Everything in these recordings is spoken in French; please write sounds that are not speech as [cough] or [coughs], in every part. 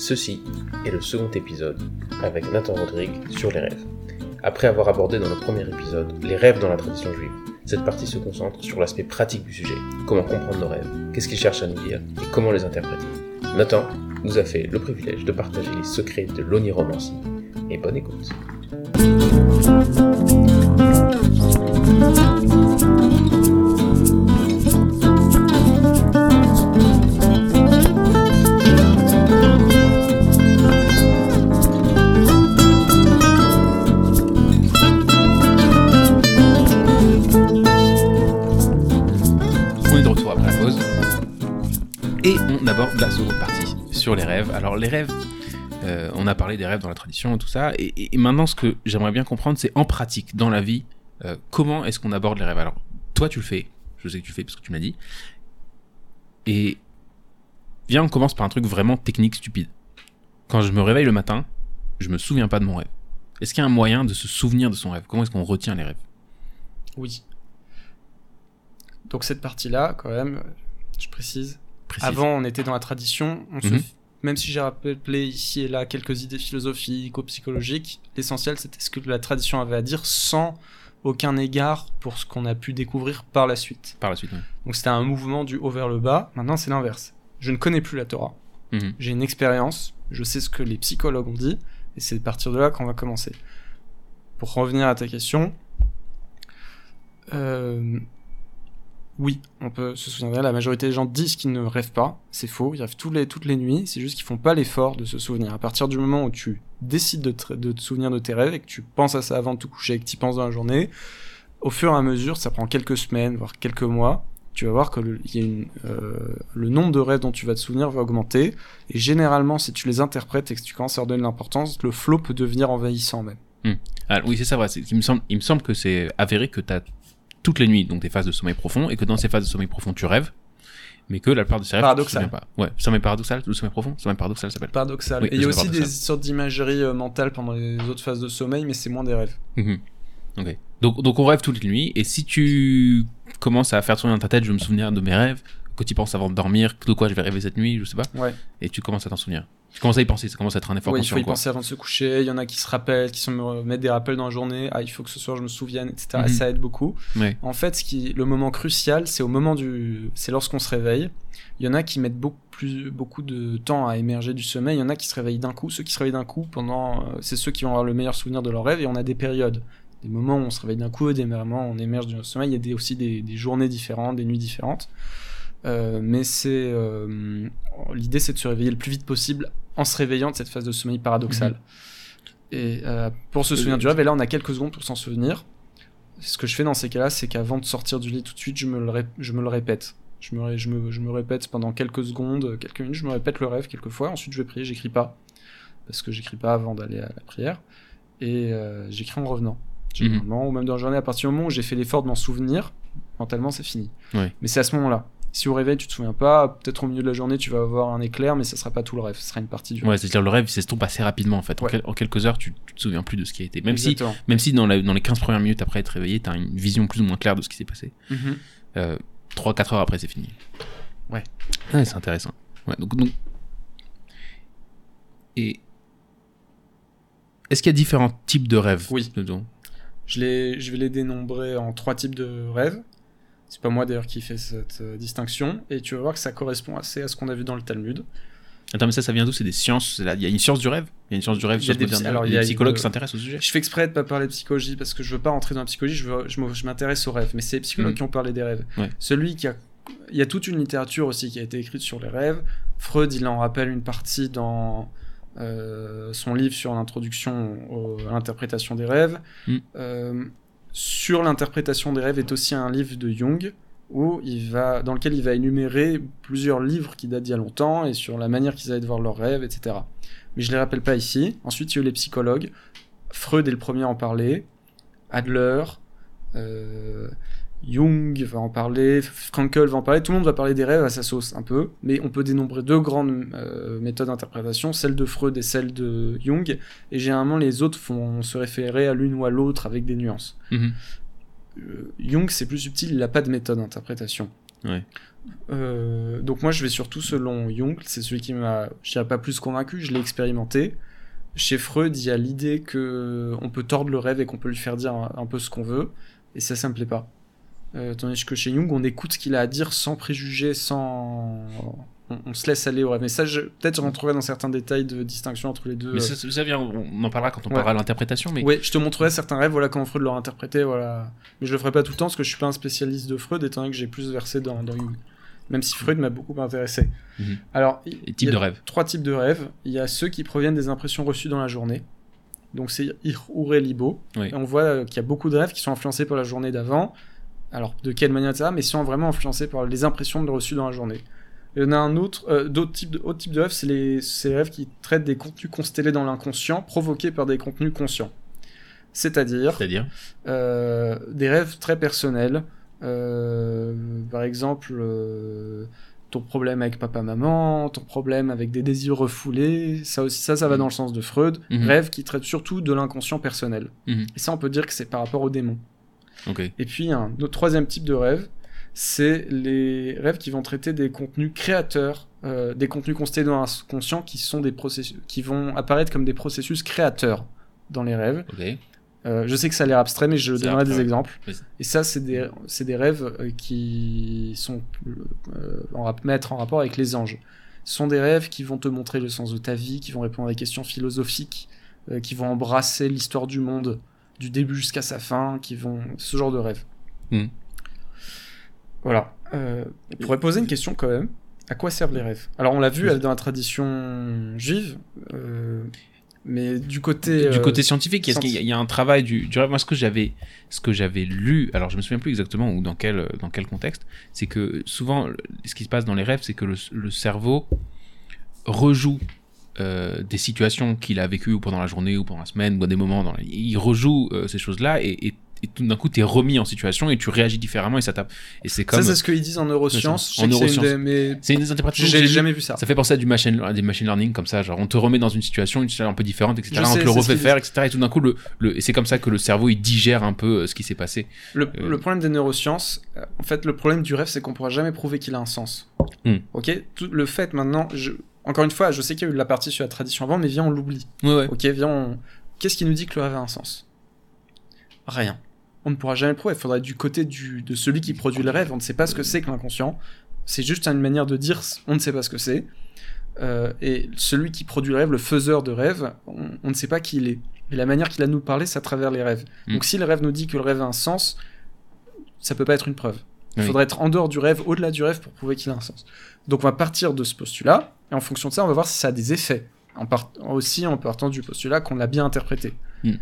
Ceci est le second épisode avec Nathan Rodrigue sur les rêves. Après avoir abordé dans le premier épisode les rêves dans la tradition juive, cette partie se concentre sur l'aspect pratique du sujet, comment comprendre nos rêves, qu'est-ce qu'ils cherchent à nous dire et comment les interpréter. Nathan nous a fait le privilège de partager les secrets de l'oniromancie et bonne écoute. Rêves. Alors les rêves, euh, on a parlé des rêves dans la tradition et tout ça. Et, maintenant, ce que j'aimerais bien comprendre, c'est en pratique, dans la vie, euh, comment est-ce qu'on aborde les rêves? Alors, toi, tu le fais. Je sais que tu le fais parce que tu me l'as dit. Et viens, on commence par un truc vraiment technique, stupide. Quand je me réveille le matin, je me souviens pas de mon rêve. Est-ce qu'il y a un moyen de se souvenir de son rêve? Comment est-ce qu'on retient les rêves? Oui. Donc cette partie-là, quand même, je précise. Précise. Avant, on était dans la tradition. On se Mhm. Même si j'ai rappelé ici et là quelques idées philosophiques ou psychologiques, l'essentiel c'était ce que la tradition avait à dire sans aucun égard pour ce qu'on a pu découvrir par la suite. Par la suite, ouais. Donc c'était un mouvement du haut vers le bas. Maintenant c'est l'inverse. Je ne connais plus la Torah. Mhm. J'ai une expérience. Je sais ce que les psychologues ont dit. Et c'est à partir de là qu'on va commencer. Pour revenir à ta question, euh, oui, on peut se souvenir. La majorité des gens disent qu'ils ne rêvent pas. C'est faux. Ils rêvent toutes les nuits. C'est juste qu'ils font pas l'effort de se souvenir. À partir du moment où tu décides de te, souvenir de tes rêves et que tu penses à ça avant de te coucher et que tu y penses dans la journée, au fur et à mesure, ça prend quelques semaines, voire quelques mois, tu vas voir que le, euh, nombre de rêves dont tu vas te souvenir va augmenter. Et généralement, si tu les interprètes et que tu commences à leur donner l'importance, le flow peut devenir envahissant même. Ah, oui, c'est ça, Il me semble, il me semble que c'est avéré que tu as toutes les nuits donc des phases de sommeil profond et que dans ces phases de sommeil profond tu rêves, mais que la plupart de ces rêves Paradoxal. tu te pas. Ouais, sommeil paradoxal, le sommeil profond, sommeil paradoxal ça s'appelle. Paradoxal. Oui, et il y a aussi paradoxal. des sortes d'imagerie euh, mentale pendant les autres phases de sommeil, mais c'est moins des rêves. Mhm. Ok. Donc, donc on rêve toutes les nuits et si tu commences à faire tourner dans ta tête, je vais me souvenir de mes rêves, que tu penses avant de dormir, de quoi je vais rêver cette nuit, je sais pas, Ouais. et tu commences à t'en souvenir. Tu commences à y penser, ça commence à être un effort Oui, il conscient. faut y quoi. penser avant de se coucher. Il y en a qui se rappellent, qui se me mettent des rappels dans la journée. Ah, il faut que ce soir je me souvienne, etc. Mhm. Ça aide beaucoup. Ouais. En fait, ce qui, le moment crucial, c'est au moment du, c'est lorsqu'on se réveille. Il y en a qui mettent beaucoup plus, beaucoup de temps à émerger du sommeil. Il y en a qui se réveillent d'un coup. Ceux qui se réveillent d'un coup, pendant, euh, c'est ceux qui vont avoir le meilleur souvenir de leur rêve. Et on a des périodes, des moments où on se réveille d'un coup, des moments où on émerge du sommeil. Il y a des, aussi des, des journées différentes, des nuits différentes. Euh, mais c'est euh, l'idée, c'est de se réveiller le plus vite possible en se réveillant de cette phase de sommeil paradoxal. Et euh, pour se souvenir du rêve, et là on a quelques secondes pour s'en souvenir. Ce que je fais dans ces cas-là, c'est qu'avant de sortir du lit tout de suite, je me le, ré- je me le répète. Je me, ré- je, me, je me répète pendant quelques secondes, quelques minutes, je me répète le rêve quelques fois. Ensuite, je vais prier, j'écris pas. Parce que j'écris pas avant d'aller à la prière. Et j'écris en revenant. Généralement, ou même dans la journée, à partir du moment où j'ai fait l'effort de m'en souvenir, mentalement, c'est fini. Mais c'est à ce moment-là. Si au réveil, tu te souviens pas, peut-être au milieu de la journée, tu vas avoir un éclair, mais ça sera pas tout le rêve, ce sera une partie du rêve. Ouais, c'est-à-dire le rêve s'estompe assez rapidement en fait. En, Ouais. quel- en quelques heures, tu, tu te souviens plus de ce qui a été. Même si, même si dans, la- dans les 15 premières minutes après être réveillé, t'as une vision plus ou moins claire de ce qui s'est passé. Mhm. Euh, 3-4 heures après, c'est fini. Ouais. Ouais, c'est intéressant. Ouais, donc, donc- Et. Est-ce qu'il y a différents types de rêves Oui. dedans Je, je vais les dénombrer en trois types de rêves. C'est pas moi d'ailleurs qui fais cette euh, distinction. Et tu vas voir que ça correspond assez à ce qu'on a vu dans le Talmud. Attends, mais ça, ça vient d'où? C'est des sciences Il y a une science du rêve? Il y a une science du rêve Il y a science des moderne. alors, Il y a des psychologues une- qui s'intéressent au sujet? Je fais exprès de pas parler de psychologie parce que je veux pas rentrer dans la psychologie, je, veux- je me- je m'intéresse aux rêves. Mais c'est les psychologues Mhm. qui ont parlé des rêves. Ouais. Celui qui a. Il y a toute une littérature aussi qui a été écrite sur les rêves. Freud, il en rappelle une partie dans euh, son livre sur l'introduction à l'interprétation des rêves. Euh, sur l'interprétation des rêves est aussi un livre de Jung où il va, dans lequel il va énumérer plusieurs livres qui datent d'il y a longtemps et sur la manière qu'ils avaient de voir leurs rêves, etc. Mais je les rappelle pas ici. Ensuite, il y a eu les psychologues. Freud est le premier à en parler. Adler, euh, Jung va en parler, Frankel va en parler. Tout le monde va parler des rêves à sa sauce un peu, mais on peut dénombrer deux grandes euh, méthodes d'interprétation, celle de Freud et celle de Jung. Et généralement, les autres vont se référer à l'une ou à l'autre avec des nuances. Mhm. Euh, Jung, c'est plus subtil, il n'a pas de méthode d'interprétation. Ouais. Euh, donc moi je vais surtout selon Jung, c'est celui qui m'a, je dirais pas plus convaincu, je l'ai expérimenté. Chez Freud, il y a l'idée que on peut tordre le rêve et qu'on peut lui faire dire un, un peu ce qu'on veut, et ça, ça me plaît pas. Euh, tandis que chez Jung, on écoute ce qu'il a à dire sans préjugés, sans, on, on se laisse aller au rêve. Mais ça, je- peut-être je rentrerai dans certains détails de distinction entre les deux. Mais euh, ça, ça vient, on en parlera quand on Ouais. parlera de l'interprétation, mais Ouais, je te montrerai certains rêves, voilà comment Freud leur interprétait, voilà. Mais je le ferai pas tout le temps parce que je suis pas un spécialiste de Freud, étant donné que j'ai plus versé dans, dans Jung. Même si Freud m'a beaucoup intéressé. Mhm. Alors, il y a de rêves. trois types de rêves. Il y a ceux qui proviennent des impressions reçues dans la journée. Donc c'est Ir Ure Libo. Oui. Et on voit euh, qu'il y a beaucoup de rêves qui sont influencés par la journée d'avant. Alors de quelle manière, etc. Mais sont vraiment influencés par les impressions de reçues dans la journée. Il y en a un autre, euh, d'autres types de, types de rêves, c'est les, les rêves qui traitent des contenus constellés dans l'inconscient, provoqués par des contenus conscients. C'est-à-dire C'est-à-dire euh, des rêves très personnels. Euh, par exemple, ton problème avec papa-maman, ton problème avec des désirs refoulés. Ça aussi, ça, ça va Mhm. dans le sens de Freud. Mhm. Rêves qui traitent surtout de l'inconscient personnel. Mhm. Et ça, on peut dire que c'est par rapport aux démons. Et puis, un autre troisième type de rêve, c'est les rêves qui vont traiter des contenus créateurs, euh, des contenus constellés dans l'inconscient qui sont des processus, qui vont apparaître comme des processus créateurs dans les rêves. Euh, je sais que ça a l'air abstrait, mais je donnerai des exemples. Et ça, c'est des, rêves euh, qui sont euh, en mettre en rapport avec les anges. Ce sont des rêves qui vont te montrer le sens de ta vie, qui vont répondre à des questions philosophiques, euh, qui vont embrasser l'histoire du monde du début jusqu'à sa fin, qui vont ce genre de rêves. Hmm. Voilà. Euh, on pourrait poser une question quand même. À quoi servent les rêves? Alors on l'a vu dans la tradition juive, euh, mais du côté du euh, côté scientifique, est-ce qu'il y, a- il y a un travail du, du rêve? Moi, ce que j'avais, ce que j'avais lu, alors je me souviens plus exactement ou dans quel, dans quel contexte, c'est que souvent, ce qui se passe dans les rêves, c'est que le, le cerveau rejoue euh, des situations qu'il a vécues ou pendant la journée ou pendant la semaine ou à des moments. Dans la- il rejoue euh, ces choses-là et, et, et tout d'un coup, tu es remis en situation et tu réagis différemment et ça tape. Et c'est comme. Ça, c'est ce qu'ils disent en neurosciences. En que c'est une neurosciences. des- mais c'est une des interprétations. que j'ai jamais vu ça. Ça fait penser à du machine, à des machine learning comme ça, genre on te remet dans une situation, une situation un peu différente, etc. Je on sais, te le refait faire, etc. Et tout d'un coup, le, le, et c'est comme ça que le cerveau il digère un peu euh, ce qui s'est passé. Le, le problème des neurosciences, en fait, le problème du rêve, c'est qu'on pourra jamais prouver qu'il a un sens. Hmm. Ok? Tout le fait maintenant, je... encore une fois, je sais qu'il y a eu de la partie sur la tradition avant, mais viens, on l'oublie. Ouais, ouais. Ok, viens, on... qu'est-ce qui nous dit que le rêve a un sens? Rien. On ne pourra jamais le prouver. Il faudra être du côté du... de celui qui produit le rêve. On ne sait pas ce que c'est que l'inconscient. C'est juste une manière de dire on ne sait pas ce que c'est. Euh, et celui qui produit le rêve, le faiseur de rêve, on, on ne sait pas qui il est. Et la manière qu'il a de nous parler, c'est à travers les rêves. Mm. Donc si le rêve nous dit que le rêve a un sens, ça peut pas être une preuve. Il Oui. faudrait être en dehors du rêve, au-delà du rêve, pour prouver qu'il a un sens. Donc on va partir de ce postulat, et en fonction de ça, on va voir si ça a des effets. En part... Aussi en partant du postulat qu'on l'a bien interprété. Mm.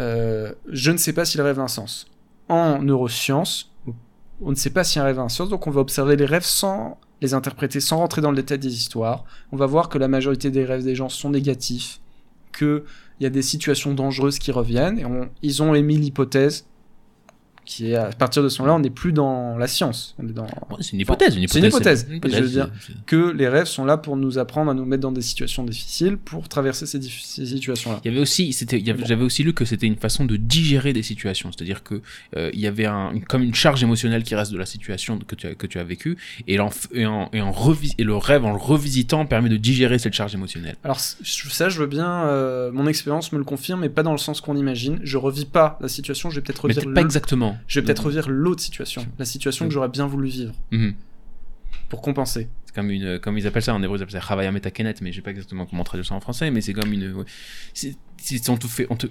Euh, je ne sais pas si le rêve a un sens. En neurosciences, on ne sait pas si un rêve a un sens, donc on va observer les rêves sans les interpréter, sans rentrer dans le détail des histoires. On va voir que la majorité des rêves des gens sont négatifs, qu'il y a des situations dangereuses qui reviennent, et on- ils ont émis l'hypothèse qui est à partir de ce moment-là, on n'est plus dans la science. On est dans c'est une hypothèse, une C'est une hypothèse. hypothèse. Mais je veux dire, que les rêves sont là pour nous apprendre à nous mettre dans des situations difficiles pour traverser ces, ces situations-là. Il y avait aussi, c'était, j'avais aussi lu que c'était une façon de digérer des situations, c'est-à-dire que euh, il y avait un, une- comme une charge émotionnelle qui reste de la situation que tu as, que tu as vécue, et, en, et, en, et, en revis- et le rêve en le revisitant permet de digérer cette charge émotionnelle. Alors ça, je veux bien, euh, mon expérience me le confirme, mais pas dans le sens qu'on imagine. Je revis pas la situation, je vais peut-être Mais revivre, peut-être pas le- exactement. je vais peut-être revivre l'autre situation, la situation que j'aurais bien voulu vivre Mhm. pour compenser. C'est comme une, comme ils appellent ça en hébreu, ils appellent ça Chavaya Metakenet, mais je sais pas exactement comment traduire ça en français, mais c'est comme une, c'est- on te fait, on te,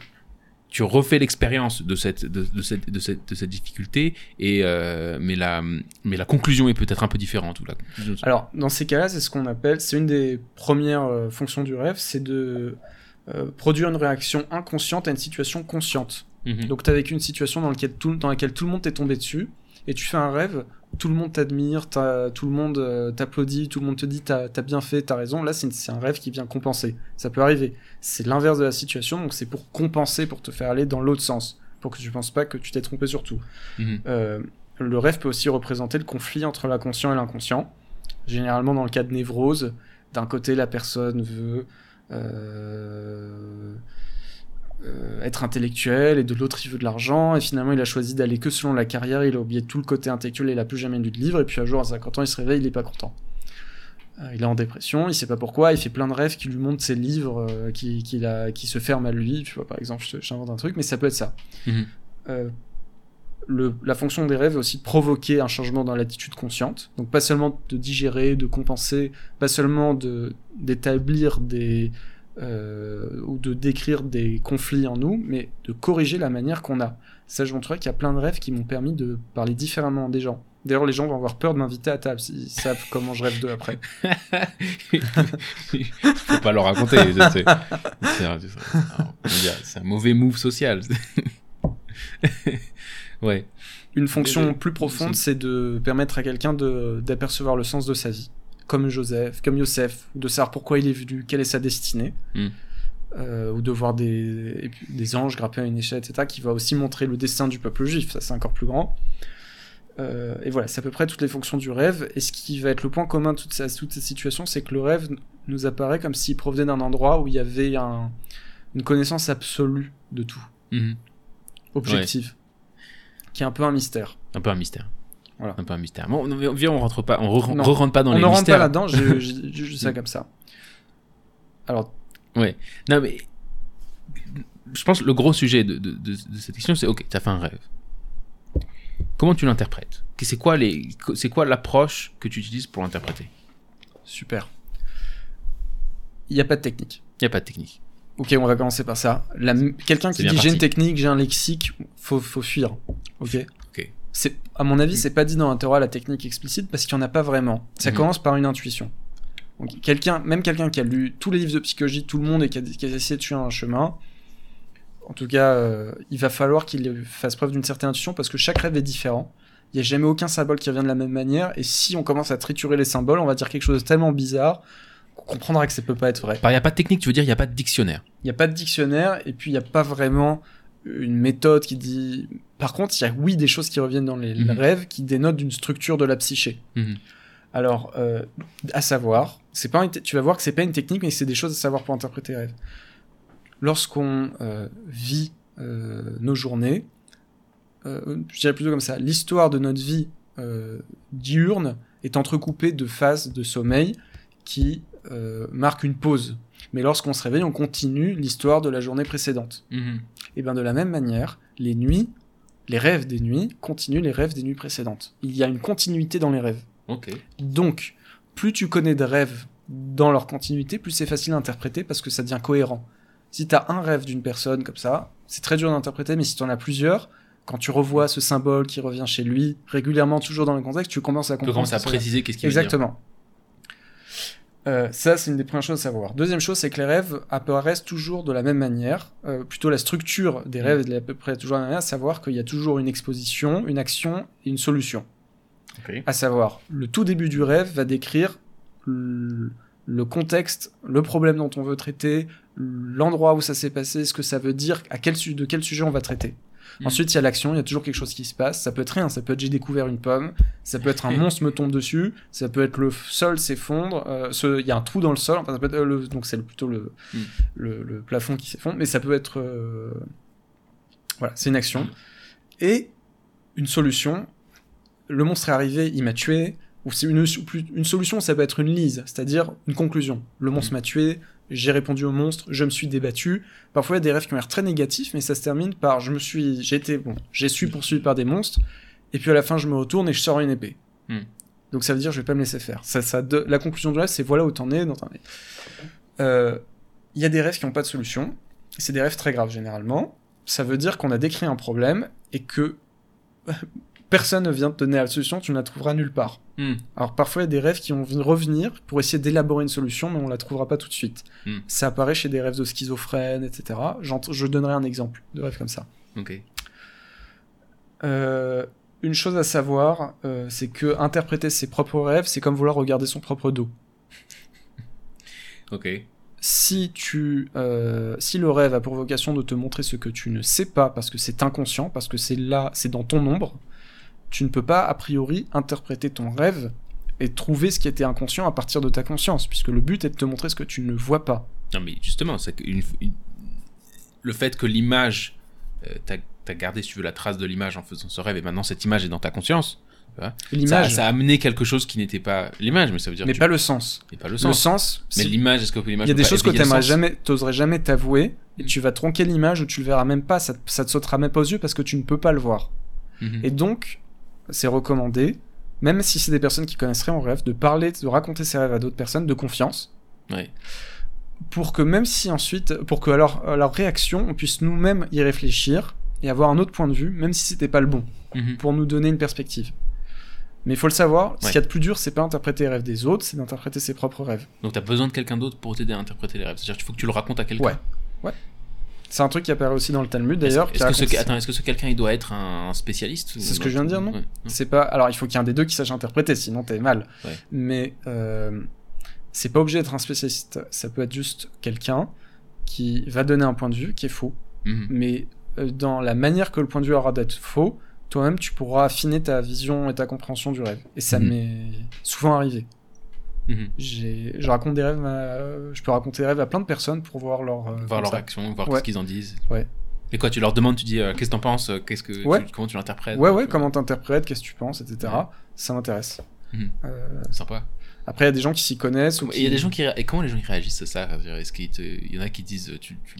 tu refais l'expérience de cette, de, de cette, de cette, de cette difficulté, et euh, mais la, mais la conclusion est peut-être un peu différente ou la conclusion- Alors dans ces cas-là, c'est ce qu'on appelle, c'est une des premières euh, fonctions du rêve, c'est de euh, produire une réaction inconsciente à une situation consciente. Mhm. Donc tu as vécu une situation dans laquelle, tout, dans laquelle tout le monde t'est tombé dessus, et tu fais un rêve, tout le monde t'admire, tout le monde euh, t'applaudit, tout le monde te dit t'as as bien fait, t'as raison. Là, c'est un rêve qui vient compenser. Ça peut arriver. C'est l'inverse de la situation, donc c'est pour compenser, pour te faire aller dans l'autre sens, pour que tu penses pas que tu t'es trompé sur tout. Mhm. Euh, le rêve peut aussi représenter le conflit entre l'inconscient et l'inconscient. Généralement, dans le cas de névrose, d'un côté, la personne veut euh, euh, être intellectuel et de l'autre il veut de l'argent et finalement il a choisi d'aller que selon la carrière, il a oublié tout le côté intellectuel, il a plus jamais lu de livre et puis un jour à 50 ans il se réveille, il est pas content. Euh, il est en dépression, il sait pas pourquoi, il fait plein de rêves qui lui montrent ses livres euh, qui, qui, se ferment à lui, tu vois par exemple, j'invente un truc, mais ça peut être ça. Mhm. Le, la fonction des rêves est aussi de provoquer un changement dans l'attitude consciente. Donc pas seulement de digérer, de compenser, pas seulement de d'établir des euh, ou de décrire des conflits en nous, mais de corriger la manière qu'on a. Ça, je montrerai qu'il y a plein de rêves qui m'ont permis de parler différemment des gens. D'ailleurs, les gens vont avoir peur de m'inviter à table s'ils savent comment je rêve d'eux après. [laughs] Faut pas leur raconter. je sais. C'est un, mauvais move social. [laughs] ouais. Une fonction plus profonde, c'est de permettre à quelqu'un de- d'apercevoir le sens de sa vie, comme Joseph, comme Yosef, de savoir pourquoi il est venu, quelle est sa destinée, Mm. euh, ou de voir des, anges grimper à une échelle, etc., qui va aussi montrer le destin du peuple juif, ça c'est encore plus grand. Euh, et voilà, c'est à peu près toutes les fonctions du rêve, et ce qui va être le point commun de toutes ces, toutes ces situations, c'est que le rêve nous apparaît comme s'il provenait d'un endroit où il y avait un- une connaissance absolue de tout, Mhm. objective, qui est un peu un mystère. Un peu un mystère. Voilà. Un peu un mystère. Bon, on- viens, on rentre pas, on re- Non. re-rentre pas dans on les ne rentre mystères. pas là-dedans, j'ai juste ça comme ça. Alors, Non, mais je pense que le gros sujet de, de, de- de cette question, c'est ok, tu as fait un rêve. Comment tu l'interprètes? C'est quoi les, c'est quoi l'approche que tu utilises pour l'interpréter? Super. Il n'y a pas de technique. Il y a pas de technique. Ok, on va commencer par ça. Quelqu'un qui dit j'ai une technique, j'ai un lexique, faut, faut fuir. Ok. C'est, à mon avis, c'est pas dit dans la Torah la technique explicite parce qu'il n'y en a pas vraiment. Ça Mhm. commence par une intuition. Donc, quelqu'un, même quelqu'un qui a lu tous les livres de psychologie, tout le monde et qui a, qui a essayé de suivre un chemin, en tout cas, euh, il va falloir qu'il fasse preuve d'une certaine intuition parce que chaque rêve est différent. Il n'y a jamais aucun symbole qui revient de la même manière. Et si on commence à triturer les symboles, on va dire quelque chose de tellement bizarre qu'on comprendra que ça peut pas être vrai. Il y a pas de technique, tu veux dire il y a pas de dictionnaire. Il n'y a pas de dictionnaire et puis il n'y a pas vraiment une méthode qui dit. Par contre, il y a oui des choses qui reviennent dans les Mhm. rêves qui dénotent d'une structure de la psyché. Mhm. Alors, euh, à savoir, c'est pas tu vas voir que c'est pas une technique, mais c'est des choses à savoir pour interpréter les rêves. Lorsqu'on euh, vit euh, nos journées, je dirais plutôt comme ça, l'histoire de notre vie diurne est entrecoupée de phases de sommeil qui marquent une pause. Mais lorsqu'on se réveille, on continue l'histoire de la journée précédente. Mhm. Et bien de la même manière, les nuits, les rêves des nuits continuent les rêves des nuits précédentes. Il y a une continuité dans les rêves. Donc, plus tu connais de rêves dans leur continuité, plus c'est facile à interpréter parce que ça devient cohérent. Si tu as un rêve d'une personne comme ça, c'est très dur d'interpréter, mais si tu en as plusieurs, quand tu revois ce symbole qui revient chez lui régulièrement, toujours dans le contexte, tu commences à Tu comprendre. à que ça veut préciser qu'est-ce qu'il veut dire. Euh, ça, c'est une des premières choses à savoir. Deuxième chose, c'est que les rêves apparaissent toujours de la même manière. Euh, plutôt la structure des Mm. rêves est à peu près toujours la même manière, à savoir qu'il y a toujours une exposition, une action et une solution. À savoir, le tout début du rêve va décrire le, le contexte, le problème dont on veut traiter, l'endroit où ça s'est passé, ce que ça veut dire, à quel, de quel sujet on va traiter. Mm. Ensuite, il y a l'action, il y a toujours quelque chose qui se passe. Ça peut être rien, ça peut être j'ai découvert une pomme, ça peut être un monstre me tombe dessus, ça peut être le sol s'effondre, euh, il y a un trou dans le sol, enfin, ça peut être, euh, le- donc c'est plutôt le, Mm. le, le plafond qui s'effondre, mais ça peut être. euh, voilà, c'est une action. Et une solution, le monstre est arrivé, il m'a tué, ou c'est une, une solution, ça peut être une lise, c'est-à-dire une conclusion. Le monstre Mm. m'a tué, j'ai répondu au monstre, je me suis débattu. Parfois, il y a des rêves qui ont l'air très négatifs, mais ça se termine par je me suis, j'ai été, bon, j'ai su poursuivi par des monstres, et puis à la fin, je me retourne et je sors une épée. Mm. Donc ça veut dire je vais pas me laisser faire. Ça, ça, de- la conclusion du rêve, c'est voilà où t'en es. Euh, Il y a des rêves qui n'ont pas de solution. C'est des rêves très graves généralement. Ça veut dire qu'on a décrit un problème et que [laughs] personne ne vient te donner la solution, tu ne la trouveras nulle part. Hmm. Alors parfois il y a des rêves qui vont venir revenir pour essayer d'élaborer une solution, mais on la trouvera pas tout de suite. Hmm. Ça apparaît chez des rêves de schizophrènes, etc. Je donnerai un exemple de rêve comme ça. Ok. Euh, une chose à savoir, euh, c'est que interpréter ses propres rêves, c'est comme vouloir regarder son propre dos. Ok. Si tu, euh, si le rêve a pour vocation de te montrer ce que tu ne sais pas parce que c'est inconscient, parce que c'est là, c'est dans ton ombre, tu ne peux pas a priori interpréter ton rêve et trouver ce qui était inconscient à partir de ta conscience, puisque le but est de te montrer ce que tu ne vois pas. Non, mais justement, c'est une- le fait que l'image, euh, t'as as gardé, si tu veux, la trace de l'image en faisant ce rêve, et maintenant cette image est dans ta conscience. Ça, L'image, ça a amené quelque chose qui n'était pas l'image, mais ça veut dire mais que tu- pas le sens. et pas le Le sens. sens, Mais l'image, est-ce que l'image il y a des choses que t'aimerais sens jamais, t'oserais jamais t'avouer, et tu vas tronquer l'image ou tu le verras même pas, ça, ça te sautera même pas aux yeux parce que tu ne peux pas le voir. Mhm. Et donc, c'est recommandé, même si c'est des personnes qui connaissent rien en rêve, de parler, de raconter ses rêves à d'autres personnes de confiance, Ouais. pour que même si ensuite, pour que leur, à leur réaction, on puisse nous-mêmes y réfléchir et avoir un autre point de vue, même si c'était pas le bon, Mhm. pour nous donner une perspective. Mais il faut le savoir, ce Ouais. qu'il y a de plus dur, c'est pas interpréter les rêves des autres, c'est d'interpréter ses propres rêves. Donc t'as besoin de quelqu'un d'autre pour t'aider à interpréter les rêves. C'est-à-dire qu'il faut que tu le racontes à quelqu'un. Ouais. C'est un truc qui apparaît aussi dans le Talmud Est-ce d'ailleurs. est-ce que, ce, raconte- attends, est-ce que ce quelqu'un il doit être un spécialiste C'est ce que je viens de dire, non Ouais, non. C'est pas. Alors, il faut qu'il y ait un des deux qui sache interpréter, sinon t'es mal. Ouais. Mais euh, c'est pas obligé d'être un spécialiste. Ça peut être juste quelqu'un qui va donner un point de vue qui est faux. Mhm. Mais euh, dans la manière que le point de vue aura d'être faux, toi-même tu pourras affiner ta vision et ta compréhension du rêve. Et ça Mhm. m'est souvent arrivé. Mhm. Je raconte des rêves, à- je peux raconter des rêves à plein de personnes pour voir leur, euh, Voir leur ça. réaction, voir Ouais. ce qu'ils en disent. Ouais. Et quoi, tu leur demandes, tu dis, euh, qu'est-ce que t'en penses euh, Qu'est-ce que, Ouais. tu- comment tu l'interprètes Ouais, ouais, Tu- comment t'interprètes, qu'est-ce que tu penses, etc. Ouais. Ça m'intéresse. Euh, Sympa. après, il y a des gens qui s'y connaissent. Ou Et il y a qui- des gens qui et comment les gens ils réagissent à ça? Est-ce qu'il te... y en a qui disent, euh, tu, tu...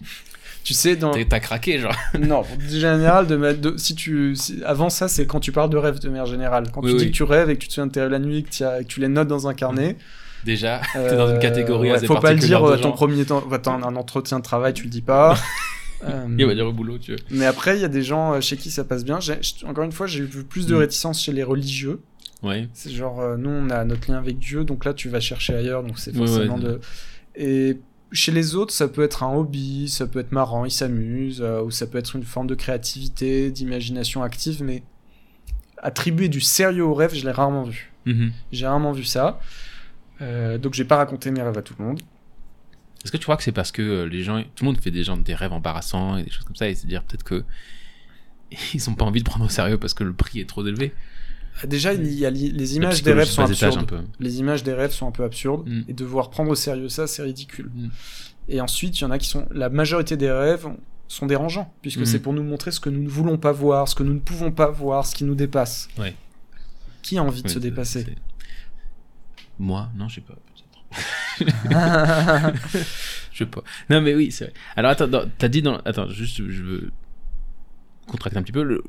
Tu sais, dans. t'as- t'as craqué, genre. [laughs] non, en général, de de- si tu. si- Avant ça, c'est quand tu parles de rêve de manière générale. Quand Oui, tu dis oui. que tu rêves et que tu te souviens de tes rêves la nuit, que, as- que tu les notes dans un carnet. Déjà, [laughs] t'es dans une catégorie euh, assez Faut pas le dire euh, ton premier temps. Attends, un entretien de travail, tu le dis pas. [laughs] Euh, Il va dire au boulot, tu vois. Mais après, il y a des gens euh, chez qui ça passe bien. Encore une fois, j'ai vu plus de Mm. réticence chez les religieux. Ouais. C'est genre, euh, nous, on a notre lien avec Dieu, donc là, tu vas chercher ailleurs, donc c'est Ouais, forcément ouais. de. Et chez les autres, ça peut être un hobby, ça peut être marrant, ils s'amusent, euh, ou ça peut être une forme de créativité, d'imagination active, mais attribuer du sérieux au rêve, je l'ai rarement vu. Mhm. J'ai rarement vu ça. Euh, donc, j'ai pas raconté mes rêves à tout le monde. Est-ce que tu crois que c'est parce que euh, les gens, tout le monde fait des gens des rêves embarrassants et des choses comme ça, et se dire peut-être que [laughs] ils ont pas envie de prendre au sérieux parce que le prix est trop élevé? Déjà, il y a li- les images des rêves sont absurdes. un peu. Les images des rêves sont un peu absurdes, Mm. et devoir prendre au sérieux ça, c'est ridicule. Mm. Et ensuite, il y en a qui sont. La majorité des rêves sont dérangeants, puisque Mhm. c'est pour nous montrer ce que nous ne voulons pas voir, ce que nous ne pouvons pas voir, ce qui nous dépasse. Ouais. Qui a envie de Oui, se dépasser? c'est- Moi, non, je sais pas. [laughs] [laughs] Je sais pas. Non, mais oui, c'est vrai. Alors, attends, dans- t'as dit dans. Attends, juste, je veux contracter un petit peu. Le...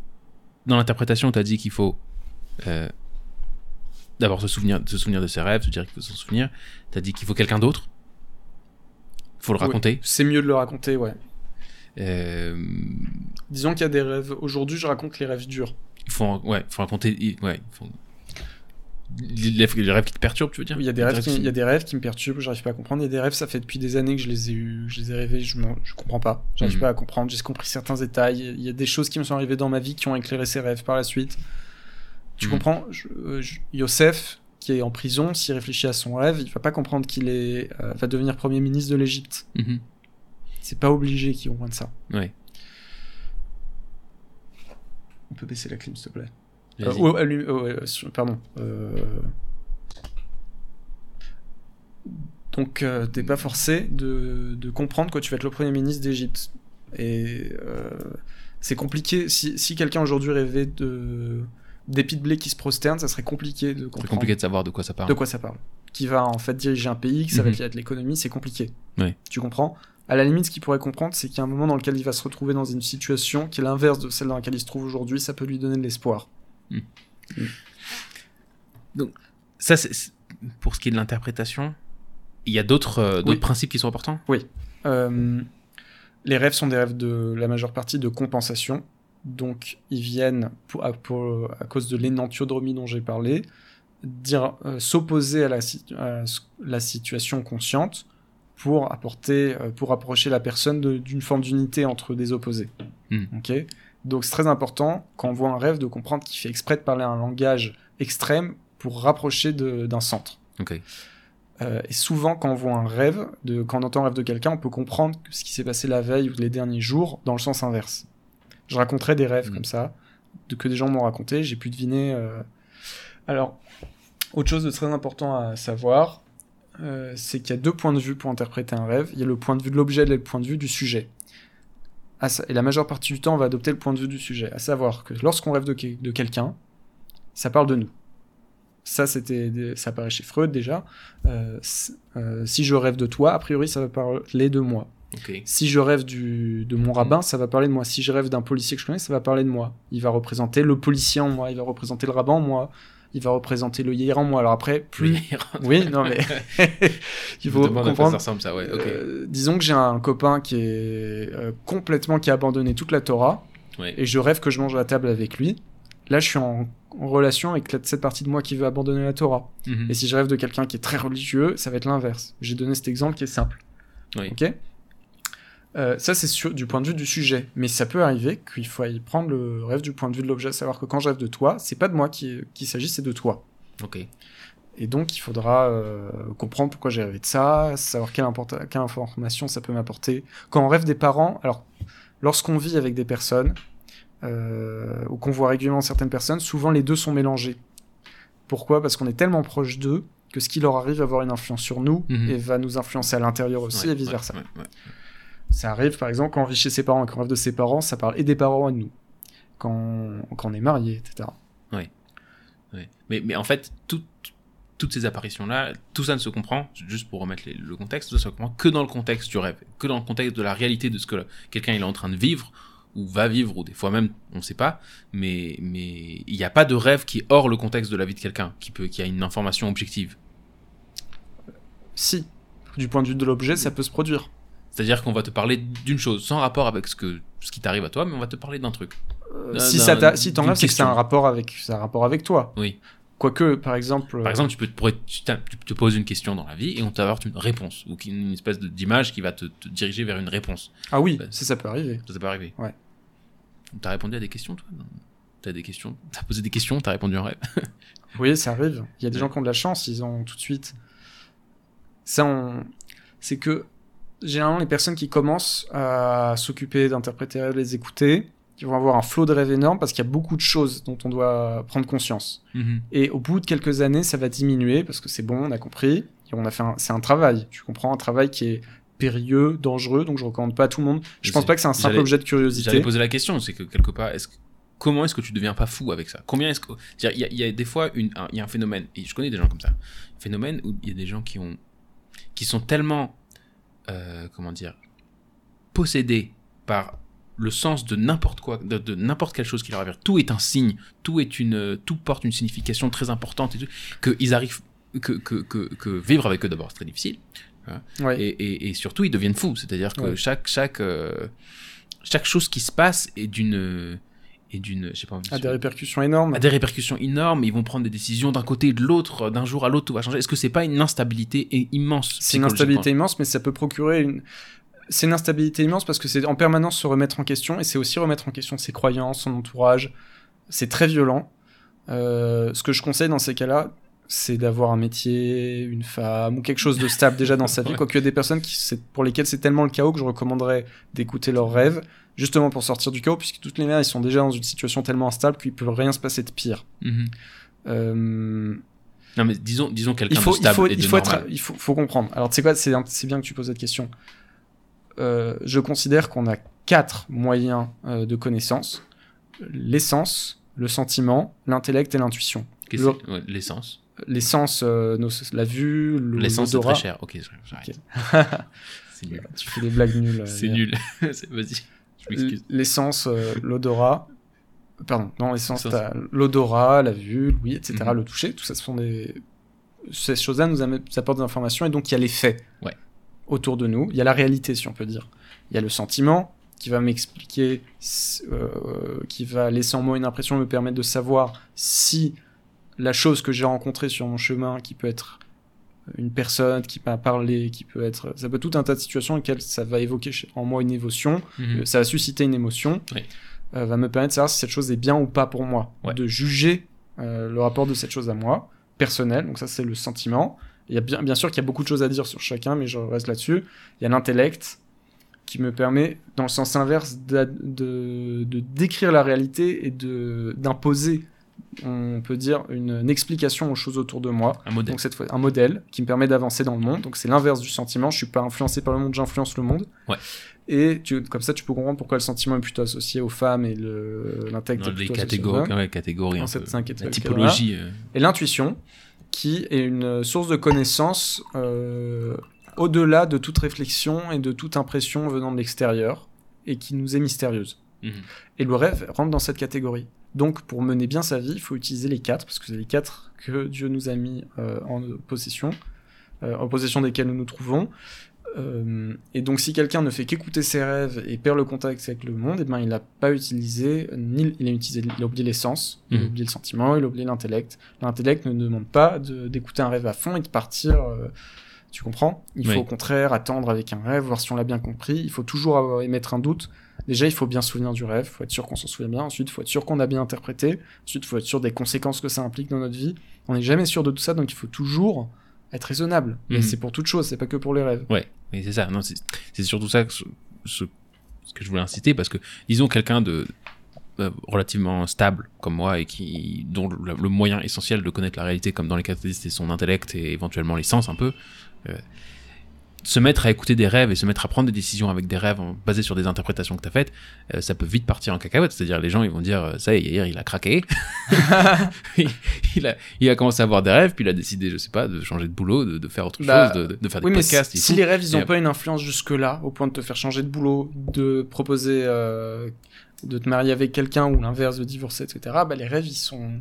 Dans l'interprétation, t'as dit qu'il faut euh, d'abord se souvenir, se souvenir de ses rêves, se dire qu'il faut s'en souvenir. T'as dit qu'il faut quelqu'un d'autre? faut le Oui. raconter. C'est mieux de le raconter, ouais. Euh, Disons qu'il y a des rêves. Aujourd'hui, je raconte les rêves durs. il faut, ouais, faut raconter. Ouais, faut- les, rêves qui te perturbent, tu veux dire? Il y a des rêves qui, y a des rêves qui me perturbent, j'arrive pas à comprendre. Il y a des rêves, ça fait depuis des années que je les ai eu, je les ai rêvés, je, je comprends pas. J'arrive Mhm. pas à comprendre. J'ai compris certains détails. Il y a des choses qui me sont arrivées dans ma vie qui ont éclairé ces rêves par la suite. Tu Mhm. comprends je- euh, je- Yosef, qui est en prison, s'il réfléchit à son rêve, il va pas comprendre qu'il est, euh, va devenir premier ministre de l'Égypte. Mhm. C'est pas obligé qu'il comprenne ça. Ouais. On peut baisser la clim, s'il te plaît. Euh, oh, oh, pardon. Euh, Donc, euh, t'es pas forcé de, de comprendre que tu vas être le premier ministre d'Égypte. Et euh, c'est compliqué. Si, si quelqu'un aujourd'hui rêvait de d'épis de blé qui se prosterne, ça serait compliqué de C'est comprendre compliqué de savoir de quoi ça parle. de quoi ça parle. Qui va en fait diriger un pays, que ça va Mhm. être l'économie, c'est compliqué. Ouais. Tu comprends? À la limite, ce qu'il pourrait comprendre, c'est qu'il y a un moment dans lequel il va se retrouver dans une situation qui est l'inverse de celle dans laquelle il se trouve aujourd'hui, ça peut lui donner de l'espoir. Ça, c'est c'est- pour ce qui est de l'interprétation. Il y a d'autres euh, d'autres Oui. principes qui sont importants? Euh, les rêves sont des rêves de la majeure partie de compensation. Donc, ils viennent, pour, à, pour- à cause de l'énantiodromie dont j'ai parlé, dire euh, s'opposer à, la, à situation consciente pour apporter, euh, pour approcher la personne d'une forme d'unité entre des opposés. Hmm. Ok? Donc, c'est très important quand on voit un rêve de comprendre qu'il fait exprès de parler un langage extrême pour rapprocher d'un centre. Ok. Euh, et souvent, quand on voit un rêve, de, quand on entend un rêve de quelqu'un, on peut comprendre ce qui s'est passé la veille ou les derniers jours dans le sens inverse. Je raconterai des rêves Mm. comme ça, de, que des gens m'ont raconté, j'ai pu deviner. euh. Alors, autre chose de très important à savoir, euh, c'est qu'il y a deux points de vue pour interpréter un rêve. Il y a le point de vue de l'objet et le point de vue du sujet. et la majeure partie du temps, on va adopter le point de vue du sujet, à savoir que lorsqu'on rêve de, que- de quelqu'un, ça parle de nous. Ça, c'était, ça apparaît chez Freud déjà. Euh, euh, si je rêve de toi, a priori, ça va parler de moi. Si je rêve du, de mon rabbin, ça va parler de moi. Si je rêve d'un policier que je connais, ça va parler de moi. Il va représenter le policier en moi, il va représenter le rabbin en moi, il va représenter le hier en moi. Alors après, plus. Oui, non, mais. [laughs] il faut comprendre. ça ressemble ça, ouais. Ok. Euh, disons que j'ai un copain qui est euh, complètement qui a abandonné toute la Torah Ouais. et je rêve que je mange à la table avec lui. Là, je suis en, en relation avec cette partie de moi qui veut abandonner la Torah. Mhm. Et si je rêve de quelqu'un qui est très religieux, ça va être l'inverse. J'ai donné cet exemple qui est simple. Oui. Ok? Euh, ça, c'est sur- du point de vue du sujet. Mais ça peut arriver qu'il faut y prendre le rêve du point de vue de l'objet. Savoir que quand je rêve de toi, c'est pas de moi qui, qui s'agit, c'est de toi. Ok. Et donc, il faudra euh, comprendre pourquoi j'ai rêvé de ça, savoir quelle, information ça peut m'apporter. Quand on rêve des parents, alors, lorsqu'on vit avec des personnes, euh, ou qu'on voit régulièrement certaines personnes, souvent les deux sont mélangés. Pourquoi? Parce qu'on est tellement proche d'eux que ce qui leur arrive va avoir une influence sur nous Mhm. et va nous influencer à l'intérieur aussi Ouais, et vice-versa. ouais. Ça arrive, par exemple, quand on vit chez ses parents et qu'on rêve de ses parents, ça parle et des parents et de nous. Quand, quand on est marié, etc. Ouais. Mais, mais en fait, tout- toutes ces apparitions-là, tout ça ne se comprend, juste pour remettre les- le contexte, tout ça se comprend que dans le contexte du rêve, que dans le contexte de la réalité de ce que quelqu'un est en train de vivre, ou va vivre, ou des fois même, on ne sait pas, mais mais il n'y a pas de rêve qui est hors le contexte de la vie de quelqu'un, qui, peut, qui a une information objective. Si, du point de vue de l'objet, ça peut se produire. C'est-à-dire qu'on va te parler d'une chose, sans rapport avec ce, que, ce qui t'arrive à toi, mais on va te parler d'un truc. Euh, D'un- si ça t'a- si t'en c'est que c'est un rapport avec, c'est un rapport avec toi. Oui. Quoique, par exemple. Par exemple, tu peux te, pourrais- tu t'as- tu te poses une question dans la vie et on t'apporte une réponse, ou une espèce de- d'image qui va te, te diriger vers une réponse. Ah oui, Bah, ça, ça peut arriver. Ça, ça peut arriver. Ouais. T'as répondu à des questions, toi? T'as des questions T'as posé des questions, t'as répondu en rêve? [laughs] Oui, ça arrive. Il y a des Ouais. gens qui ont de la chance, ils ont tout de suite. Ça, on... c'est que généralement les personnes qui commencent à s'occuper d'interpréter les écouter, ils vont avoir un flot de rêves énorme parce qu'il y a beaucoup de choses dont on doit prendre conscience. Et au bout de quelques années, ça va diminuer parce que c'est bon, on a compris. Et on a fait. C'est un travail, tu comprends, un travail qui est périlleux, dangereux, donc je recommande pas à tout le monde. Je Mais pense pas que c'est un simple j'allais- objet de J'allais curiosité. poser la question, c'est que quelque part, est-ce comment est-ce que tu deviens pas fou avec ça? Combien est-ce que il y, a- il y a des fois une, un- il y a un phénomène et je connais des gens comme ça, un phénomène où il y a des gens qui ont qui sont tellement euh, comment dire possédés par le sens de n'importe quoi, de, de n'importe quelle chose qui leur arrive. Tout est un signe, tout est une, tout porte une signification très importante et tout, qu'ils arrivent que, que, que, que vivre avec eux d'abord c'est très difficile Ouais. et, et, et surtout ils deviennent fous c'est à dire que Ouais. chaque chaque euh, chaque chose qui se passe est d'une est d'une je sais pas A des répercussions énormes. a des répercussions énormes ils vont prendre des décisions d'un côté et de l'autre d'un jour à l'autre tout va changer est-ce que c'est pas une instabilité immense C'est une instabilité immense, mais ça peut procurer une. C'est une instabilité immense parce que c'est en permanence se remettre en question et c'est aussi remettre en question ses croyances, son entourage. C'est très violent. Euh, ce que je conseille dans ces cas-là, c'est d'avoir un métier, une femme ou quelque chose de stable déjà dans sa vie. [laughs] Quoique il y a des personnes qui, pour lesquelles c'est tellement le chaos que je recommanderais d'écouter leurs rêves, justement pour sortir du chaos, puisque toutes les mères ils sont déjà dans une situation tellement instable qu'il peut rien se passer de pire. Mhm. Euh, non mais disons disons quelqu'un faut, de stable il faut, et de il faut, être, il faut, faut comprendre. Alors, tu sais quoi, c'est bien que tu poses cette question. Euh, je considère qu'on a quatre moyens euh, de connaissance l'essence, le sentiment, l'intellect et l'intuition. L'essence L'essence, euh, nos- la vue, le- l'essence c'est très cher ok [laughs] nul [laughs] Tu fais des blagues nulles. c'est nul [laughs] vas-y L'essence, euh, l'odorat. Pardon, non, l'essence, t'as l'odorat, la vue, l'ouïe, etc., Mhm. le toucher, tout ça, ce sont des. Ces choses-là nous apportent des informations et donc il y a les faits Ouais. autour de nous. Il y a la réalité, si on peut dire. Il y a le sentiment qui va m'expliquer, euh, qui va laisser en moi une impression, me permettre de savoir si la chose que j'ai rencontrée sur mon chemin, qui peut être une personne qui m'a parlé, qui peut être. Ça peut être tout un tas de situations dans lesquelles ça va évoquer en moi une émotion, Mhm. euh, ça va susciter une émotion, Oui. euh, va me permettre de savoir si cette chose est bien ou pas pour moi, Ouais. de juger euh, le rapport de cette chose à moi, personnel, donc ça c'est le sentiment. Il y a bien, bien sûr qu'il y a beaucoup de choses à dire sur chacun, mais je reste là-dessus. Il y a l'intellect qui me permet, dans le sens inverse, de, de décrire la réalité et de d'imposer on peut dire une, une explication aux choses autour de moi. Un modèle. Donc cette fois, un modèle qui me permet d'avancer dans le monde. Donc c'est l'inverse du sentiment. Je suis pas influencé par le monde, j'influence le monde. Ouais. Et tu, comme ça, tu peux comprendre pourquoi le sentiment est plutôt associé aux femmes et le- l'intellect Dans les catégories, ouais, catégories un cette cinquième La typologie. euh, Et l'intuition, qui est une source de connaissances euh, au-delà de toute réflexion et de toute impression venant de l'extérieur, et qui nous est mystérieuse. mhm. Et le rêve rentre dans cette catégorie. Donc, pour mener bien sa vie, il faut utiliser les quatre, parce que c'est les quatre que Dieu nous a mis euh, en possession, euh, en possession desquels nous nous trouvons. Euh, et donc, si quelqu'un ne fait qu'écouter ses rêves et perd le contact avec le monde, eh ben, il n'a pas utilisé, ni, il a utilisé, il a oublié l'essence, il a Mhm. oublié le sentiment, il a oublié l'intellect. L'intellect ne demande pas de- d'écouter un rêve à fond et de partir. tu comprends? Il faut au contraire attendre avec un rêve, voir si on l'a bien compris. Il faut toujours avoir, émettre un doute. Déjà, il faut bien se souvenir du rêve, il faut être sûr qu'on s'en souvient bien. Ensuite, il faut être sûr qu'on a bien interprété. Ensuite, il faut être sûr des conséquences que ça implique dans notre vie. On n'est jamais sûr de tout ça, donc il faut toujours être raisonnable. Et Mhm. c'est pour toute chose, c'est pas que pour les rêves. Ouais, mais c'est ça. Non, c'est surtout ça que ce, que je voulais inciter parce que disons quelqu'un de euh, relativement stable comme moi et qui dont le, le moyen essentiel de connaître la réalité comme dans les catalystes c'est son intellect et éventuellement les sens un peu euh, se mettre à écouter des rêves et se mettre à prendre des décisions avec des rêves basés sur des interprétations que tu as faites, euh, ça peut vite partir en cacahuète. C'est-à-dire, les gens, ils vont dire, euh, ça y est, hier, il a craqué. [laughs] il, a, il a commencé à avoir des rêves, puis il a décidé, je sais pas, de changer de boulot, de, de faire autre Bah, chose, de, de faire des Oui, mais podcasts. si, et si les rêves, ils Et ont ap- pas une influence jusque-là, au point de te faire changer de boulot, de proposer euh, de te marier avec quelqu'un ou l'inverse, de divorcer, etc., bah, les rêves, ils sont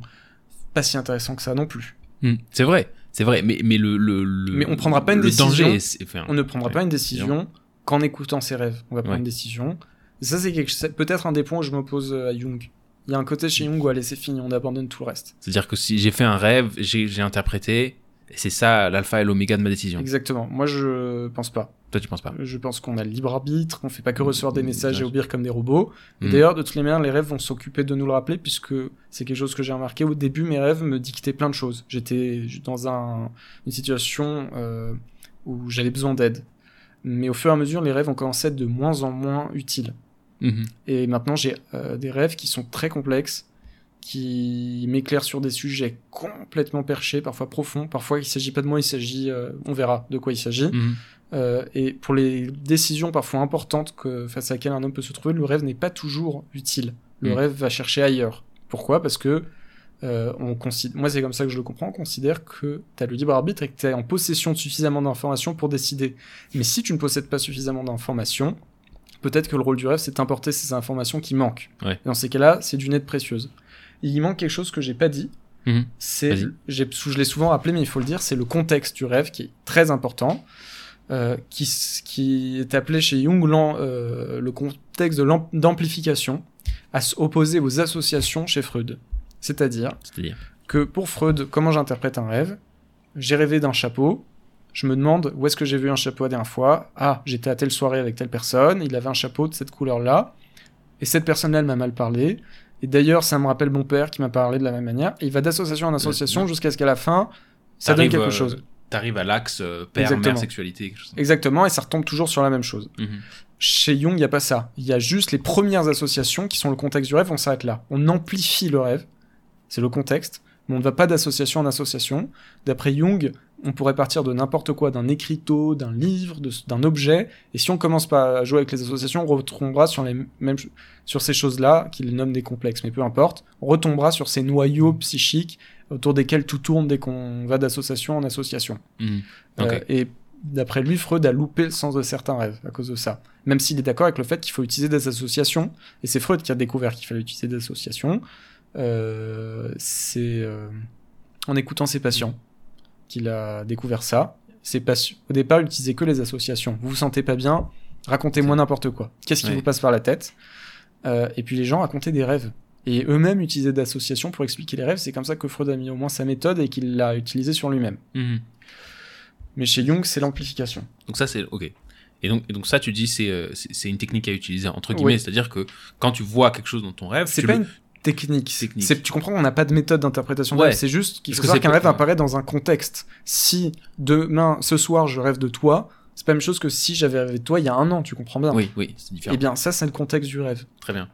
pas si intéressants que ça non plus. Hmm, c'est vrai, c'est vrai, mais, mais le, le, le- Mais on prendra pas une le décision. danger, c'est- enfin, On ne prendra ouais, pas une décision qu'en écoutant ses rêves. On va prendre Ouais. une décision. Et ça, c'est peut-être un des points où je m'oppose euh, à Jung. Il y a un côté chez Jung où allez, c'est fini, on abandonne tout le reste. C'est-à-dire que si j'ai fait un rêve, j'ai interprété, et c'est ça l'alpha et l'oméga de ma décision. Exactement. Moi, je pense pas. Toi, tu penses pas Je pense qu'on a le libre arbitre, qu'on fait pas que recevoir des messages et obéir comme des robots. Mm. D'ailleurs, de toutes les manières, les rêves vont s'occuper de nous le rappeler, puisque c'est quelque chose que j'ai remarqué. Au début, mes rêves me dictaient plein de choses. J'étais dans un, une situation euh, où j'avais besoin d'aide. Mais au fur et à mesure, les rêves ont commencé à être de moins en moins utiles. Mhm. Et maintenant, j'ai euh, des rêves qui sont très complexes, qui m'éclairent sur des sujets complètement perchés, parfois profonds. Parfois, il s'agit pas de moi, il s'agit, euh, on verra de quoi il s'agit. Mhm. Euh, et pour les décisions parfois importantes que, face à laquelle un homme peut se trouver, le rêve n'est pas toujours utile. Le Mm. rêve va chercher ailleurs. Pourquoi? Parce que euh, on considère, moi c'est comme ça que je le comprends, on considère que tu as le libre arbitre et que tu es en possession de suffisamment d'informations pour décider. Mais si tu ne possèdes pas suffisamment d'informations, peut-être que le rôle du rêve c'est d'importer ces informations qui manquent. Ouais. Et dans ces cas-là, c'est d'une aide précieuse. Il manque quelque chose que j'ai pas dit, Mhm. c'est, je l'ai souvent rappelé, mais il faut le dire, c'est le contexte du rêve qui est très important, euh, qui, est appelé chez Jung euh, le contexte d'amplification, à s'opposer aux associations chez Freud. C'est-à-dire C'est-à-dire que pour Freud, comment j'interprète un rêve? J'ai rêvé d'un chapeau. Je me demande où est-ce que j'ai vu un chapeau la dernière fois? Ah, j'étais à telle soirée avec telle personne. Il avait un chapeau de cette couleur-là. Et cette personne-là, elle m'a mal parlé. Et d'ailleurs, ça me rappelle mon père qui m'a parlé de la même manière. Et il va d'association en association Euh, jusqu'à ce qu'à la fin, ça donne quelque euh, chose. T'arrives à l'axe euh, père, Exactement. mère, sexualité, quelque chose. Exactement, et ça retombe toujours sur la même chose. Mhm. Chez Jung, il n'y a pas ça. Il y a juste les premières associations qui sont le contexte du rêve, on s'arrête là. On amplifie le rêve, c'est le contexte, mais on ne va pas d'association en association. D'après Jung, on pourrait partir de n'importe quoi, d'un écriteau, d'un livre, d'un objet, et si on commence pas à jouer avec les associations, on retombera sur, les mêmes, sur ces choses-là, qu'il nomme des complexes, mais peu importe, on retombera sur ces noyaux psychiques autour desquels tout tourne dès qu'on va d'association en association. Ok. Euh, et d'après lui, Freud a loupé le sens de certains rêves à cause de ça. Même s'il est d'accord avec le fait qu'il faut utiliser des associations, et c'est Freud qui a découvert qu'il fallait utiliser des associations, euh, c'est euh, en écoutant ses patients qu'il a découvert ça. Ses patients, au départ, il utilisait que les associations. Vous vous sentez pas bien, racontez-moi n'importe quoi. Qu'est-ce qui Ouais. vous passe par la tête? Euh, Et puis les gens racontaient des rêves. Et eux-mêmes utilisaient d'associations pour expliquer les rêves. C'est comme ça que Freud a mis au moins sa méthode et qu'il l'a utilisée sur lui-même. Mhm. Mais chez Jung, c'est l'amplification. Donc ça, c'est ok. Et donc, et donc ça, tu dis, c'est euh, c'est c'est une technique à utiliser entre guillemets, Oui. c'est-à-dire que quand tu vois quelque chose dans ton rêve, C'est tu pas le- une technique. Technique. Tu comprends qu'on n'a pas de méthode d'interprétation Ouais. C'est juste qu'il faut savoir qu'un rêve apparaît dans un contexte. Si demain, ce soir, je rêve de toi, c'est pas la même chose que si j'avais rêvé de toi il y a un an. Tu comprends bien Oui, oui, c'est différent. Eh bien, ça, c'est le contexte du rêve. Très bien.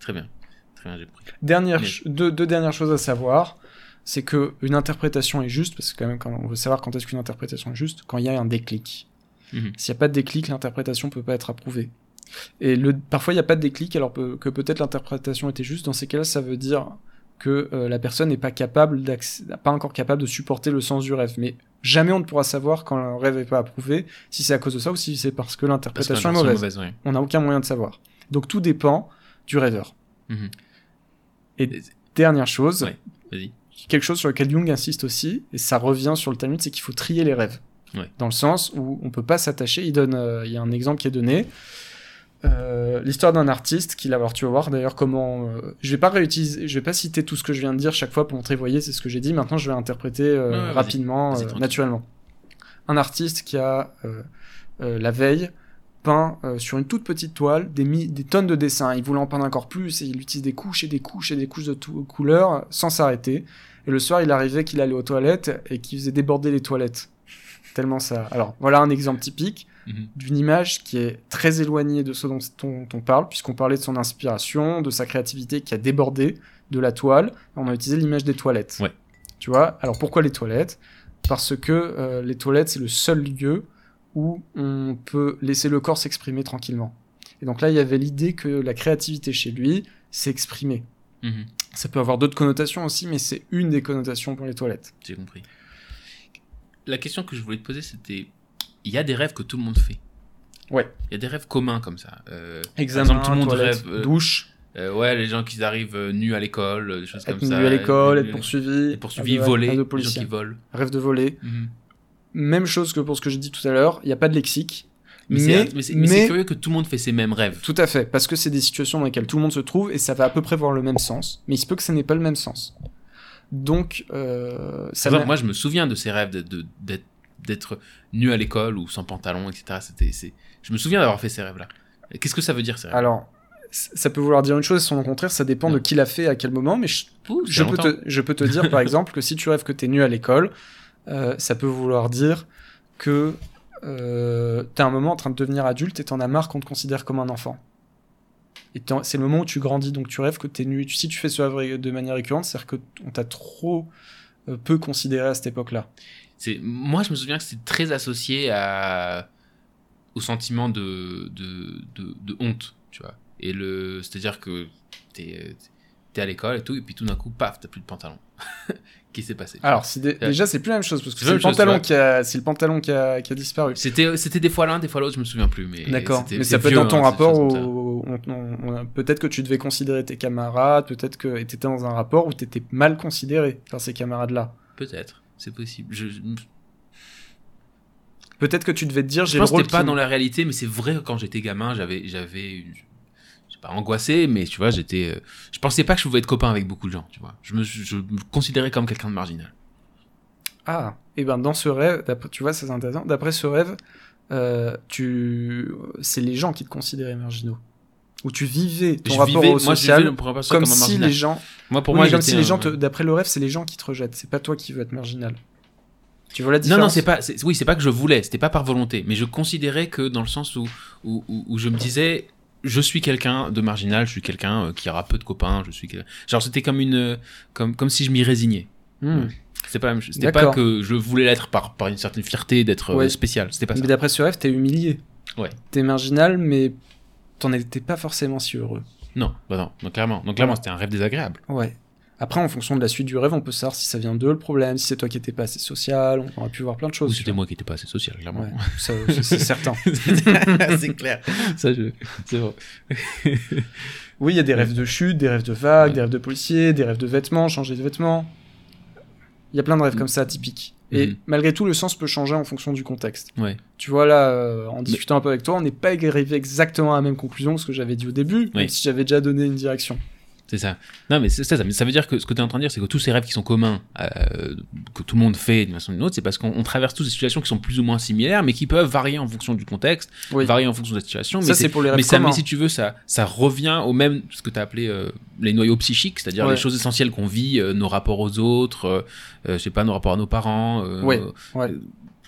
Très bien. très bien, j'ai pris. Dernière, Mais- deux, deux dernières choses à savoir, c'est que une interprétation est juste, parce que quand même, quand on veut savoir quand est-ce qu'une interprétation est juste, quand il y a un déclic. Mhm. S'il n'y a pas de déclic, l'interprétation peut pas être approuvée. Et le, parfois, il n'y a pas de déclic, alors que peut-être l'interprétation était juste. Dans ces cas-là, ça veut dire que euh, la personne n'est pas capable, pas encore capable de supporter le sens du rêve. Mais jamais on ne pourra savoir quand le rêve n'est pas approuvé, si c'est à cause de ça ou si c'est parce que l'interprétation est mauvaise. ouais. On n'a aucun moyen de savoir. Donc tout dépend du rêveur. Mhm. Et dernière chose, quelque chose sur lequel Jung insiste aussi, et ça revient sur le Talmud, c'est qu'il faut trier les rêves. Dans le sens où on peut pas s'attacher. Il donne, euh, il y a un exemple qui est donné. Euh, L'histoire d'un artiste qui, alors tu vas voir d'ailleurs comment. euh, je vais pas réutiliser, je vais pas citer tout ce que je viens de dire chaque fois pour montrer, voyez, c'est ce que j'ai dit. Maintenant, je vais interpréter euh, Ouais, ouais, vas-y. rapidement, euh, naturellement. Un artiste qui a la veille peint sur une toute petite toile des, mi- des tonnes de dessins. Il voulait en peindre encore plus et il utilise des couches et des couches et des couches de couleurs sans s'arrêter. Et le soir, il arrivait qu'il allait aux toilettes et qu'il faisait déborder les toilettes. Tellement ça. Alors, voilà un exemple typique Mhm. d'une image qui est très éloignée de ce dont on parle, puisqu'on parlait de son inspiration, de sa créativité qui a débordé de la toile. On a utilisé l'image des toilettes. Ouais. Tu vois Alors pourquoi les toilettes? Parce que euh, les toilettes, c'est le seul lieu où on peut laisser le corps s'exprimer tranquillement. Et donc là, il y avait l'idée que la créativité chez lui s'exprimait. Mhm. Ça peut avoir d'autres connotations aussi, mais c'est une des connotations pour les toilettes. J'ai compris. La question que je voulais te poser, c'était il y a des rêves que tout le monde fait. Ouais. Il y a des rêves communs comme ça. Euh, Examen, exemple, tout le monde toilette, rêve, euh, douche, euh, ouais, les gens qui arrivent nus à l'école, des choses être comme ça. nu à l'école, être poursuivi, être poursuivi, rêve de- voler, rêve de les gens qui volent. rêve de voler. Mhm. Même chose que pour ce que j'ai dit tout à l'heure, il n'y a pas de lexique. Mais, c'est- mais c'est curieux que tout le monde fait ses mêmes rêves. Tout à fait, parce que c'est des situations dans lesquelles tout le monde se trouve et ça va à peu près avoir le même sens, mais il se peut que ça n'ait pas le même sens. Donc, euh, ça exemple, moi, je me souviens de ces rêves d'être d'être nu à l'école ou sans pantalon, etc. C'était, c'est... Je me souviens d'avoir fait ces rêves-là. Qu'est-ce que ça veut dire, ces rêves Alors, ça peut vouloir dire une chose, et son contraire, ça dépend de qui l'a fait à quel moment, mais je, Ouh, peux, te, je peux te dire par [laughs] exemple que si tu rêves que tu es nu à l'école, euh, ça peut vouloir dire que euh, tu un moment en train de devenir adulte et t'en as marre qu'on te considère comme un enfant. Et c'est le moment où tu grandis, donc tu rêves que tu es nu. Si tu fais ce rêve de manière récurrente, c'est-à-dire qu'on t'a trop euh, peu considéré à cette époque-là. C'est... Moi, je me souviens que c'est très associé à... au sentiment de, de, de, de honte, tu vois. Et le... C'est-à-dire que t'es, t'es à l'école et tout, et puis tout d'un coup, paf, t'as plus de pantalon. [laughs] Qu'est-ce qui s'est passé Alors, dé- déjà, c'est plus la même chose, parce que C'est le, chose, pantalon qui a, c'est le pantalon qui a, qui a disparu. C'était, c'était des fois l'un, des fois l'autre, je me souviens plus. Mais D'accord, mais ça peut être dans ton hein, rapport on- peut-être que tu devais considérer tes camarades, peut-être que tu étais dans un rapport où tu étais mal considéré par ces camarades-là. Peut-être, c'est possible. Je, Peut-être que tu devais te dire je j'ai le rôle pas dans la réalité, mais c'est vrai quand j'étais gamin, j'avais, j'avais, une- pas angoissé, mais tu vois, j'étais, euh, je pensais pas que je pouvais être copain avec beaucoup de gens, tu vois. Je me, je me considérais comme quelqu'un de marginal. Ah, et ben dans ce rêve, d'après- tu vois, c'est intéressant. D'après ce rêve, euh, tu, c'est les gens qui te considéraient marginaux. Où tu vivais ton je rapport vivais, au moi, social social comme comme si marginal. les gens, Moi, pour Oui, moi, comme si les un- gens, te... d'après le rêve, c'est les gens qui te rejettent. C'est pas toi qui veux être marginal. Tu vois la Non, différence non, c'est pas. Oui, c'est pas que je voulais. C'était pas par volonté, mais je considérais que dans le sens où où, où, où je me disais, je suis quelqu'un de marginal, je suis quelqu'un euh, qui aura peu de copains, je suis genre c'était comme une euh, comme comme si je m'y résignais. Hmm. C'était pas. C'était pas que je voulais l'être par par une certaine fierté d'être euh, Ouais. spécial. C'était pas ça. Mais d'après ce rêve, t'es humilié. Ouais. T'es marginal, mais t'en étais pas forcément si heureux. Non, bah non, non, clairement. Donc clairement, c'était un rêve désagréable. Ouais. Après, en fonction de la suite du rêve, on peut savoir si ça vient d'eux le problème, si c'est toi qui étais pas assez social, on aurait pu voir plein de choses. Ou c'était moi qui étais pas assez social, clairement. Ouais, ça, c'est c'est [laughs] certain. c'est [laughs] clair. Ça, je... c'est vrai. [laughs] Oui, il y a des rêves de chute, des rêves de vagues, Ouais. des rêves de policiers, des rêves de vêtements, changer de vêtements. Il y a plein de rêves comme ça typiques. Et Mhm. malgré tout, le sens peut changer en fonction du contexte. Ouais. Tu vois, là, euh, en discutant un peu avec toi, on n'est pas arrivé exactement à la même conclusion que ce que j'avais dit au début, même si j'avais déjà donné une direction. C'est ça. Non, mais c'est ça, ça. Mais ça veut dire que ce que tu es en train de dire, c'est que tous ces rêves qui sont communs, euh, que tout le monde fait d'une façon ou d'une autre, c'est parce qu'on on traverse tous des situations qui sont plus ou moins similaires, mais qui peuvent varier en fonction du contexte, Oui. varier en fonction de la situation. Ça, mais c'est pour les rêves mais, ça, communs. mais si tu veux, ça, ça revient au même, ce que tu as appelé euh, les noyaux psychiques, c'est-à-dire Ouais. les choses essentielles qu'on vit, euh, nos rapports aux autres, je sais pas, nos rapports à nos parents. Ouais, ouais.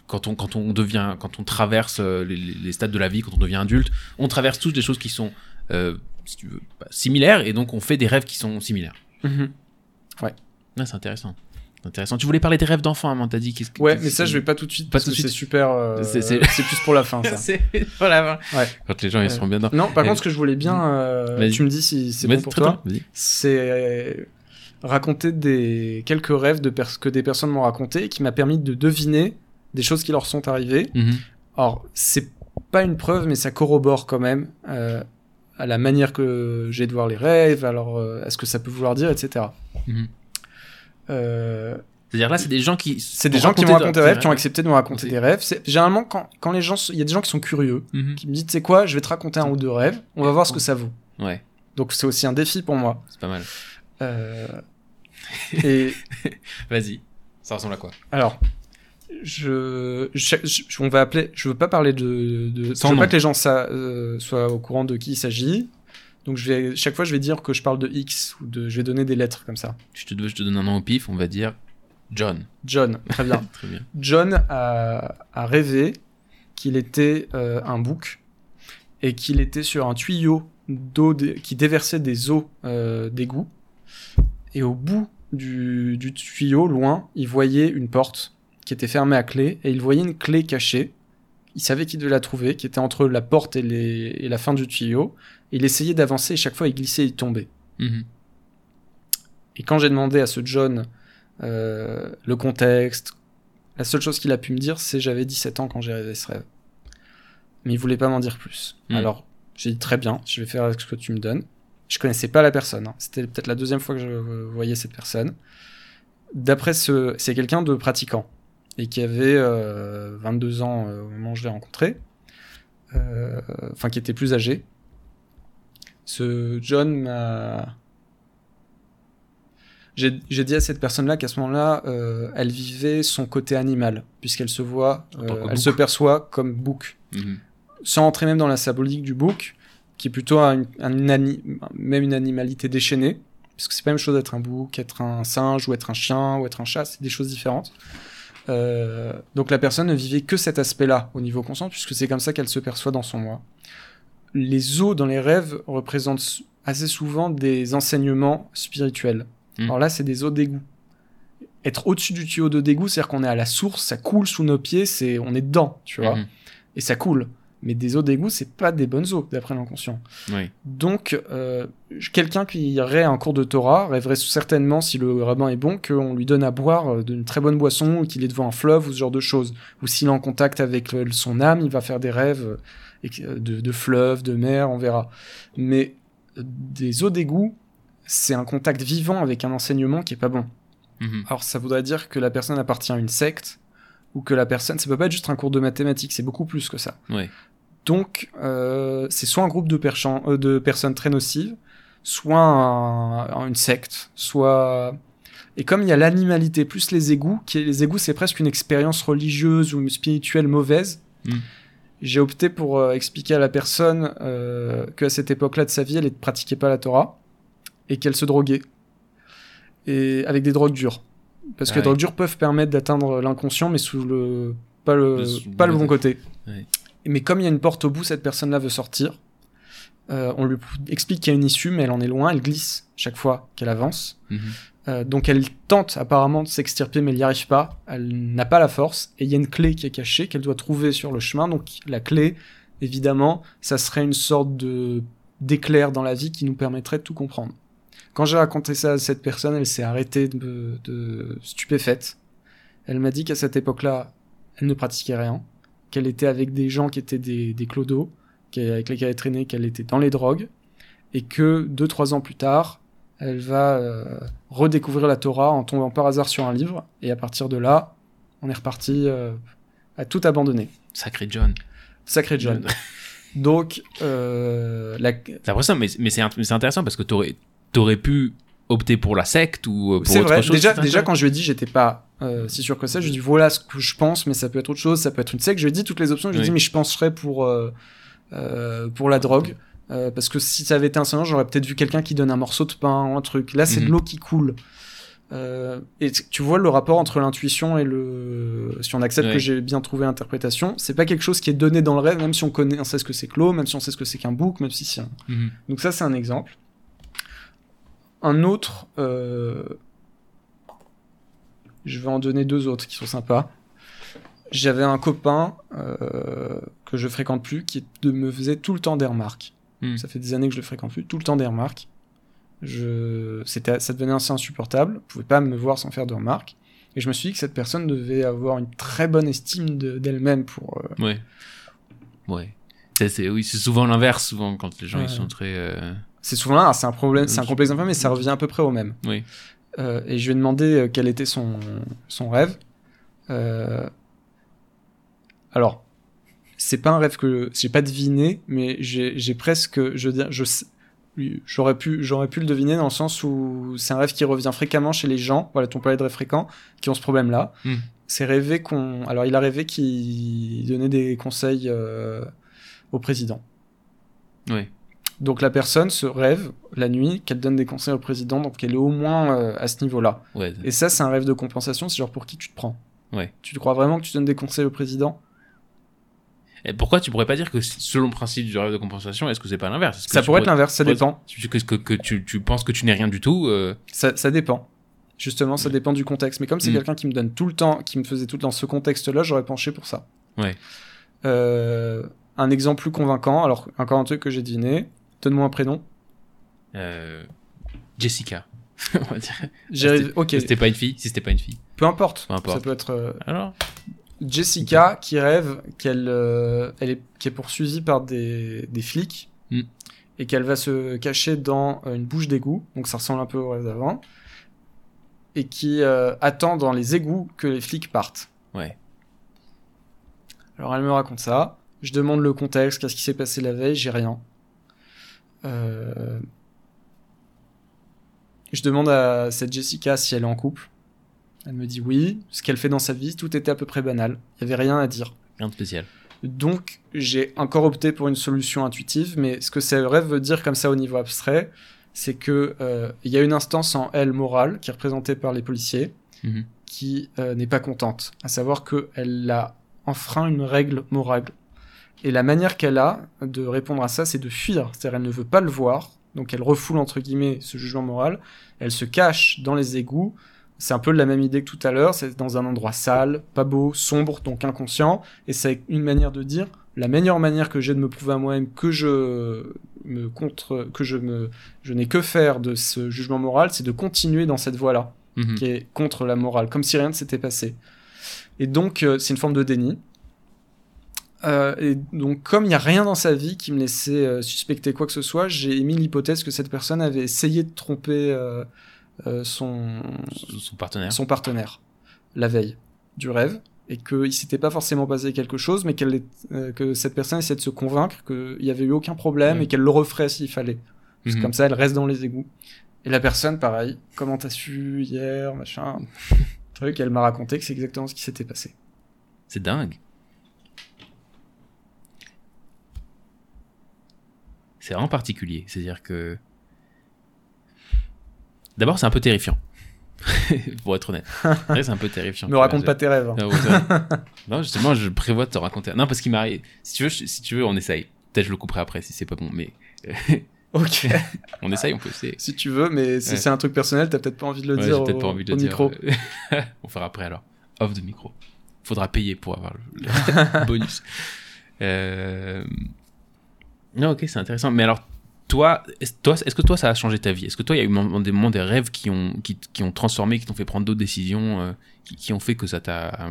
Quand on, quand on devient, quand on traverse les, les- les stades de la vie, quand on devient adulte, on traverse tous des choses qui sont euh, si tu veux, pas similaires, et donc on fait des rêves qui sont similaires. Mhm. Ouais, c'est intéressant. Intéressant. Tu voulais parler des rêves d'enfants, avant, t'as dit qu'est-ce que Ouais, mais ça, je vais pas tout de suite. Pas parce tout de suite. C'est super. euh, C'est- plus pour la fin, ça. [laughs] C'est voilà. Ouais. Quand les gens ils sont bien dedans. Non, par contre, ce que je voulais bien, euh, tu me dis si c'est bon pour toi, c'est raconter des quelques rêves de pers- que des personnes m'ont raconté, qui m'a permis de deviner des choses qui leur sont arrivées. Mhm. Alors, c'est pas une preuve, mais ça corrobore quand même euh, à la manière que j'ai de voir les rêves, alors euh, à ce que ça peut vouloir dire, etc. Mhm. Euh, C'est-à-dire là, c'est des gens qui. c'est des gens qui m'ont raconté des rêves, qui ont accepté de me raconter des rêves. C'est généralement quand, quand les gens, il y a des gens qui sont curieux, Mhm. qui me disent, tu sais quoi, je vais te raconter un ou deux rêves, on va voir ce que ça vaut. Ouais, Donc c'est aussi un défi pour moi. c'est pas mal. Euh, [laughs] et Vas-y. Ça ressemble à quoi? Alors, je, je- je- on va appeler. Je veux pas parler de. de Sans je veux nom. pas que les gens ça, euh, soient au courant de qui il s'agit. Donc je vais chaque fois je vais dire que je parle de X ou de. Je vais donner des lettres comme ça. je te, je te donne un nom au pif, on va dire John. John, très bien. [laughs] Très bien. John a, a rêvé qu'il était euh, un bouc et qu'il était sur un tuyau d'eau dé- qui déversait des eaux euh, d'égout. Et au bout du, du tuyau, loin, il voyait une porte qui était fermée à clé et il voyait une clé cachée. Il savait qu'il devait la trouver, qui était entre la porte et, les- et la fin du tuyau. Il essayait d'avancer et chaque fois il glissait et il tombait. Mhm. Et quand j'ai demandé à ce John euh, le contexte, la seule chose qu'il a pu me dire, c'est j'avais 17 ans quand j'ai rêvé ce rêve. Mais il voulait pas m'en dire plus. Mm. Alors, j'ai dit très bien, je vais faire avec ce que tu me donnes. Je connaissais pas la personne. hein. C'était peut-être la deuxième fois que je voyais cette personne. D'après ce, c'est quelqu'un de pratiquant et qui avait euh, 22 ans euh, au moment où je l'ai rencontré. Euh, Enfin, qui était plus âgé. Ce John m'a j'ai dit à cette personne-là qu'à ce moment-là, euh, elle vivait son côté animal, puisqu'elle se voit, euh, elle se perçoit comme bouc, Mhm. sans entrer même dans la symbolique du bouc, qui est plutôt un, un même une animalité déchaînée, parce que c'est pas la même chose d'être un bouc, être un singe, ou être un chien, ou être un chat, c'est des choses différentes. Euh, donc la personne ne vivait que cet aspect-là au niveau conscient, puisque c'est comme ça qu'elle se perçoit dans son moi. Les os dans les rêves représentent assez souvent des enseignements spirituels. Mm. Alors là, c'est des eaux d'égout. Être au-dessus du tuyau de d'égout, c'est-à-dire qu'on est à la source, ça coule sous nos pieds, c'est on est dedans, tu vois, Mhm. et ça coule. Mais des eaux d'égout, c'est pas des bonnes eaux, d'après l'inconscient. Oui. Donc, euh, quelqu'un qui irait à un cours de Torah rêverait certainement, si le rabbin est bon, qu'on lui donne à boire euh, d'une très bonne boisson, ou qu'il est devant un fleuve, ou ce genre de choses. Ou s'il est en contact avec son âme, il va faire des rêves euh, de, de fleuves, de mer, on verra. Mais des eaux d'égout, c'est un contact vivant avec un enseignement qui est pas bon. Mhm. Alors, ça voudrait dire que la personne appartient à une secte, ou que la personne, ça peut pas être juste un cours de mathématiques, c'est beaucoup plus que ça. Ouais. Donc, euh, c'est soit un groupe de, euh, de personnes très nocives, soit un- une secte, soit... Et comme il y a l'animalité plus les égouts, qui est, les égouts c'est presque une expérience religieuse ou spirituelle mauvaise, Mm. j'ai opté pour euh, expliquer à la personne qu'à cette époque-là de sa vie, elle ne pratiquait pas la Torah et qu'elle se droguait. Et avec des drogues dures. Parce que Ah les oui. drogues dures peuvent permettre d'atteindre l'inconscient, mais sous le... pas le, Le- sous le pas le bon bon côté. Ouais. Mais comme il y a une porte au bout, cette personne-là veut sortir. Euh, on lui explique qu'il y a une issue, mais elle en est loin, elle glisse chaque fois qu'elle avance. Mhm. Euh, donc elle tente apparemment de s'extirper, mais elle n'y arrive pas. Elle n'a pas la force. Et il y a une clé qui est cachée qu'elle doit trouver sur le chemin. Donc la clé, évidemment, ça serait une sorte de d'éclair dans la vie qui nous permettrait de tout comprendre. Quand j'ai raconté ça à cette personne, elle s'est arrêtée de, de stupéfaite. Elle m'a dit qu'à cette époque-là, elle ne pratiquait rien, qu'elle était avec des gens qui étaient des, des clodos, avec lesquels elle traînait, qu'elle était dans les drogues, et que deux, trois ans plus tard, elle va euh, redécouvrir la Torah en tombant par hasard sur un livre, et à partir de là, on est reparti euh, à tout abandonner. Sacré John. Sacré John. [laughs] Donc, euh, la... Mais, mais c'est intéressant parce que t'aurais aurais pu opter pour la secte ou pour autre vrai. chose. Déjà, déjà quand je lui ai dit, j'étais pas euh, si sûr que ça. Je dit voilà ce que je pense, mais ça peut être autre chose, ça peut être une secte. Je lui ai dit toutes les options. Je lui ai Oui. dit mais je penserais pour euh, euh, pour la drogue. Euh, parce que si ça avait été un salon, j'aurais peut-être vu quelqu'un qui donne un morceau de pain ou un truc. Là, c'est de l'eau qui coule. Et tu vois le rapport entre l'intuition et le. Si on accepte que j'ai bien trouvé l'interprétation, c'est pas quelque chose qui est donné dans le rêve, même si on connaît, on sait ce que c'est que l'eau, même si on sait ce que c'est qu'un bouc, même si c'est un. Mhm. Donc ça, c'est un exemple. Un autre, je vais en donner deux autres qui sont sympas. J'avais un copain euh, que je fréquente plus qui me faisait tout le temps des remarques. Mhm. Ça fait des années que je le fréquente plus, tout le temps des remarques. Je, c'était, ça devenait assez insupportable. Je pouvais pas me voir sans faire de remarques. Et je me suis dit que cette personne devait avoir une très bonne estime de- d'elle-même pour. euh, Ouais. Ouais. C'est, c'est- oui, c'est souvent l'inverse, souvent, quand les gens Ouais. ils sont très. euh, C'est souvent là, c'est un problème, c'est un complexe mais ça revient à peu près au même. Oui. Euh, et je lui ai demandé euh, quel était son, son rêve. Euh, alors, c'est pas un rêve que j'ai pas deviné, mais j'ai presque, je j'aurais pu, j'aurais pu le deviner dans le sens où c'est un rêve qui revient fréquemment chez les gens. Voilà, ton palais de rêve fréquent qui ont ce problème-là. Hmm. C'est rêvé qu'on, alors il a rêvé qu'il donnait des conseils euh, au président. Oui. Donc la personne se rêve la nuit qu'elle donne des conseils au président, donc elle est au moins euh, à ce niveau-là. Ouais. Et ça, c'est un rêve de compensation, c'est genre pour qui tu te prends Ouais. Tu crois vraiment que tu donnes des conseils au président? Et pourquoi tu pourrais pas dire que selon le principe du rêve de compensation, est-ce que c'est pas l'inverse? Ça pourrait être l'inverse, ça dépend. Tu, que, que, que tu, tu penses que tu n'es rien du tout euh, Ça, ça dépend. Justement, ça dépend du contexte. Mais comme c'est Mm. quelqu'un qui me donne tout le temps, qui me faisait tout dans ce contexte-là, j'aurais penché pour ça. Ouais. Euh, un exemple plus convaincant, alors encore un truc que j'ai deviné. Donne-moi un prénom. euh, Jessica. [laughs] On va dire. Rêvé- Ok, Si c'était pas une fille, si c'était pas une fille. peu importe. Peu importe. Ça peut être euh, Alors Jessica qui rêve qu'elle euh, elle est, qui est poursuivie par des, des flics Mm. et qu'elle va se cacher dans euh, une bouche d'égout, donc ça ressemble un peu au rêve d'avant, et qui euh, attend dans les égouts que les flics partent. Ouais. Alors elle me raconte ça, je demande le contexte, qu'est-ce qui s'est passé la veille, j'ai rien. Euh, Je demande à cette Jessica si elle est en couple. Elle me dit oui, ce qu'elle fait dans sa vie, tout était à peu près banal. Il y avait rien à dire. Rien de spécial. Donc, j'ai encore opté pour une solution intuitive, mais ce que rêve veut dire comme ça au niveau abstrait, c'est que euh, il y a une instance en elle morale qui est représentée par les policiers, Mhm. qui euh, n'est pas contente, à savoir qu'elle a enfreint une règle morale. Et la manière qu'elle a de répondre à ça, c'est de fuir. C'est-à-dire, elle ne veut pas le voir, donc elle refoule entre guillemets ce jugement moral. Elle se cache dans les égouts. C'est un peu la même idée que tout à l'heure. C'est dans un endroit sale, pas beau, sombre, donc inconscient. Et c'est une manière de dire la meilleure manière que j'ai de me prouver à moi-même que je me contre, que je me, je n'ai que faire de ce jugement moral, c'est de continuer dans cette voie-là Mhm. qui est contre la morale, comme si rien ne s'était passé. Et donc, euh, c'est une forme de déni. Euh, et donc, comme il n'y a rien dans sa vie qui me laissait euh, suspecter quoi que ce soit, j'ai émis l'hypothèse que cette personne avait essayé de tromper euh, euh, son, Son partenaire. son partenaire la veille du rêve et qu'il s'était pas forcément passé quelque chose, mais qu'elle euh, que cette personne essayait de se convaincre qu'il n'y avait eu aucun problème et qu'elle le referait s'il fallait. Parce que Mhm. comme ça, elle reste dans les égouts. Et la personne, pareil, comment t'as su hier, machin. [laughs] truc, elle m'a raconté que c'est exactement ce qui s'était passé. C'est dingue. C'est vraiment particulier. C'est-à-dire que. D'abord, c'est un peu terrifiant. [laughs] Pour être honnête. C'est un peu terrifiant. [laughs] Me raconte pas tes rêves. hein. Ah, [laughs] non, justement, je prévois de te raconter. Non, parce qu'il m'arrive. Si tu veux, si tu veux, on essaye. Peut-être je le couperai après si c'est pas bon, mais Ok, on essaye, on peut essayer. si tu veux, mais si Ouais. c'est un truc personnel, t'as peut-être pas envie de le Ouais, dire j'ai peut-être au, pas envie de au le dire. micro. on fera après alors. Off de micro. Faudra payer pour avoir le, le bonus. Euh... Non, ok, c'est intéressant. Mais alors, toi, est-ce, toi, est-ce que toi, ça a changé ta vie? Est-ce que toi, il y a eu des moments, des rêves qui ont, qui, qui ont transformé, qui t'ont fait prendre d'autres décisions, euh, qui, qui ont fait que ça t'a.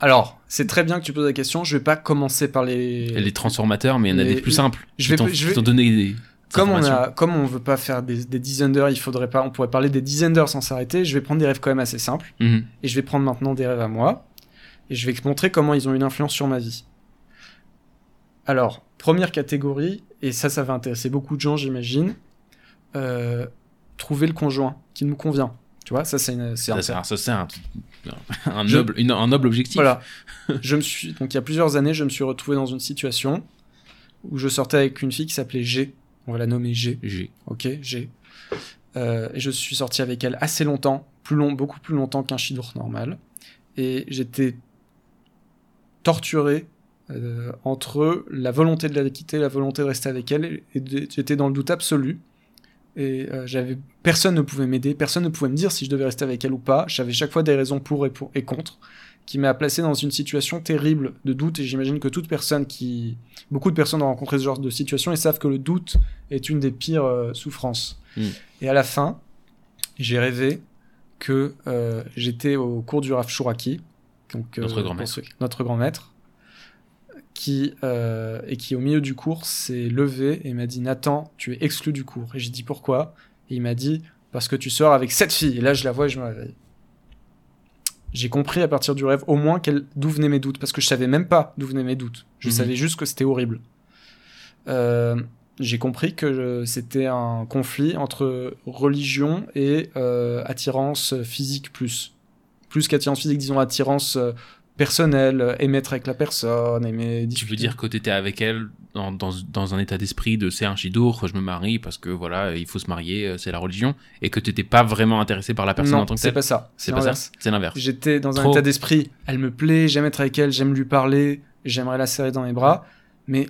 Alors, c'est très bien que tu poses la question. Je vais pas commencer par les. les transformateurs, mais il y en a Les- des plus simples. je vais- je vais- donné des. Comme on a, comme on veut pas faire des, des dizaines d'heures, il faudrait pas, on pourrait parler des dizaines d'heures sans s'arrêter. Je vais prendre des rêves quand même assez simples. Mhm. Et je vais prendre maintenant des rêves à moi. Et je vais te montrer comment ils ont une influence sur ma vie. Alors, première catégorie, et ça, ça va intéresser beaucoup de gens, j'imagine. euh, trouver le conjoint qui nous convient. Tu vois, ça, c'est une- c'est Ça, c'est un, ça, un, un Je- noble, une- un noble objectif. Voilà. [laughs] je me suis, donc il y a plusieurs années, je me suis retrouvé dans une situation où je sortais avec une fille qui s'appelait G. On va la nommer G. J'ai. Ok, G. Euh, et je suis sorti avec elle assez longtemps, plus long, beaucoup plus longtemps qu'un chidour normal. Et j'étais torturé euh, entre la volonté de la quitter la volonté de rester avec elle. Et j'étais dans le doute absolu. Et euh, j'avais personne ne pouvait m'aider, personne ne pouvait me dire si je devais rester avec elle ou pas. J'avais chaque fois des raisons pour et, pour et contre, qui m'a placé dans une situation terrible de doute. Et j'imagine que toute personne qui, beaucoup de personnes ont rencontré ce genre de situation et savent que le doute est une des pires euh, souffrances. Mm. Et à la fin, j'ai rêvé que j'étais au cours du Rav Shuraki, donc Notre grand pour maître. ceux- notre grand maître, qui euh, et qui au milieu du cours s'est levé et m'a dit Nathan, tu es exclu du cours. Et j'ai dit pourquoi? Et il m'a dit parce que tu sors avec cette fille. Et là, je la vois et je me réveille. J'ai compris à partir du rêve au moins d'où venaient mes doutes, parce que je savais même pas d'où venaient mes doutes. Je Mhm. savais juste que c'était horrible. Euh, j'ai compris que je- c'était un conflit entre religion et euh, attirance physique plus. Plus qu'attirance physique, disons attirance personnelle, euh, aimer être avec la personne, aimer Tu veux dire que t'étais avec elle dans, dans, dans un état d'esprit de c'est un chidour, je me marie parce que voilà, il faut se marier, euh, c'est la religion, et que t'étais pas vraiment intéressé par la personne en Non, tant que c'est telle pas ça. C'est pas ça l'inverse. C'est l'inverse. J'étais dans un état d'esprit, elle me plaît, j'aime être avec elle, j'aime lui parler, j'aimerais la serrer dans mes bras, mais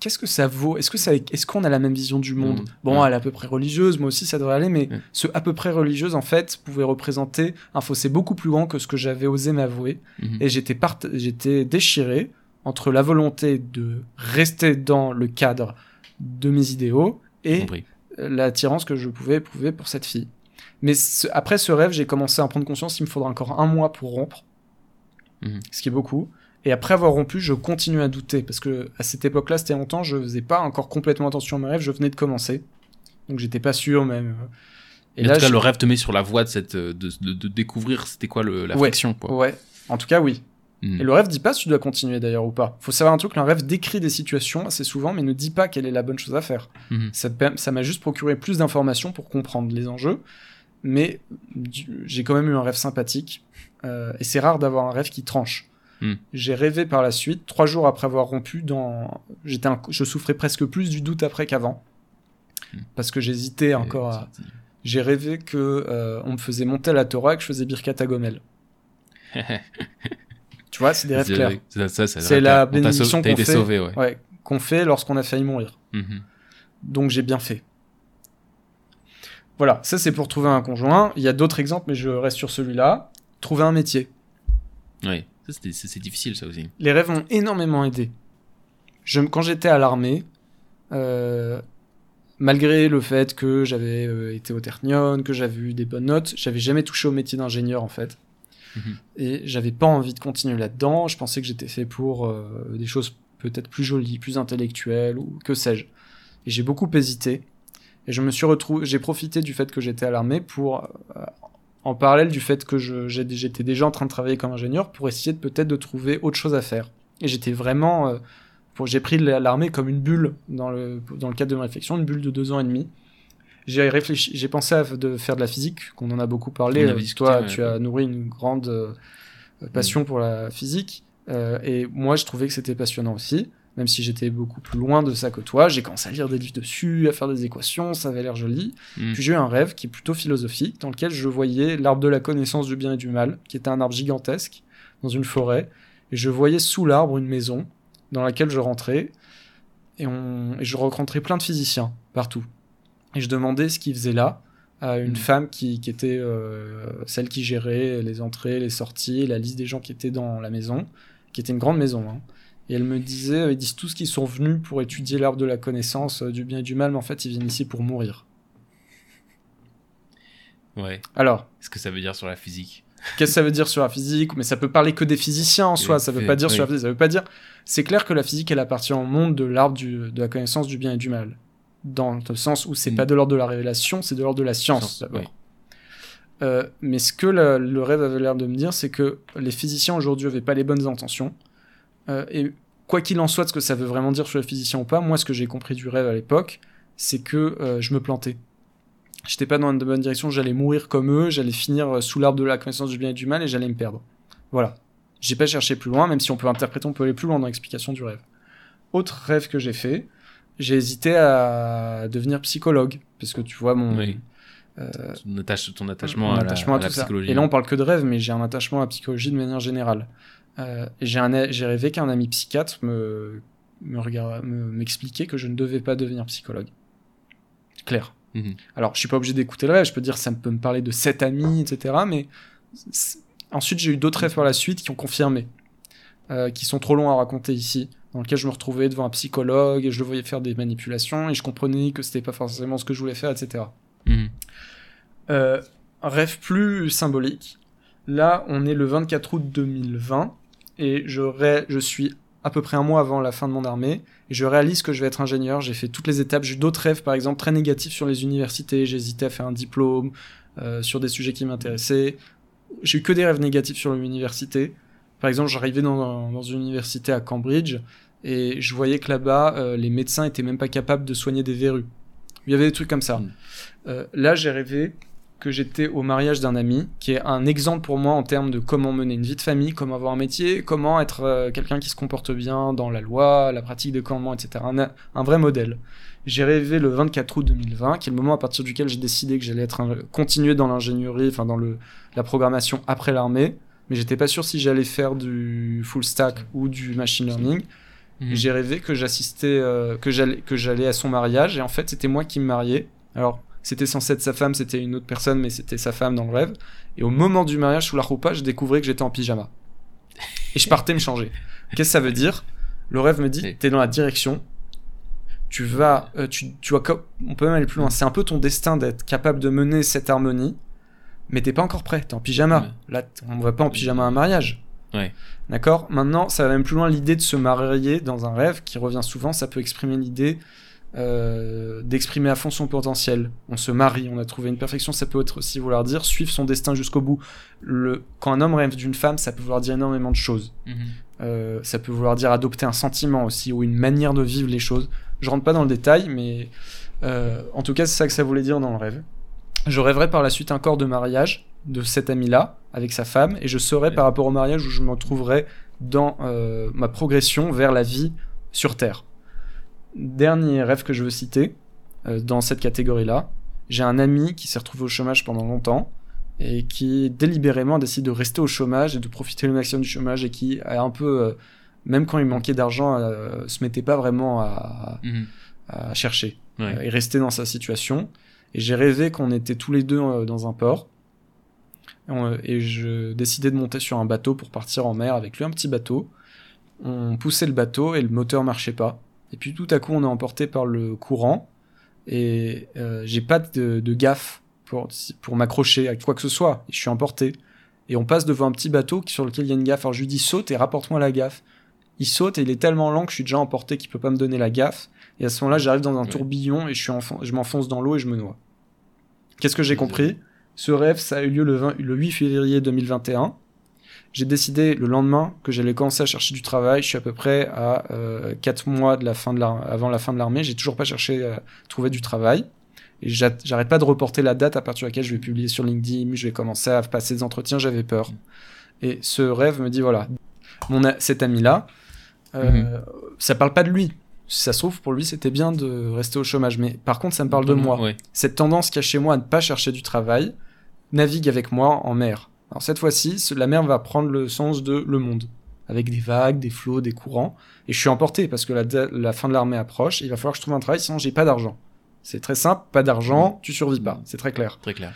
qu'est-ce que ça vaut? Est-ce que ça, est-ce qu'on a la même vision du monde? Monde. Bon, Ouais. elle est à peu près religieuse, moi aussi ça devrait aller, mais Ouais. ce à peu près religieuse en fait pouvait représenter un fossé beaucoup plus grand que ce que j'avais osé m'avouer, et j'étais part... j'étais déchiré entre la volonté de rester dans le cadre de mes idéaux et l'attirance que je pouvais éprouver pour cette fille. Mais ce- après ce rêve, j'ai commencé à prendre conscience qu'il me faudra encore un mois pour rompre, ce qui est beaucoup. Et après avoir rompu, je continue à douter parce que à cette époque-là, c'était longtemps, je faisais pas encore complètement attention à mes rêves, je venais de commencer, donc j'étais pas sûr même. Et en tout cas, je- le rêve te met sur la voie de cette euh, de, de, de découvrir c'était quoi le, la Ouais. friction quoi. ouais, en tout cas oui. Mhm. Et le rêve dit pas si tu dois continuer d'ailleurs ou pas. Faut savoir un truc, un rêve décrit des situations assez souvent, mais ne dit pas quelle est la bonne chose à faire. Mhm. Ça m'a juste procuré plus d'informations pour comprendre les enjeux, mais j'ai quand même eu un rêve sympathique. euh, et c'est rare d'avoir un rêve qui tranche. Hmm. J'ai rêvé par la suite, trois jours après avoir rompu, dans... J'étais un- je souffrais presque plus du doute après qu'avant. Hmm. Parce que j'hésitais encore à... J'ai rêvé que euh, on me faisait monter à la Torah et que je faisais Birkat à Gomel. [laughs] Tu vois, c'est des rêves clairs. C'est la bénédiction qu'on fait. sauvé, ouais. Ouais, qu'on fait lorsqu'on a failli mourir. Mhm. Donc j'ai bien fait. Voilà, ça c'est pour trouver un conjoint. Il y a d'autres exemples, mais je reste sur celui-là. Trouver un métier. Ouais. C'est difficile ça aussi. Les rêves m'ont énormément aidé. Je, quand j'étais à l'armée, euh, malgré le fait que j'avais euh, été au Ternion, que j'avais eu des bonnes notes, j'avais jamais touché au métier d'ingénieur en fait. Mhm. Et j'avais pas envie de continuer là-dedans. Je pensais que j'étais fait pour euh, des choses peut-être plus jolies, plus intellectuelles ou que sais-je. Et j'ai beaucoup hésité. Et je me suis retrouvé, j'ai profité du fait que j'étais à l'armée pour, en parallèle du fait que j'étais déjà en train de travailler comme ingénieur, pour essayer de peut-être de trouver autre chose à faire. Et j'étais vraiment, euh, j'ai pris l'armée comme une bulle dans le dans le cadre de ma réflexion, une bulle de deux ans et demi. J'ai réfléchi, j'ai pensé à de faire de la physique, qu'on en a beaucoup parlé. Euh, discuté, Toi, ouais. tu as nourri une grande euh, passion pour la physique, euh, et moi, je trouvais que c'était passionnant aussi même si j'étais beaucoup plus loin de ça que toi. J'ai commencé à lire des livres dessus, à faire des équations, ça avait l'air joli. Mhm. Puis j'ai eu un rêve qui est plutôt philosophique, dans lequel je voyais l'arbre de la connaissance du bien et du mal, qui était un arbre gigantesque, dans une forêt, et je voyais sous l'arbre une maison, dans laquelle je rentrais, et, on... et je rencontrais plein de physiciens, partout. Et je demandais ce qu'ils faisaient là, à une Mhm. femme qui, qui était euh, celle qui gérait les entrées, les sorties, la liste des gens qui étaient dans la maison, qui était une grande maison. hein. Et elle me disait, euh, ils disent tous qu'ils sont venus pour étudier l'arbre de la connaissance euh, du bien et du mal, mais en fait ils viennent ici pour mourir. Ouais. Alors, Qu'est-ce que ça veut dire sur la physique Qu'est-ce que ça veut dire sur la physique? Mais ça peut parler que des physiciens en soi. Ça veut pas dire sur la physique. Ça veut pas dire. C'est clair que la physique, elle appartient au monde de l'arbre de la connaissance du bien et du mal, dans le sens où c'est Mm. pas de l'ordre de la révélation, c'est de l'ordre de la science. Science, oui. Euh, mais ce que le, le rêve avait l'air de me dire, c'est que les physiciens aujourd'hui avaient pas les bonnes intentions. Euh, et quoi qu'il en soit de ce que ça veut vraiment dire sur les physiciens ou pas, moi, ce que j'ai compris du rêve à l'époque, c'est que euh, je me plantais. J'étais pas dans une bonne direction, j'allais mourir comme eux, j'allais finir euh, sous l'arbre de la connaissance du bien et du mal et j'allais me perdre. Voilà. J'ai pas cherché plus loin, même si on peut interpréter, on peut aller plus loin dans l'explication du rêve. Autre rêve que j'ai fait, j'ai hésité à devenir psychologue, parce que tu vois, mon, Oui. euh, ton, attache- ton attachement mon à la, attachement à à la psychologie. Et là, on parle que de rêve, mais j'ai un attachement à la psychologie de manière générale. Euh, j'ai rêvé qu'un ami psychiatre me, me regarde- me- m'expliquait que je ne devais pas devenir psychologue. Clair. Mhm. Alors, je suis pas obligé d'écouter le rêve, je peux dire ça peut me parler de sept amis, etc. Mais ensuite, j'ai eu d'autres rêves par la suite qui ont confirmé, euh, qui sont trop longs à raconter ici, dans lequel je me retrouvais devant un psychologue et je le voyais faire des manipulations et je comprenais que c'était pas forcément ce que je voulais faire, etc. Mhm. Euh, rêve plus symbolique. Là, on est le 24 août 2020 et je, ré- je suis à peu près un mois avant la fin de mon armée et je réalise que je vais être ingénieur. J'ai fait toutes les étapes. J'ai eu d'autres rêves, par exemple, très négatifs sur les universités. J'hésitais à faire un diplôme euh, sur des sujets qui m'intéressaient. J'ai eu que des rêves négatifs sur l'université. Par exemple, j'arrivais dans, dans une université à Cambridge et je voyais que là-bas, euh, les médecins étaient même pas capables de soigner des verrues. Il y avait des trucs comme ça. Mm. Euh, là, j'ai rêvé que j'étais au mariage d'un ami, qui est un exemple pour moi en termes de comment mener une vie de famille, comment avoir un métier, comment être euh, quelqu'un qui se comporte bien dans la loi, la pratique des commandements, etc. Un, un vrai modèle. J'ai rêvé le 24 août 2020, qui est le moment à partir duquel j'ai décidé que j'allais être un- continuer dans l'ingénierie, enfin dans le, la programmation après l'armée, mais j'étais pas sûr si j'allais faire du full stack ou du machine learning. Mhm. J'ai rêvé que j'assistais, euh, que j'allais, que j'allais à son mariage, et en fait, c'était moi qui me mariais. Alors, c'était censé être sa femme, c'était une autre personne, mais c'était sa femme dans le rêve. Et au moment du mariage, sous la roupa, je découvrais que j'étais en pyjama. Et je partais me changer. Qu'est-ce que ça veut dire? Le rêve me dit, t'es dans la direction. Tu vas, euh, tu, tu vas, on peut même aller plus loin. C'est un peu ton destin d'être capable de mener cette harmonie, mais t'es pas encore prêt. T'es en pyjama. Ouais. Là, on va pas en pyjama à un mariage. Ouais. D'accord? Maintenant, ça va même plus loin l'idée de se marier dans un rêve qui revient souvent. Ça peut exprimer l'idée euh, d'exprimer à fond son potentiel. On se marie, on a trouvé une perfection. Ça peut être aussi vouloir dire suivre son destin jusqu'au bout. Le, quand un homme rêve d'une femme, ça peut vouloir dire énormément de choses. Mhm. Euh, ça peut vouloir dire adopter un sentiment aussi ou une manière de vivre les choses. Je rentre pas dans le détail, mais euh, en tout cas, c'est ça que ça voulait dire dans le rêve. Je rêverais par la suite un corps de mariage de cet ami-là avec sa femme et je Ouais. par rapport au mariage où je me trouverais dans ma progression vers la vie sur Terre. Dernier rêve que je veux citer euh, dans cette catégorie-là. J'ai un ami qui s'est retrouvé au chômage pendant longtemps et qui délibérément décide de rester au chômage et de profiter le maximum du chômage et qui a un peu, euh, même quand il manquait d'argent, euh, se mettait pas vraiment à, Mhm. à chercher Ouais. euh, et rester dans sa situation. Et j'ai rêvé qu'on était tous les deux dans un port. Et, et je décidais de monter sur un bateau pour partir en mer avec lui, un petit bateau. On poussait le bateau et le moteur marchait pas. Et puis tout à coup, on est emporté par le courant. Et euh, j'ai pas de, de gaffe pour, pour m'accrocher à quoi que ce soit. Je suis emporté. Et on passe devant un petit bateau sur lequel il y a une gaffe. Alors je lui dis saute et rapporte-moi la gaffe. Il saute et il est tellement lent que je suis déjà emporté qu'il peut pas me donner la gaffe. Et à ce moment-là, j'arrive dans un Ouais. tourbillon et je, suis enfon- je m'enfonce dans l'eau et je me noie. Qu'est-ce que j'ai compris? Ce rêve, ça a eu lieu le, 20 le 8 février 2021. J'ai décidé le lendemain que j'allais commencer à chercher du travail. Je suis à peu près à 4 mois de la fin de la, avant la fin de l'armée. J'ai toujours pas cherché à trouver du travail. Et j'a- j'arrête pas de reporter la date à partir de laquelle je vais publier sur LinkedIn, je vais commencer à passer des entretiens, j'avais peur. Et ce rêve me dit voilà, mon cet ami-là, euh, ça parle pas de lui. Si ça se trouve, pour lui, c'était bien de rester au chômage. Mais par contre, ça me parle de moi. Cette tendance qu'il y a chez moi à ne pas chercher du travail navigue avec moi en mer. Alors cette fois-ci, la mer va prendre le sens de le monde, avec des vagues, des flots, des courants. Et je suis emporté parce que la, fin de l'armée approche. et il va falloir que je trouve un travail, sinon j'ai pas d'argent. C'est très simple, pas d'argent, tu survis pas. C'est très clair. Très clair.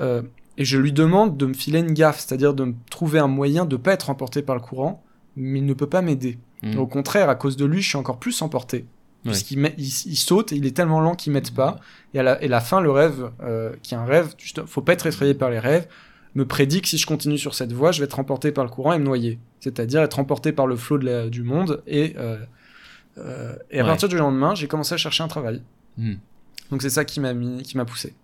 Euh, et je lui demande de me filer une gaffe, c'est-à-dire de me trouver un moyen de pas être emporté par le courant, mais il ne peut pas m'aider. Mhm. Au contraire, à cause de lui, je suis encore plus emporté. Ouais. Puisqu'il il, il saute et il est tellement lent qu'il m'aide pas. Et à la, et la fin, le rêve, euh, qui est un rêve, juste- faut pas être effrayé par les rêves, me prédit que si je continue sur cette voie, je vais être emporté par le courant et me noyer. C'est-à-dire être emporté par le flot de la- du monde. Et, euh, euh, et à Ouais. partir du lendemain, j'ai commencé à chercher un travail. Mhm. Donc c'est ça qui m'a mis, qui m'a poussé.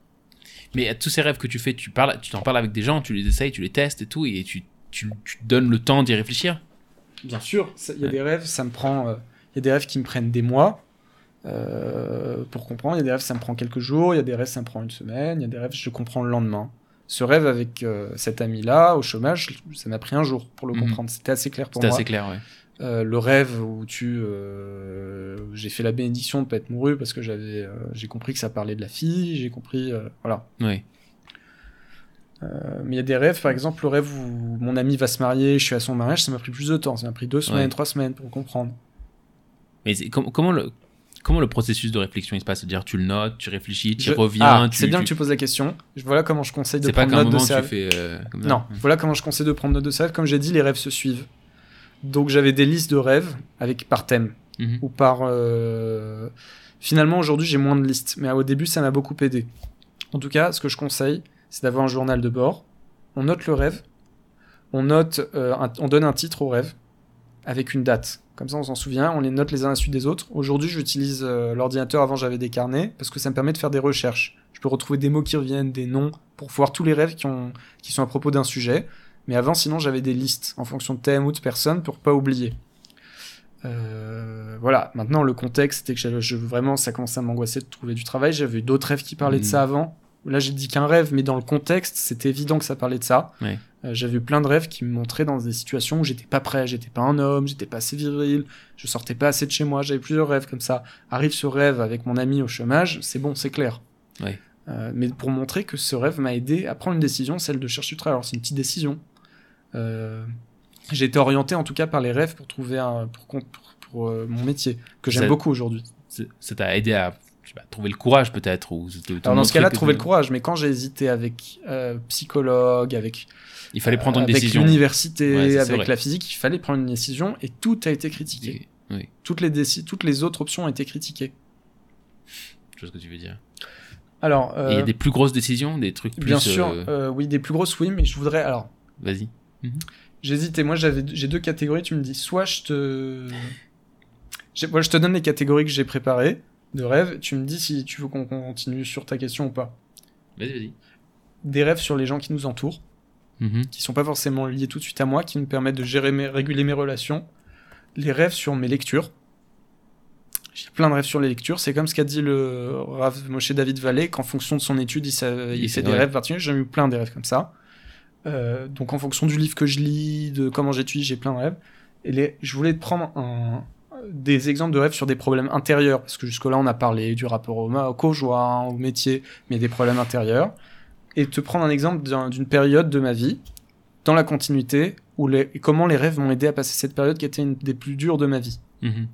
Mais à tous ces rêves que tu fais, tu parles, tu t'en parles avec des gens, tu les essayes, tu les testes et tout, et tu, tu, donnes le temps d'y réfléchir? Bien sûr, il y a Ouais. des rêves, ça me prend, euh, il y a des rêves qui me prennent des mois pour comprendre. Il y a des rêves, ça me prend quelques jours. Il y a des rêves, ça me prend une semaine. Il y a des rêves, je comprends le lendemain. Ce rêve avec euh, cet ami-là au chômage, ça m'a pris un jour pour le Mhm. comprendre. C'était assez clair pour C'était moi. assez clair, ouais. Euh, le rêve où tu euh, j'ai fait la bénédiction de pas être mouru parce que j'avais j'ai compris que ça parlait de la fille j'ai compris voilà Oui. Mais il y a des rêves par exemple le rêve où mon ami va se marier je suis à son mariage ça m'a pris plus de temps ça m'a pris deux semaines Ouais. trois semaines pour comprendre Mais com- comment le comment le processus de réflexion il se passe? C'est-à-dire tu le notes, tu réfléchis, tu Je- reviens, Ah, tu. c'est bien tu- que tu poses la question Je- voilà comment je conseille de C'est prendre note de euh, ça? non voilà comment je conseille de prendre note de rêves comme j'ai dit les rêves se suivent donc j'avais des listes de rêves avec par thème Mhm. ou par. euh, Finalement, aujourd'hui, j'ai moins de listes, mais au début, ça m'a beaucoup aidé. En tout cas, ce que je conseille, c'est d'avoir un journal de bord. On note le rêve, on note, euh, un- on donne un titre au rêve avec une date. Comme ça, on s'en souvient, on les note les uns à la suite des autres. Aujourd'hui, j'utilise euh, l'ordinateur. Avant, j'avais des carnets parce que ça me permet de faire des recherches. Je peux retrouver des mots qui reviennent, des noms, pour voir tous les rêves qui, ont, qui sont à propos d'un sujet. Mais avant, sinon, j'avais des listes en fonction de thème ou de personne pour pas oublier. Euh, voilà. Maintenant, le contexte, c'était que je, vraiment, ça commençait à m'angoisser de trouver du travail. J'avais eu d'autres rêves qui parlaient de Mhm. ça avant. Là, j'ai dit qu'un rêve, mais dans le contexte, c'était évident que ça parlait de ça. Ouais. Euh, j'avais eu plein de rêves qui me montraient dans des situations où j'étais pas prêt, j'étais pas un homme, j'étais pas assez viril, je sortais pas assez de chez moi. J'avais plusieurs rêves comme ça. Arrive ce rêve avec mon ami au chômage, c'est bon, c'est clair. Ouais. Euh, mais pour montrer que ce rêve m'a aidé à prendre une décision, celle de chercher du travail. Alors, c'est une petite décision. Euh, j'ai été orienté en tout cas par les rêves pour trouver un pour, pour, pour, euh, mon métier que j'aime beaucoup aujourd'hui. Ça t'a aidé à je sais pas, trouver le courage peut-être ou Alors dans ce cas-là, trouver le courage. Mais quand j'ai hésité avec euh, psychologue, avec Il fallait prendre une avec décision. l'université, Ouais, avec vrai. la physique, il fallait prendre une décision et tout a été critiqué. Oui, Toutes les toutes les autres options ont été critiquées. je vois ce que tu veux dire. Alors Et il y euh, a des plus grosses décisions, des trucs plus. bien sûr, euh, euh, oui, des plus grosses oui, mais je voudrais alors Vas-y. J'hésitais. Moi, j'avais, j'ai deux catégories. Tu me dis, soit je te, voilà, je te donne les catégories que j'ai préparées de rêves. Tu me dis si tu veux qu'on continue sur ta question ou pas. Vas-y, vas-y. Des rêves sur les gens qui nous entourent, Mhm. qui sont pas forcément liés tout de suite à moi, qui me permettent de gérer mes, réguler mes relations. Les rêves sur mes lectures. J'ai plein de rêves sur les lectures. C'est comme ce qu'a dit le Rav Moshe David Vallée, qu'en fonction de son étude, il, il fait des rêves particuliers. J'ai eu plein des rêves comme ça. Euh, donc en fonction du livre que je lis, de comment j'étudie, j'ai plein de rêves. Et les, je voulais te prendre un- des exemples de rêves sur des problèmes intérieurs, parce que jusque-là on a parlé du rapport au, au conjoint, au métier, mais des problèmes intérieurs. Et te prendre un exemple d'un- d'une période de ma vie, dans la continuité, où les, comment les rêves m'ont aidé à passer cette période qui était une des plus dures de ma vie. Mhm.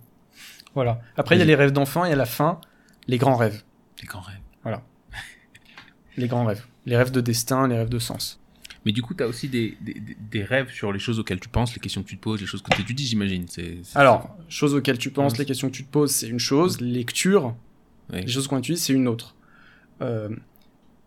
Voilà. Après, il y a les rêves d'enfant et à la fin, les grands rêves. Les grands rêves. [laughs] Les grands rêves. Les rêves de destin, les rêves de sens. Mais du coup, tu as aussi des, des, rêves sur les choses auxquelles tu penses, les questions que tu te poses, les choses que tu étudies, j'imagine. Alors, choses auxquelles tu penses, Ouais. les questions que tu te poses, c'est une chose. Lecture, Ouais. les choses qu'on utilise, c'est une autre. Euh,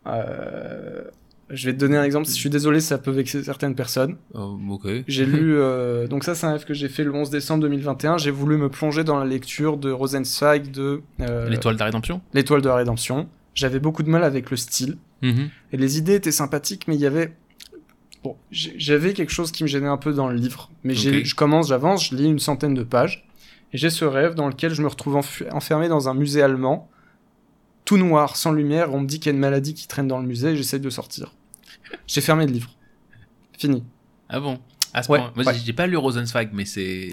euh, je vais te donner un exemple. Je suis désolé, ça peut vexer certaines personnes. Oh, ok. J'ai [laughs] lu, euh, donc ça c'est un rêve que j'ai fait le 11 décembre 2021. J'ai voulu me plonger dans la lecture de Rosenzweig de L'étoile de la rédemption? L'étoile de la rédemption. J'avais beaucoup de mal avec le style. Mhm. Et les idées étaient sympathiques, mais il y avait. Bon, j'avais quelque chose qui me gênait un peu dans le livre. Mais je commence, j'avance, je lis une centaine de pages. Et j'ai ce rêve dans lequel je me retrouve enfermé dans un musée allemand, tout noir, sans lumière. On me dit qu'il y a une maladie qui traîne dans le musée et j'essaye de sortir. J'ai fermé le livre. Fini. Ah bon? À ce Ouais, point. Moi, ouais. j'ai- pas lu Rosenzweig, mais c'est.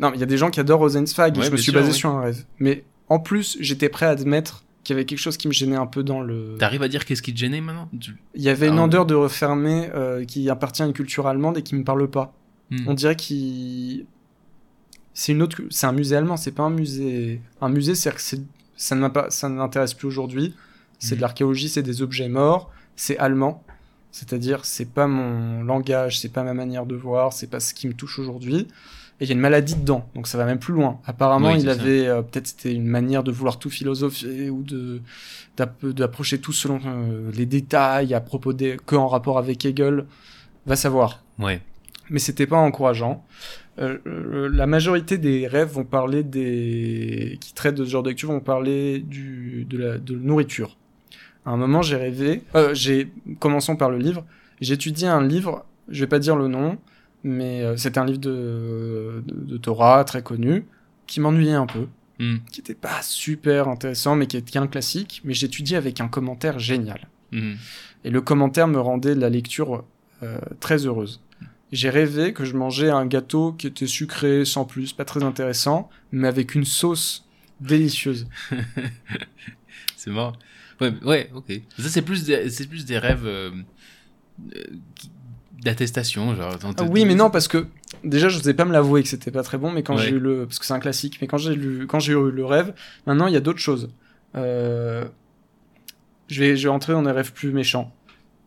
Non, mais il y a des gens qui adorent Rosenzweig et je me suis sûr, basé sur un rêve. Mais en plus, j'étais prêt à admettre qu'il y avait quelque chose qui me gênait un peu dans le. T'arrives à dire qu'est-ce qui te gênait maintenant Tu- Il y avait une Ah, odeur de refermé euh, qui appartient à une culture allemande et qui me parle pas. Hmm. On dirait qu'il. C'est une autre. C'est un musée allemand, c'est pas un musée. Un musée, c'est que ça ne pas- m'intéresse plus aujourd'hui. C'est de l'archéologie, c'est des objets morts, c'est allemand. C'est-à-dire, c'est pas mon langage, c'est pas ma manière de voir, c'est pas ce qui me touche aujourd'hui. Et il y a une maladie dedans, donc ça va même plus loin. Apparemment, Oui, il avait euh, peut-être c'était une manière de vouloir tout philosopher ou de d'app- d'approcher tout selon euh, les détails à propos des que en rapport avec Hegel. Va savoir Ouais. mais c'était pas encourageant. Euh, euh, la majorité des rêves vont parler des qui traitent de ce genre de lecture vont parler du de la de la nourriture. À un moment, j'ai rêvé. Euh, j'ai commençons par le livre. J'ai étudié un livre. Je vais pas dire le nom, mais euh, c'était un livre de, de de Torah très connu qui m'ennuyait un peu, Hmm. qui était pas super intéressant, mais qui était un classique. Mais j'étudiais avec un commentaire génial. Mhm. Et le commentaire me rendait la lecture euh, très heureuse. J'ai rêvé que je mangeais un gâteau qui était sucré, sans plus, pas très intéressant, mais avec une sauce délicieuse. [laughs] c'est marrant. Ouais, ouais, ok. Ça, c'est plus, des- c'est plus des rêves euh, euh, qui- d'attestation, genre. oui, mais non, parce que déjà, je n'osais pas me l'avouer que c'était pas très bon, mais quand Ouais. j'ai eu le. Parce que c'est un classique, mais quand j'ai lu, quand j'ai eu le rêve, maintenant, il y a d'autres choses. Euh, Je, vais, je vais rentrer dans des rêves plus méchants.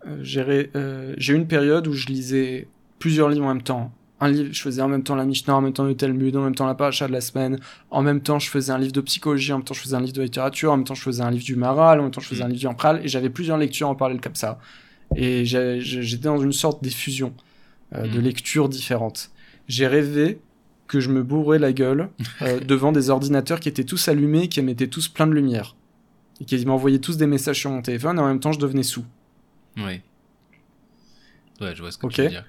Euh, j'ai euh, j'ai eu une période où je lisais plusieurs livres en même temps. Un livre, je faisais en même temps la Mishnah, en même temps le Talmud, en même temps la paracha de la semaine. En même temps, je faisais un livre de psychologie, en même temps, je faisais un livre de littérature, en même temps, je faisais un livre du Maral, en même temps, je faisais Mm. un livre du Ampral, et j'avais plusieurs lectures en parallèle comme ça. Et j'étais dans une sorte d'effusion euh, de Mm. lectures différentes. J'ai rêvé que je me bourrais la gueule euh, [laughs] devant des ordinateurs qui étaient tous allumés, qui émettaient tous plein de lumière. Et qui m'envoyaient tous des messages sur mon téléphone, et en même temps, je devenais sous. Ouais. Ouais, je vois ce que tu veux dire.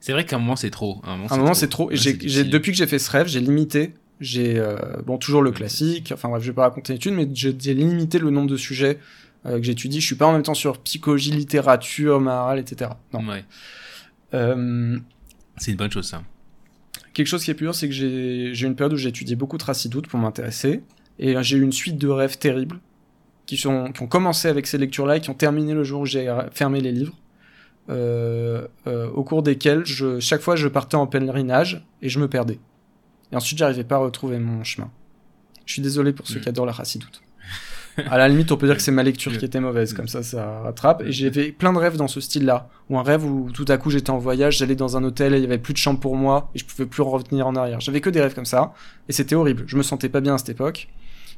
C'est vrai qu'à un moment, c'est trop. À un moment, c'est trop. Et Ouais, depuis que j'ai fait ce rêve, j'ai limité. J'ai euh, bon toujours le classique. Enfin bref, je vais pas raconter l'étude, mais j'ai, limité le nombre de sujets que j'étudie. Je suis pas en même temps sur psychologie, littérature, morale, etc. Non. Ouais. Euh, C'est une bonne chose, ça. quelque chose qui est plus dur, c'est que j'ai, une période où j'ai étudié beaucoup de Racidoute pour m'intéresser, et euh, j'ai eu une suite de rêves terribles qui sont qui ont commencé avec ces lectures-là et qui ont terminé le jour où j'ai euh, fermé les livres. euh, euh, au cours desquels je, chaque fois je partais en pèlerinage et je me perdais. Et ensuite j'arrivais pas à retrouver mon chemin. Je suis désolé pour ceux Mm. qui adorent la chassidoute. À la limite, on peut dire que c'est ma lecture qui était mauvaise, Mm. comme ça ça rattrape. Et j'ai fait plein de rêves dans ce style-là, ou un rêve où tout à coup j'étais en voyage, j'allais dans un hôtel et il y avait plus de chambre pour moi et je pouvais plus revenir en arrière. J'avais que des rêves comme ça et c'était horrible. Je me sentais pas bien à cette époque.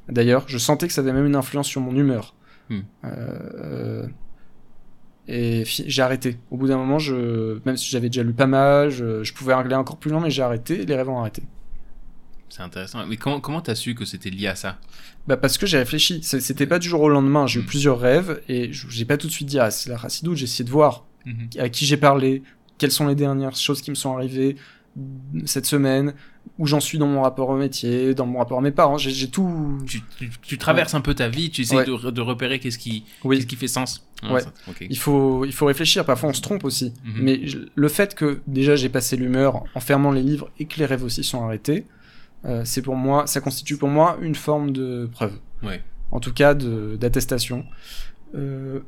D'ailleurs, je sentais que ça avait même une influence sur mon humeur. Mm. Euh, et j'ai arrêté. Au bout d'un moment, je, même si j'avais déjà lu pas mal, je, je pouvais aller encore plus loin, mais j'ai arrêté. et Les rêves ont arrêté. C'est intéressant. Mais comment comment t'as su que c'était lié à ça? Bah parce que j'ai réfléchi. C'était pas du jour au lendemain. J'ai eu Mm. plusieurs rêves et j'ai pas tout de suite dit ah c'est la racidoute. J'ai essayé de voir Mhm. à qui j'ai parlé, quelles sont les dernières choses qui me sont arrivées cette semaine, où j'en suis dans mon rapport au métier, dans mon rapport à mes parents. J'ai tout. tu, tu, tu traverses un peu ta vie, tu essaies Ouais. de, re- de repérer qu'est-ce qui, Oui. qu'est-ce qui fait sens. Ah, Ouais. ça-. Il faut, il faut réfléchir. Parfois, on se trompe aussi. Mhm. Mais le fait que déjà j'ai passé l'humeur en fermant les livres et que les rêves aussi sont arrêtés, euh, c'est pour moi, ça constitue pour moi une forme de preuve. Ouais. En tout cas, de- d'attestation. Euh,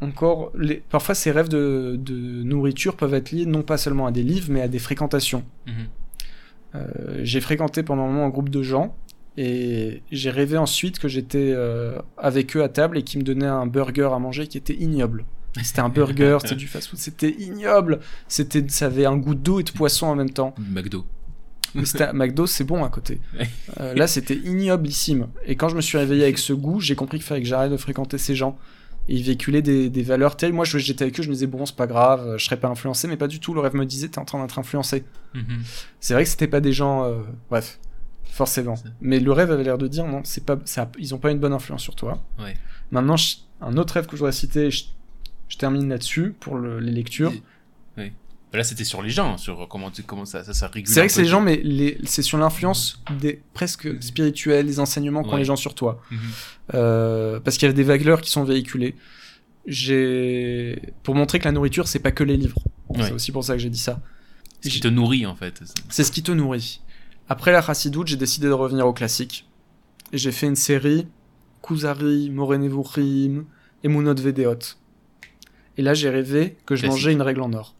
encore, les, parfois ces rêves de, de nourriture peuvent être liés non pas seulement à des livres, mais à des fréquentations. Mhm. Euh, j'ai fréquenté pendant un moment un groupe de gens et j'ai rêvé ensuite que j'étais avec eux à table et qu'ils me donnaient un burger à manger qui était ignoble. C'était un burger, c'était du [laughs] fast-food, c'était ignoble. C'était, ça avait un goût d'eau et de poisson en même temps. McDo. Mais c'était McDo, c'est bon à côté. Euh, là, c'était ignoblissime. Et quand je me suis réveillé avec ce goût, j'ai compris qu'il fallait que j'arrête de fréquenter ces gens. Et ils véhiculaient des, des valeurs telles. Moi, j'étais avec eux, je me disais, bon, c'est pas grave, je serais pas influencé, mais pas du tout. Le rêve me disait, t'es en train d'être influencé. Mhm. C'est vrai que c'était pas des gens. euh, bref, forcément. Mais le rêve avait l'air de dire, non, c'est pas, ça, ils ont pas une bonne influence sur toi. Ouais. Maintenant, je- un autre rêve que je voudrais citer, je, je termine là-dessus pour le- les lectures. Oui. Là, c'était sur les gens, sur comment, tu- comment ça, ça, ça régule. C'est vrai que c'est les gens, mais c'est sur l'influence des presque spirituels, des enseignements qu'ont Ouais. les gens sur toi. Mhm. Euh, parce qu'il y a des valeurs qui sont véhiculées. J'ai pour montrer que la nourriture c'est pas que les livres. Ouais. C'est aussi pour ça que j'ai dit ça. Ce qui te nourrit, en fait. C'est ce qui te nourrit. Après la Chassidoute, j'ai décidé de revenir au classique. Et j'ai fait une série Kuzari, Morenevurim, Emunot Vedeot. Et là, j'ai rêvé que je Classique. mangeais une règle en or.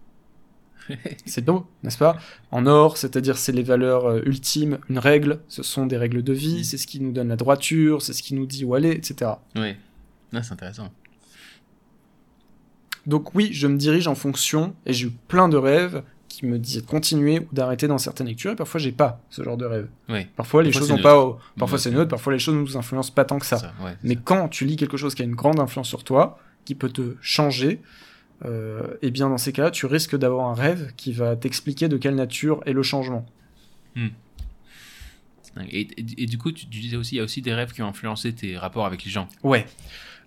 [laughs] c'est beau, n'est-ce pas? En or, c'est-à-dire c'est les valeurs euh, ultimes. Une règle, ce sont des règles de vie, Mm. c'est ce qui nous donne la droiture, c'est ce qui nous dit où aller, etc. Ah, c'est intéressant. Donc oui, je me dirige en fonction, et j'ai eu plein de rêves qui me disaient de continuer ou d'arrêter dans certaines lectures, et parfois j'ai pas ce genre de rêve. Ouais. Parfois les choses c'est n'ont neutre. pas... Parfois Ouais, c'est c'est- neutre, parfois les choses ne nous influencent pas tant que ça. Ça, ouais, Mais ça. quand tu lis quelque chose qui a une grande influence sur toi, qui peut te changer, euh, et bien dans ces cas-là, tu risques d'avoir un rêve qui va t'expliquer de quelle nature est le changement. Et, et- et du coup, tu, tu disais aussi, il y a aussi des rêves qui ont influencé tes rapports avec les gens. Ouais.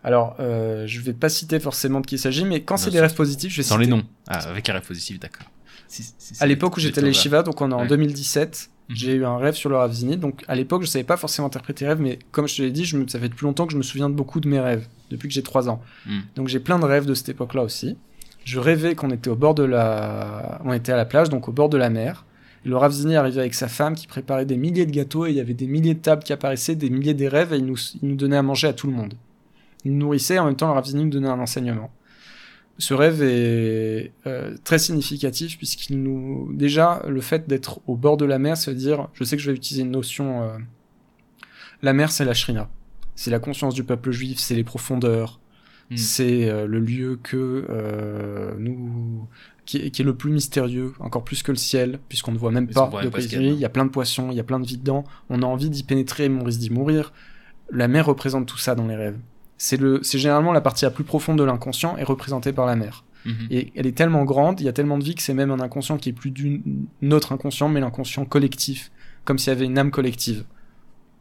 Alors, euh, je vais pas citer forcément de qui il s'agit, mais quand c'est des rêves positifs, je vais Sans citer. les noms. Ah, avec les rêves positifs, d'accord. Si- si- si- À l'époque où j'étais à l'Eshiva, donc on est en Ouais. 2017, Mhm. j'ai eu un rêve sur le Rav Zinit. Donc à l'époque, je savais pas forcément interpréter rêve, mais comme je te l'ai dit, je me- ça fait depuis longtemps que je me souviens de beaucoup de mes rêves, depuis que j'ai 3 ans. Mm. Donc j'ai plein de rêves de cette époque-là aussi. je rêvais qu'on était au bord de la, on était à la plage, donc au bord de la mer. Et le Rav Zini arrivait avec sa femme qui préparait des milliers de gâteaux et il y avait des milliers de tables qui apparaissaient, des milliers des rêves et il nous, il nous donnait à manger à tout le monde. Il nous nourrissait et en même temps le Rav Zini nous donnait un enseignement. Ce rêve est euh, très significatif puisqu'il nous, déjà, le fait d'être au bord de la mer, veut dire, je sais que je vais utiliser une notion, euh, la mer c'est la shrina. C'est la conscience du peuple juif, c'est les profondeurs, Mm. c'est euh, le lieu que euh, nous qui est, qui est le plus mystérieux, encore plus que le ciel, puisqu'on ne voit même pas de dedans. Il y a plein de poissons, il y a plein de vie dedans. On a envie d'y pénétrer, mais on risque d'y mourir. La mer représente tout ça dans les rêves. C'est le, c'est généralement la partie la plus profonde de l'inconscient est représentée par la mer. Mhm. Et elle est tellement grande, il y a tellement de vie que c'est même un inconscient qui est plus d'une notre inconscient, mais l'inconscient collectif, comme s'il y avait une âme collective.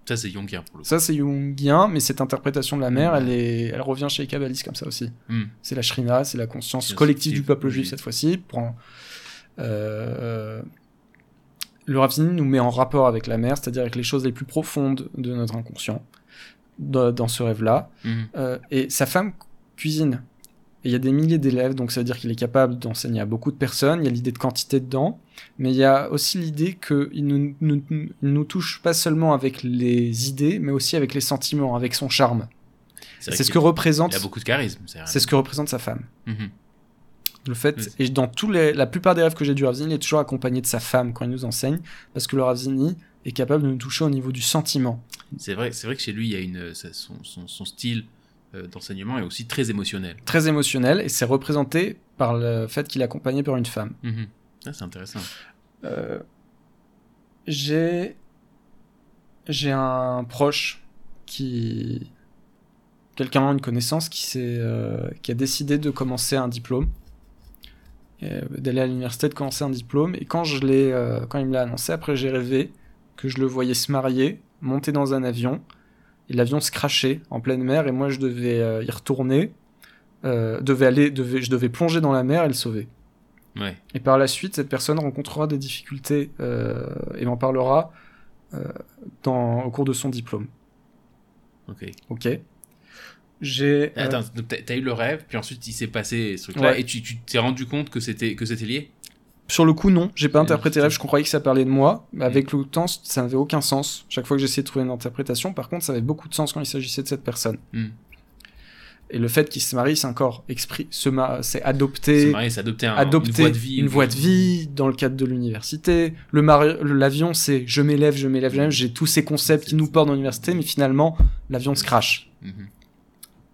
Ça, c'est Juncker pour le coup. Ça, c'est jungien, mais cette interprétation de la mer, Mhm. elle, est, elle revient chez les kabbalistes comme ça aussi. Mhm. C'est la shrina, c'est la conscience collective du peuple juif cette fois-ci. Euh, le Rav Zini nous met en rapport avec la mer, c'est-à-dire avec les choses les plus profondes de notre inconscient, dans, ce rêve-là. Mhm. Euh, et sa femme cuisine. Et il y a des milliers d'élèves, donc ça veut dire qu'il est capable d'enseigner à beaucoup de personnes. Il y a l'idée de quantité dedans, mais il y a aussi l'idée qu'il nous, nous, touche pas seulement avec les idées, mais aussi avec les sentiments, avec son charme. C'est ce que représente, Il a beaucoup de charisme. C'est ce que représente sa femme. Mhm. Le fait, et dans tous les, la plupart des rêves que j'ai du Ravzini, il est toujours accompagné de sa femme quand il nous enseigne, parce que le Ravzini est capable de nous toucher au niveau du sentiment. C'est vrai, c'est vrai que chez lui, il y a une, son, son, son style euh, d'enseignement est aussi très émotionnel. Très émotionnel, et c'est représenté par le fait qu'il est accompagné par une femme. Mhm. Ah, c'est intéressant. Euh, j'ai j'ai un proche qui quelqu'un une connaissance qui s'est euh, qui a décidé de commencer un diplôme euh, d'aller à l'université de commencer un diplôme et quand je l'ai quand il me l'a annoncé après j'ai rêvé que je le voyais se marier monter dans un avion et l'avion se crachait en pleine mer et moi je devais euh, y retourner euh, devais aller devais, je devais plonger dans la mer et le sauver Ouais. et par la suite, cette personne rencontrera des difficultés euh, et m'en parlera dans, au cours de son diplôme. Ok. Ok. J'ai. Attends, donc t'as eu le rêve, puis ensuite il s'est passé ce truc-là, Ouais. et tu tu t'es rendu compte que c'était que c'était lié? Sur le coup, non, j'ai pas interprété rêve. Je croyais que ça parlait de moi. Mais avec le temps, ça n'avait aucun sens. Chaque fois que j'essayais de trouver une interprétation, par contre, ça avait beaucoup de sens quand il s'agissait de cette personne. Hmm. Et le fait qu'il se marie, c'est encore expri- se ma- c'est Se adopté. marier, c'est adopter, un, adopter une voie de vie. une voie de vie dans le cadre de l'université. Le mari- l'avion, c'est je m'élève, je m'élève. J'ai tous ces concepts qui nous portent dans l'université, mais finalement, l'avion se crache. Mhm.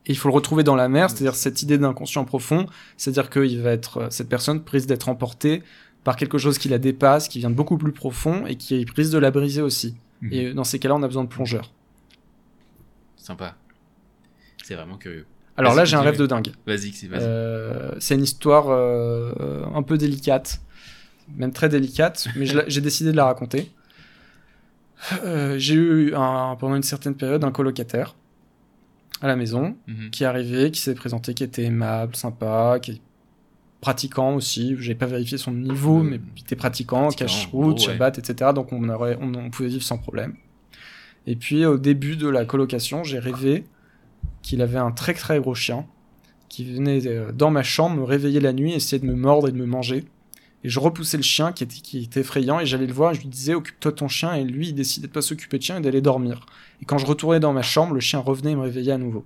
Et il faut le retrouver dans la mer, c'est-à-dire cette idée d'inconscient profond, c'est-à-dire qu'il va être, cette personne prise d'être emportée par quelque chose qui la dépasse, qui vient de beaucoup plus profond et qui est prise de la briser aussi. Mhm. Et dans ces cas-là, on a besoin de plongeurs. Sympa. C'est vraiment curieux. Alors là, j'ai un rêve de dingue. Vas-y. Euh, c'est une histoire euh, un peu délicate, même très délicate, mais [laughs] j'ai décidé de la raconter. Euh, j'ai eu un- pendant une certaine période un colocataire à la maison Mhm. qui est arrivé, qui s'est présenté, qui était aimable, sympa, qui pratiquant aussi. J'ai pas vérifié son niveau, mais il était pratiquant, gros, ouais. Shabbat, etc. Donc on, aurait, on, on pouvait vivre sans problème. Et puis au début de la colocation, j'ai rêvé qu'il avait un très très gros chien qui venait euh, dans ma chambre me réveiller la nuit, essayer de me mordre et de me manger. Et je repoussais le chien qui était, qui était effrayant et j'allais le voir et je lui disais occupe-toi de ton chien et lui il décidait de pas s'occuper de chien et d'aller dormir. Et quand je retournais dans ma chambre, le chien revenait et me réveillait à nouveau.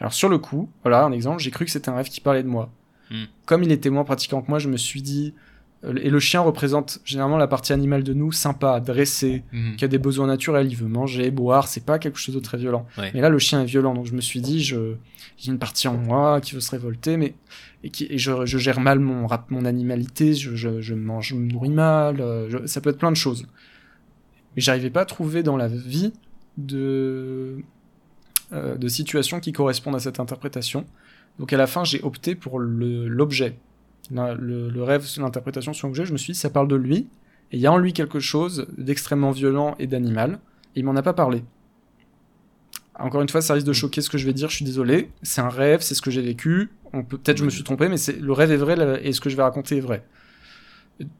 Alors sur le coup, voilà un exemple, j'ai cru que c'était un rêve qui parlait de moi. Hmm. Comme il était moins pratiquant que moi, je me suis dit euh, et le chien représente généralement la partie animale de nous, sympa, dressée, Mhm. qui a des besoins naturels, il veut manger, boire, c'est pas quelque chose de très violent. Ouais. Mais là, le chien est violent, donc je me suis dit, je, j'ai une partie en moi qui veut se révolter, mais et, qui, et je, je gère mal mon, mon animalité, je, je, je mange, je me nourris mal, euh, je- ça peut être plein de choses. Mais j'arrivais pas à trouver dans la vie de, euh, de situations qui correspondent à cette interprétation. Donc à la fin, j'ai opté pour le- l'objet. La- Le, le rêve, l'interprétation sur l'objet, je me suis dit, ça parle de lui, et il y a en lui quelque chose d'extrêmement violent et d'animal, et il m'en a pas parlé. Encore une fois, ça risque de choquer ce que je vais dire, je suis désolé. C'est un rêve, c'est ce que j'ai vécu. Peut peut-être je me suis trompé, mais le rêve est vrai et ce que je vais raconter est vrai.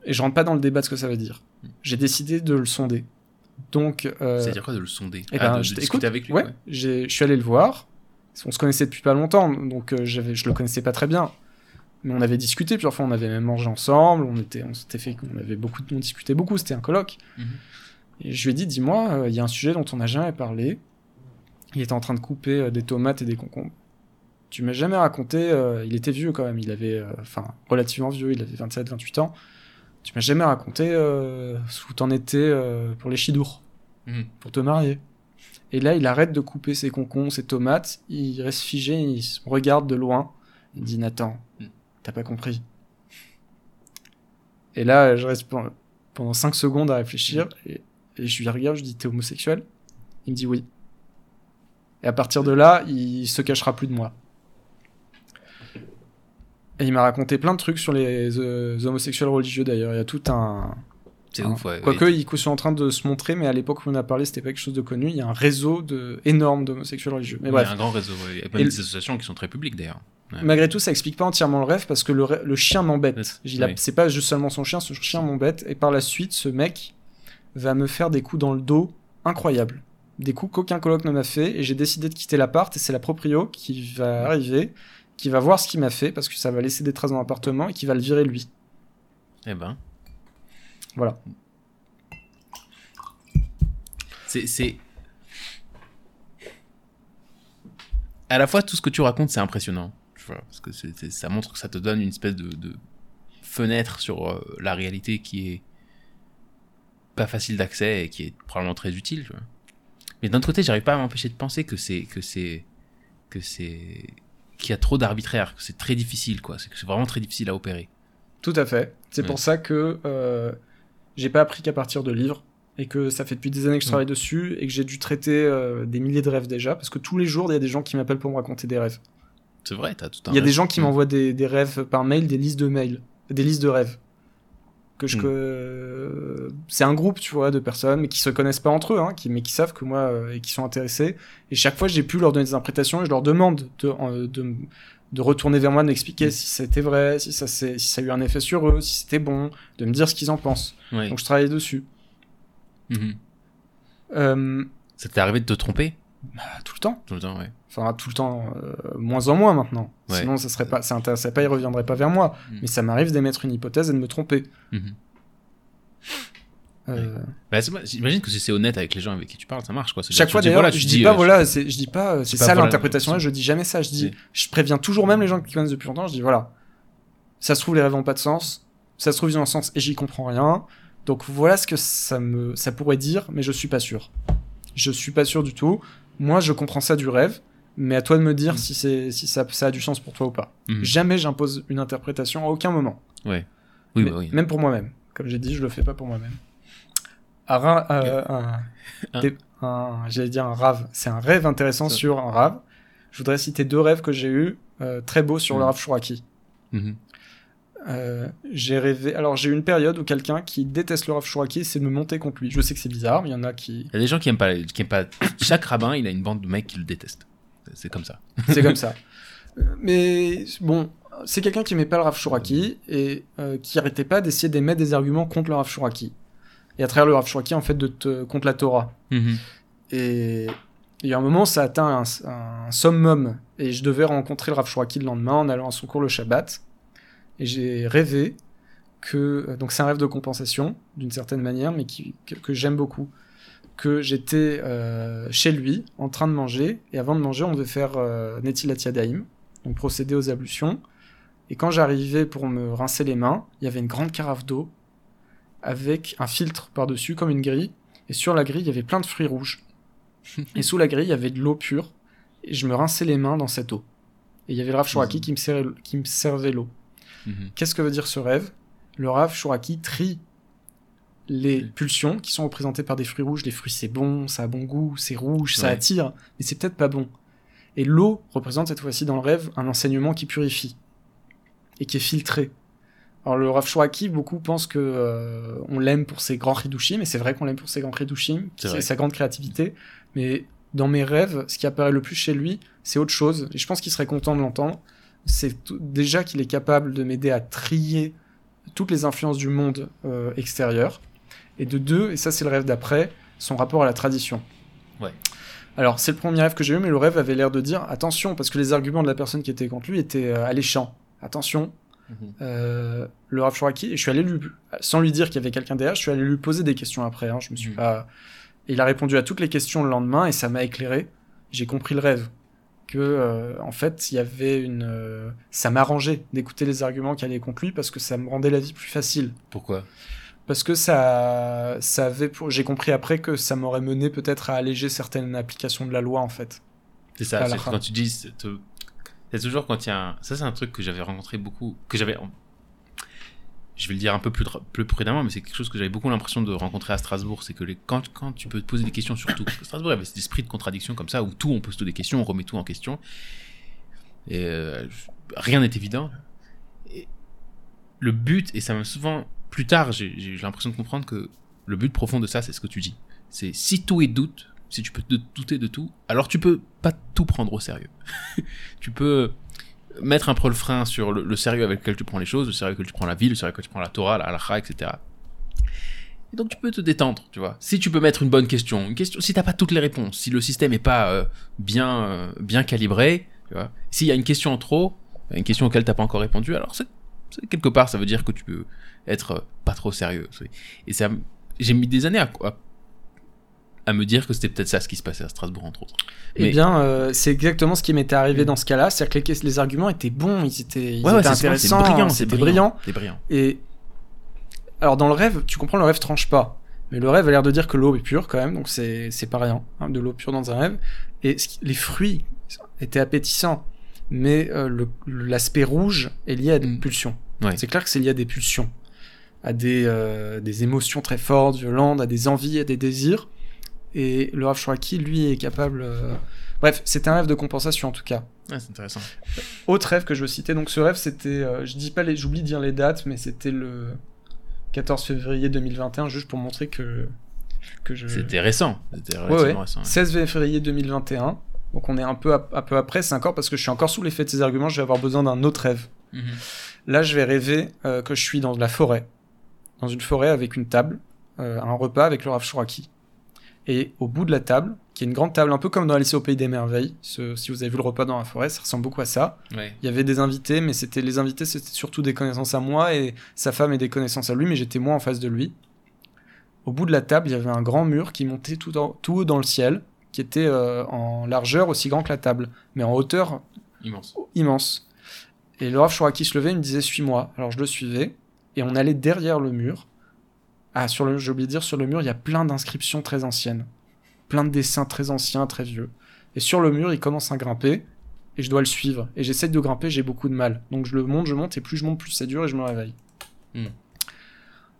Et je rentre pas dans le débat de ce que ça veut dire. J'ai décidé de le sonder. Donc, euh, C'est-à-dire quoi de le sonder? eh Ah, ben, de, je de t'écoute. discuter avec lui ouais, ouais. je suis allé le voir. On se connaissait depuis pas longtemps, donc euh, j'avais, je le connaissais pas très bien. Mais on avait discuté plusieurs fois, on avait même mangé ensemble, on était, on s'était fait, on avait beaucoup, on discutait beaucoup, c'était un colloque. Mhm. Et je lui ai dit, dis-moi, euh, il y a un sujet dont on n'a jamais parlé. Il était en train de couper euh, des tomates et des concombres. Tu m'as jamais raconté, euh, il était vieux quand même, il avait, enfin, relativement vieux, il avait 27, 28 ans. Tu m'as jamais raconté où t'en étais pour les chidours, Mhm. pour te marier. Et là, il arrête de couper ses concombres, ses tomates, il reste figé, il se regarde de loin, il dit Nathan, Mm. t'as pas compris. Et là, je reste pen- pendant 5 secondes à réfléchir, et, et je lui regarde, je dis T'es homosexuel? Il me dit oui. Et à partir de là, il se cachera plus de moi. Et il m'a raconté plein de trucs sur les, euh, homosexuels religieux d'ailleurs. Il y a tout un. C'est un- ouf, ouais. Quoique, ils sont en train de se montrer, mais à l'époque où on a parlé, c'était pas quelque chose de connu. Il y a un réseau de... énorme d'homosexuels religieux. Mais Il y a un grand réseau, ouais. il y a même Et des associations qui sont très publiques d'ailleurs. Ouais. Malgré tout, ça explique pas entièrement le rêve parce que le, le chien m'embête. Oui. C'est pas juste seulement son chien, ce chien m'embête. Et par la suite, ce mec va me faire des coups dans le dos incroyables. Des coups qu'aucun coloc ne m'a fait. Et j'ai décidé de quitter l'appart. Et c'est la proprio qui va arriver, qui va voir ce qu'il m'a fait parce que ça va laisser des traces dans l'appartement et qui va le virer lui. Eh ben. Voilà. C'est. c'est- À la fois, tout ce que tu racontes, c'est impressionnant. Tu vois, parce que ça montre que ça te donne une espèce de, de fenêtre sur euh, la réalité qui est pas facile d'accès et qui est probablement très utile. tu vois. Mais d'un autre côté, j'arrive pas à m'empêcher de penser que c'est que c'est que c'est qu'il y a trop d'arbitraire, que c'est très difficile, quoi. C'est vraiment très difficile à opérer. Tout à fait. C'est Ouais. pour ça que euh, j'ai pas appris qu'à partir de livres et que ça fait depuis des années que je Mm. travaille dessus et que j'ai dû traiter euh, des milliers de rêves déjà parce que tous les jours il y a des gens qui m'appellent pour me raconter des rêves. C'est vrai, t'as tout un. Il y a des gens qui Mm. m'envoient des, des rêves par mail, des listes de mails, des listes de rêves. Que je Mm. que c'est un groupe, tu vois, de personnes, mais qui se connaissent pas entre eux, hein, qui, mais qui savent que moi euh, et qui sont intéressés. Et chaque fois, j'ai pu leur donner des interprétations et je leur demande de, euh, de, de retourner vers moi, de m'expliquer Mm. si c'était vrai, si ça, si ça a eu un effet sur eux, si c'était bon, de me dire ce qu'ils en pensent. Donc je travaillais dessus. Mhm. Euh, Ça t'est arrivé de te tromper? bah, tout le temps. tout le temps, ouais. Enfin, tout le temps, euh, moins en moins maintenant. Ouais. Sinon, ça serait pas, ça intéressait pas, il reviendrait pas vers moi. Mm. Mais ça m'arrive d'émettre une hypothèse et de me tromper. Euh, Bah, J'imagine que si c'est honnête avec les gens avec qui tu parles, ça marche quoi. Chaque fois d'ailleurs, voilà, tu je dis, dis pas euh, voilà, je dis pas euh, c'est ça voilà, l'interprétation là, je dis jamais ça, je dis, je préviens toujours même les gens qui connaissent depuis longtemps, je dis voilà, ça se trouve les rêves ont pas de sens, ça se trouve ils ont un sens et j'y comprends rien, donc voilà ce que ça me, ça pourrait dire, mais je suis pas sûr, je suis pas sûr du tout. Moi, je comprends ça du rêve, mais à toi de me dire Mm. si c'est, si ça, ça a du sens pour toi ou pas. Mhm. Jamais j'impose une interprétation à aucun moment. Oui, Mais- bah oui. Même pour moi-même. Comme j'ai dit, je le fais pas pour moi-même. Un, ra- euh, un- Un- des- un- j'allais dire un rave. C'est un rêve intéressant Ça. sur un rave. Je voudrais citer deux rêves que j'ai eus euh, très beaux sur le Mm. rave Shuraki. Mhm. Euh, j'ai rêvé. Alors j'ai eu une période où quelqu'un qui déteste le rave Shuraki essaie de me monter contre lui. Je sais que c'est bizarre, mais il y en a qui. Il y a des gens qui aiment pas, qui aiment pas. [coughs] Chaque rabbin, il a une bande de mecs qui le détestent. C'est comme ça. C'est comme ça. [laughs] [laughs] Mais bon, c'est quelqu'un qui aimait pas le Rav Shuraki et euh, qui arrêtait pas d'essayer d'émettre des arguments contre le Rav Shuraki. Et à travers le Rav Shuraki, en fait, de te, contre la Torah. Mhm. Et il y a un moment, ça a atteint un, un summum. Et je devais rencontrer le Rav Shuraki le lendemain en allant à son cours le Shabbat. Et j'ai rêvé que. euh, Donc c'est un rêve de compensation, d'une certaine manière, mais qui, que, que j'aime beaucoup. Que j'étais euh, chez lui, en train de manger. Et avant de manger, on devait faire euh, Netilat Yadayim, donc procéder aux ablutions. Et quand j'arrivais pour me rincer les mains, il y avait une grande carafe d'eau avec un filtre par-dessus, comme une grille. Et sur la grille, il y avait plein de fruits rouges. [laughs] Et sous la grille, il y avait de l'eau pure. Et je me rinçais les mains dans cette eau. Et il y avait le Rav Shuraki Mhm. qui, me servait, qui me servait l'eau. Mhm. Qu'est-ce que veut dire ce rêve? Le Rav Shuraki trie les pulsions qui sont représentées par des fruits rouges. Les fruits, c'est bon, ça a bon goût, c'est rouge, ça Ouais. attire, mais c'est peut-être pas bon. Et l'eau représente cette fois-ci dans le rêve un enseignement qui purifie et qui est filtré. Alors le Rav beaucoup pensent que euh, on l'aime pour ses grands hidushim, et c'est vrai qu'on l'aime pour ses grands hidushim, C'est sa grande créativité. Mais dans mes rêves, ce qui apparaît le plus chez lui, c'est autre chose. Et je pense qu'il serait content de l'entendre. C'est déjà qu'il est capable de m'aider à trier toutes les influences du monde euh, extérieur. Et de deux, et ça c'est le rêve d'après, son rapport à la tradition. Ouais. Alors c'est le premier rêve que j'ai eu, mais le rêve avait l'air de dire attention, parce que les arguments de la personne qui était contre lui étaient euh, alléchants. Attention, euh, le Rav Shuraki, et je suis allé lui, sans lui dire qu'il y avait quelqu'un derrière, je suis allé lui poser des questions après. hein, je me suis Mhm. pas. il a répondu à toutes les questions le lendemain et ça m'a éclairé. J'ai compris le rêve. Que, euh, en fait, il y avait une. euh, ça m'arrangeait d'écouter les arguments qui allaient contre lui parce que ça me rendait la vie plus facile. Pourquoi? Parce que ça, ça avait pour... J'ai compris après que ça m'aurait mené peut-être à alléger certaines applications de la loi, en fait. C'est ça, quand tu dis. C'est toujours quand il y a un. Ça, c'est un truc que j'avais rencontré beaucoup. Que j'avais. Je vais le dire un peu plus, plus prudemment, mais c'est quelque chose que j'avais beaucoup l'impression de rencontrer à Strasbourg. C'est que quand, quand tu peux te poser des questions sur tout. Parce que Strasbourg avait cet esprit de contradiction comme ça, où tout, on pose tout des questions, on remet tout en question. Et euh, rien n'est évident. Le but, et ça m'a souvent. Plus tard, j'ai l'impression de comprendre que le but profond de ça, c'est ce que tu dis. C'est si tout est doute, si tu peux te douter de tout, alors tu peux pas tout prendre au sérieux. [laughs] tu peux mettre un peu le frein sur le, sérieux avec lequel tu prends les choses, le sérieux lequel tu prends la vie, le sérieux lequel tu prends la Torah, la halakha, etc. Et donc tu peux te détendre, tu vois. Si tu peux mettre une bonne question, une question, si t'as pas toutes les réponses, si le système est pas euh, bien euh, bien calibré, tu vois. S'il y a une question en trop, une question auquel t'as pas encore répondu, alors c'est quelque part ça veut dire que tu peux être pas trop sérieux. Et ça, j'ai mis des années à, à, à me dire que c'était peut-être ça ce qui se passait à Strasbourg entre autres. Eh bien, euh, c'est exactement ce qui m'était arrivé dans ce cas-là. C'est-à-dire que les, les arguments étaient bons, ils étaient, ils Ouais, ouais, étaient c'est intéressants, brillant, c'était brillant. C'est brillant. Et alors dans le rêve, tu comprends, le rêve tranche pas. Mais le rêve a l'air de dire que l'eau est pure quand même, donc c'est pas rien, hein, de l'eau pure dans un rêve. Et qui- les fruits étaient appétissants, mais euh, l'aspect rouge est lié à des Mm. pulsions. Ouais. C'est clair que c'est lié à des pulsions, à des, euh, des émotions très fortes, violentes, à des envies, à des désirs. Et le Rav Shuraki, lui, est capable. euh, Bref, c'était un rêve de compensation en tout cas. Ouais, c'est intéressant. Autre rêve que je veux citer, donc ce rêve c'était, euh, je dis pas les, j'oublie de dire les dates, mais c'était le 14 février 2021, juste pour montrer que que je. C'était récent. C'était Ouais, relativement ouais. récent. ouais. 16 février 2021, donc on est un peu à- un peu après, c'est encore parce que je suis encore sous l'effet de ces arguments, je vais avoir besoin d'un autre rêve. Mhm. Là, je vais rêver euh, que je suis dans la forêt, dans une forêt avec une table, euh, un repas avec le Rav Shuraki. Et au bout de la table, qui est une grande table, un peu comme dans Alice au Pays des Merveilles, ce- si vous avez vu le repas dans la forêt, ça ressemble beaucoup à ça. Ouais. Il y avait des invités, mais c'était les invités, c'était surtout des connaissances à moi et sa femme et des connaissances à lui, mais j'étais moi en face de lui. Au bout de la table, il y avait un grand mur qui montait tout, en- tout haut dans le ciel, qui était euh, en largeur aussi grand que la table, mais en hauteur Immense. immense. Et le Rav Shuraki se levait, il me disait suis-moi. Alors je le suivais et on allait derrière le mur. Ah, sur le, j'ai oublié de dire, sur le mur, il y a plein d'inscriptions très anciennes, plein de dessins très anciens, très vieux. Et sur le mur, il commence à grimper et je dois le suivre. Et j'essaie de grimper, j'ai beaucoup de mal. Donc je le monte, je monte et plus je monte, plus c'est dur et je me réveille. Hmm.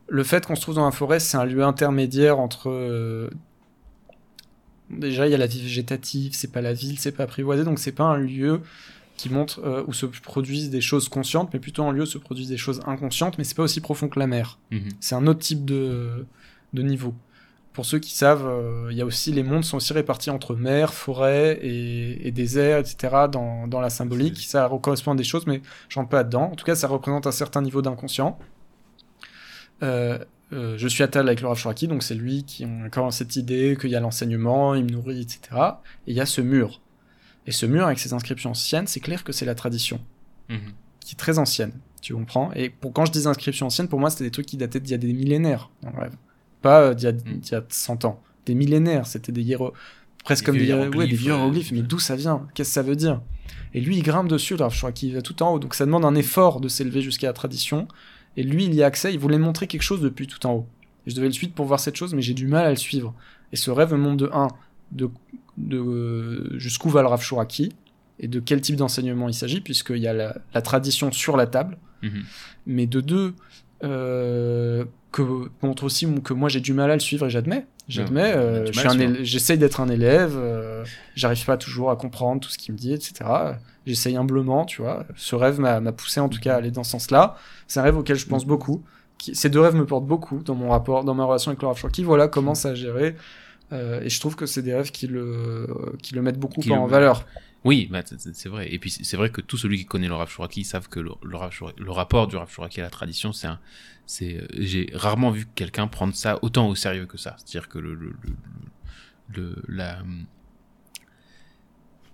Le fait qu'on se trouve dans la forêt, c'est un lieu intermédiaire entre euh, Déjà, il y a la vie végétative, c'est pas la ville, c'est pas apprivoisé, donc c'est pas un lieu qui montre euh, où se produisent des choses conscientes, mais plutôt un lieu où se produisent des choses inconscientes, mais c'est pas aussi profond que la mer. Mhm. C'est un autre type de, de niveau. Pour ceux qui savent, euh, il y a aussi les mondes sont aussi répartis entre mer, forêt et, et désert, etc. dans, dans la symbolique. Ça correspond à des choses, mais je rentre pas là-dedans. En tout cas, ça représente un certain niveau d'inconscient. Euh, euh, je suis à table avec le Rav Shuraki, donc c'est lui qui a encore cette idée qu'il y a l'enseignement, il me nourrit, etc. Et il y a ce mur. Et ce mur avec ses inscriptions anciennes, c'est clair que c'est la tradition Mhm. qui est très ancienne, tu comprends Et pour, quand je dis inscriptions anciennes, pour moi, c'était des trucs qui dataient d'il y a des millénaires, le rêve. Pas euh, d'il y, a- d'il y a 100 ans. Des millénaires, c'était des hiéro... presque Des comme des, hiéro- ouais, des hiéroglyphes, vieux euh. Mais d'où ça vient? Qu'est-ce que ça veut dire? Et lui, il grimpe dessus, là, je crois qu'il va tout en haut. Donc ça demande un effort de s'élever jusqu'à la tradition. Et lui, il y a accès, il voulait montrer quelque chose depuis tout en haut. Et je devais le suivre pour voir cette chose, mais j'ai du mal à le suivre. Et ce rêve me montre de 1, de, de jusqu'où va le Rav Shuraki, et de quel type d'enseignement il s'agit, puisqu'il y a la, la tradition sur la table, Mhm. mais de deux, euh, que montre aussi que moi j'ai du mal à le suivre et j'admets. J'admets, euh, j'essaye d'être un élève, euh, j'arrive pas toujours à comprendre tout ce qu'il me dit, etc. J'essaye humblement, tu vois. Ce rêve m'a poussé en tout cas à aller dans ce sens-là. C'est un rêve auquel je pense beaucoup. Qui- Ces deux rêves me portent beaucoup dans mon rapport, dans ma relation avec le Rav Shuraki. Voilà comment ça a géré. Euh, et je trouve que c'est des rêves qui le, qui le mettent beaucoup Qui en le- valeur. Oui, bah, c'est- vrai. Et puis c'est vrai que tout celui qui connaît le Rav Shuraki savent que le, le, rapport du Rav Shuraki à la tradition, c'est un, c'est, euh, j'ai rarement vu quelqu'un prendre ça autant au sérieux que ça. C'est-à-dire que le, le, la,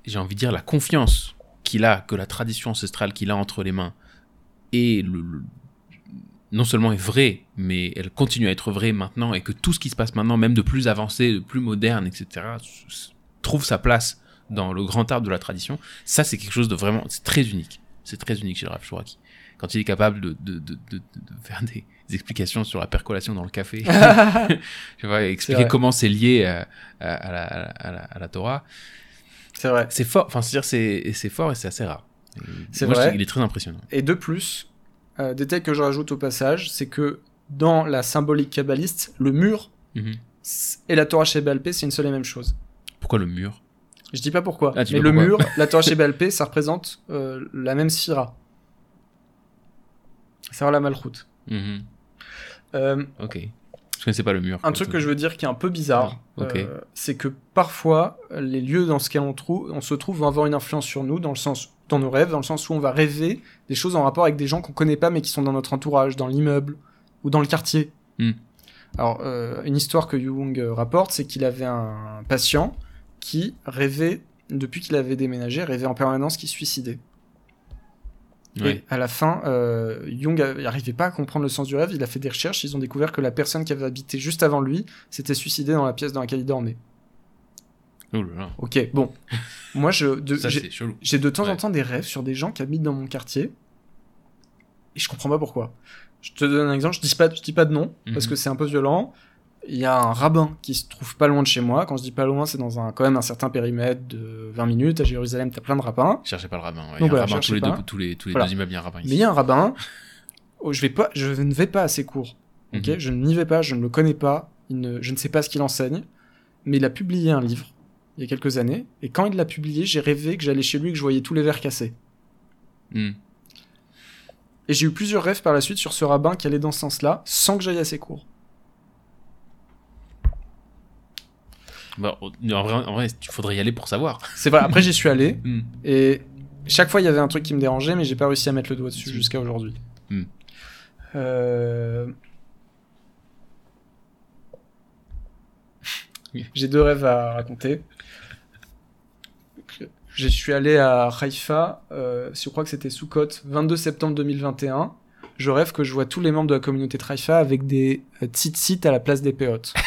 j'ai envie de dire la confiance qu'il a, que la tradition ancestrale qu'il a entre les mains le, le- non seulement est vraie, mais elle continue à être vraie maintenant et que tout ce qui se passe maintenant, même de plus avancé, de plus moderne, etc., trouve sa place dans le grand arbre de la tradition. Ça, c'est quelque chose de vraiment, c'est très unique. C'est très unique chez le Rav Chouraki. Quand il est capable de, de, de, de, faire des, des explications sur la percolation dans le café, [laughs] tu vois, expliquer comment c'est lié à, à, à la, à, la, à la Torah, C'est vrai. c'est fort. Enfin, c'est-à-dire, c'est c'est fort et c'est assez rare. C'est je vrai. qu'il est très impressionnant. Et de plus, euh, détail que je rajoute au passage, c'est que dans la symbolique kabbaliste, le mur Mhm. et la Torah chez Balpé, c'est une seule et même chose. Pourquoi le mur? Je dis pas pourquoi, Ah, mais le mur, la Torah chez Balpé, ça représente euh, la même sphira. C'est la malchoute. Mhm. Euh, Ok. Je connaissais pas le mur. un truc que je veux dire qui est un peu bizarre, Ah, euh, c'est que parfois, les lieux dans lesquels on, trouve, on se trouve vont avoir une influence sur nous, dans le sens, dans nos rêves, dans le sens où on va rêver des choses en rapport avec des gens qu'on connaît pas mais qui sont dans notre entourage, dans l'immeuble ou dans le quartier. Hmm. Alors, euh, une histoire que Jung euh, rapporte, c'est qu'il avait un patient qui rêvait, depuis qu'il avait déménagé, rêvait en permanence qu'il se suicidait. Ouais. Et à la fin, euh, Jung n'arrivait pas à comprendre le sens du rêve. Il a fait des recherches. Ils ont découvert que la personne qui avait habité juste avant lui s'était suicidée dans la pièce dans laquelle il dormait. Oh là là. Ok, bon. Moi, je, de- Ça, j'ai de temps en temps des rêves sur des gens qui habitent dans mon quartier. Et je comprends pas pourquoi. Je te donne un exemple. Je dis pas, je dis pas de nom parce Mhm. que c'est un peu violent. Il y a un rabbin qui se trouve pas loin de chez moi. Quand je dis pas loin, c'est dans un, quand même un certain périmètre de 20 minutes. À Jérusalem, t'as plein de rabbins. Cherchez pas le rabbin. Ouais. Donc il y a un rabbin tous les, deux, tous les, tous les Voilà. deux immeubles, il y a un rabbin Mais ici. il y a un rabbin. oh, je vais pas, je ne vais pas à ses cours. Ok, Mhm. je n'y vais pas, je ne le connais pas, il ne- je ne sais pas ce qu'il enseigne, mais il a publié un livre il y a quelques années, et quand il l'a publié, j'ai rêvé que j'allais chez lui et que je voyais tous les verres cassés. Hmm. Et j'ai eu plusieurs rêves par la suite sur ce rabbin qui allait dans ce sens-là, sans que j'aille à ses cours. Bah, en vrai, en vrai, il faudrait y aller pour savoir. C'est vrai, après j'y suis allé, [laughs] Hmm. et chaque fois il y avait un truc qui me dérangeait, mais j'ai pas réussi à mettre le doigt dessus jusqu'à aujourd'hui. Hmm. Euh, [laughs] J'ai deux rêves à raconter. Je suis allé à Haïfa, euh, je crois que c'était Soukot, 22 septembre 2021. Je rêve que je vois tous les membres de la communauté de Haïfa avec des euh, tzitzit à la place des péotes. [laughs]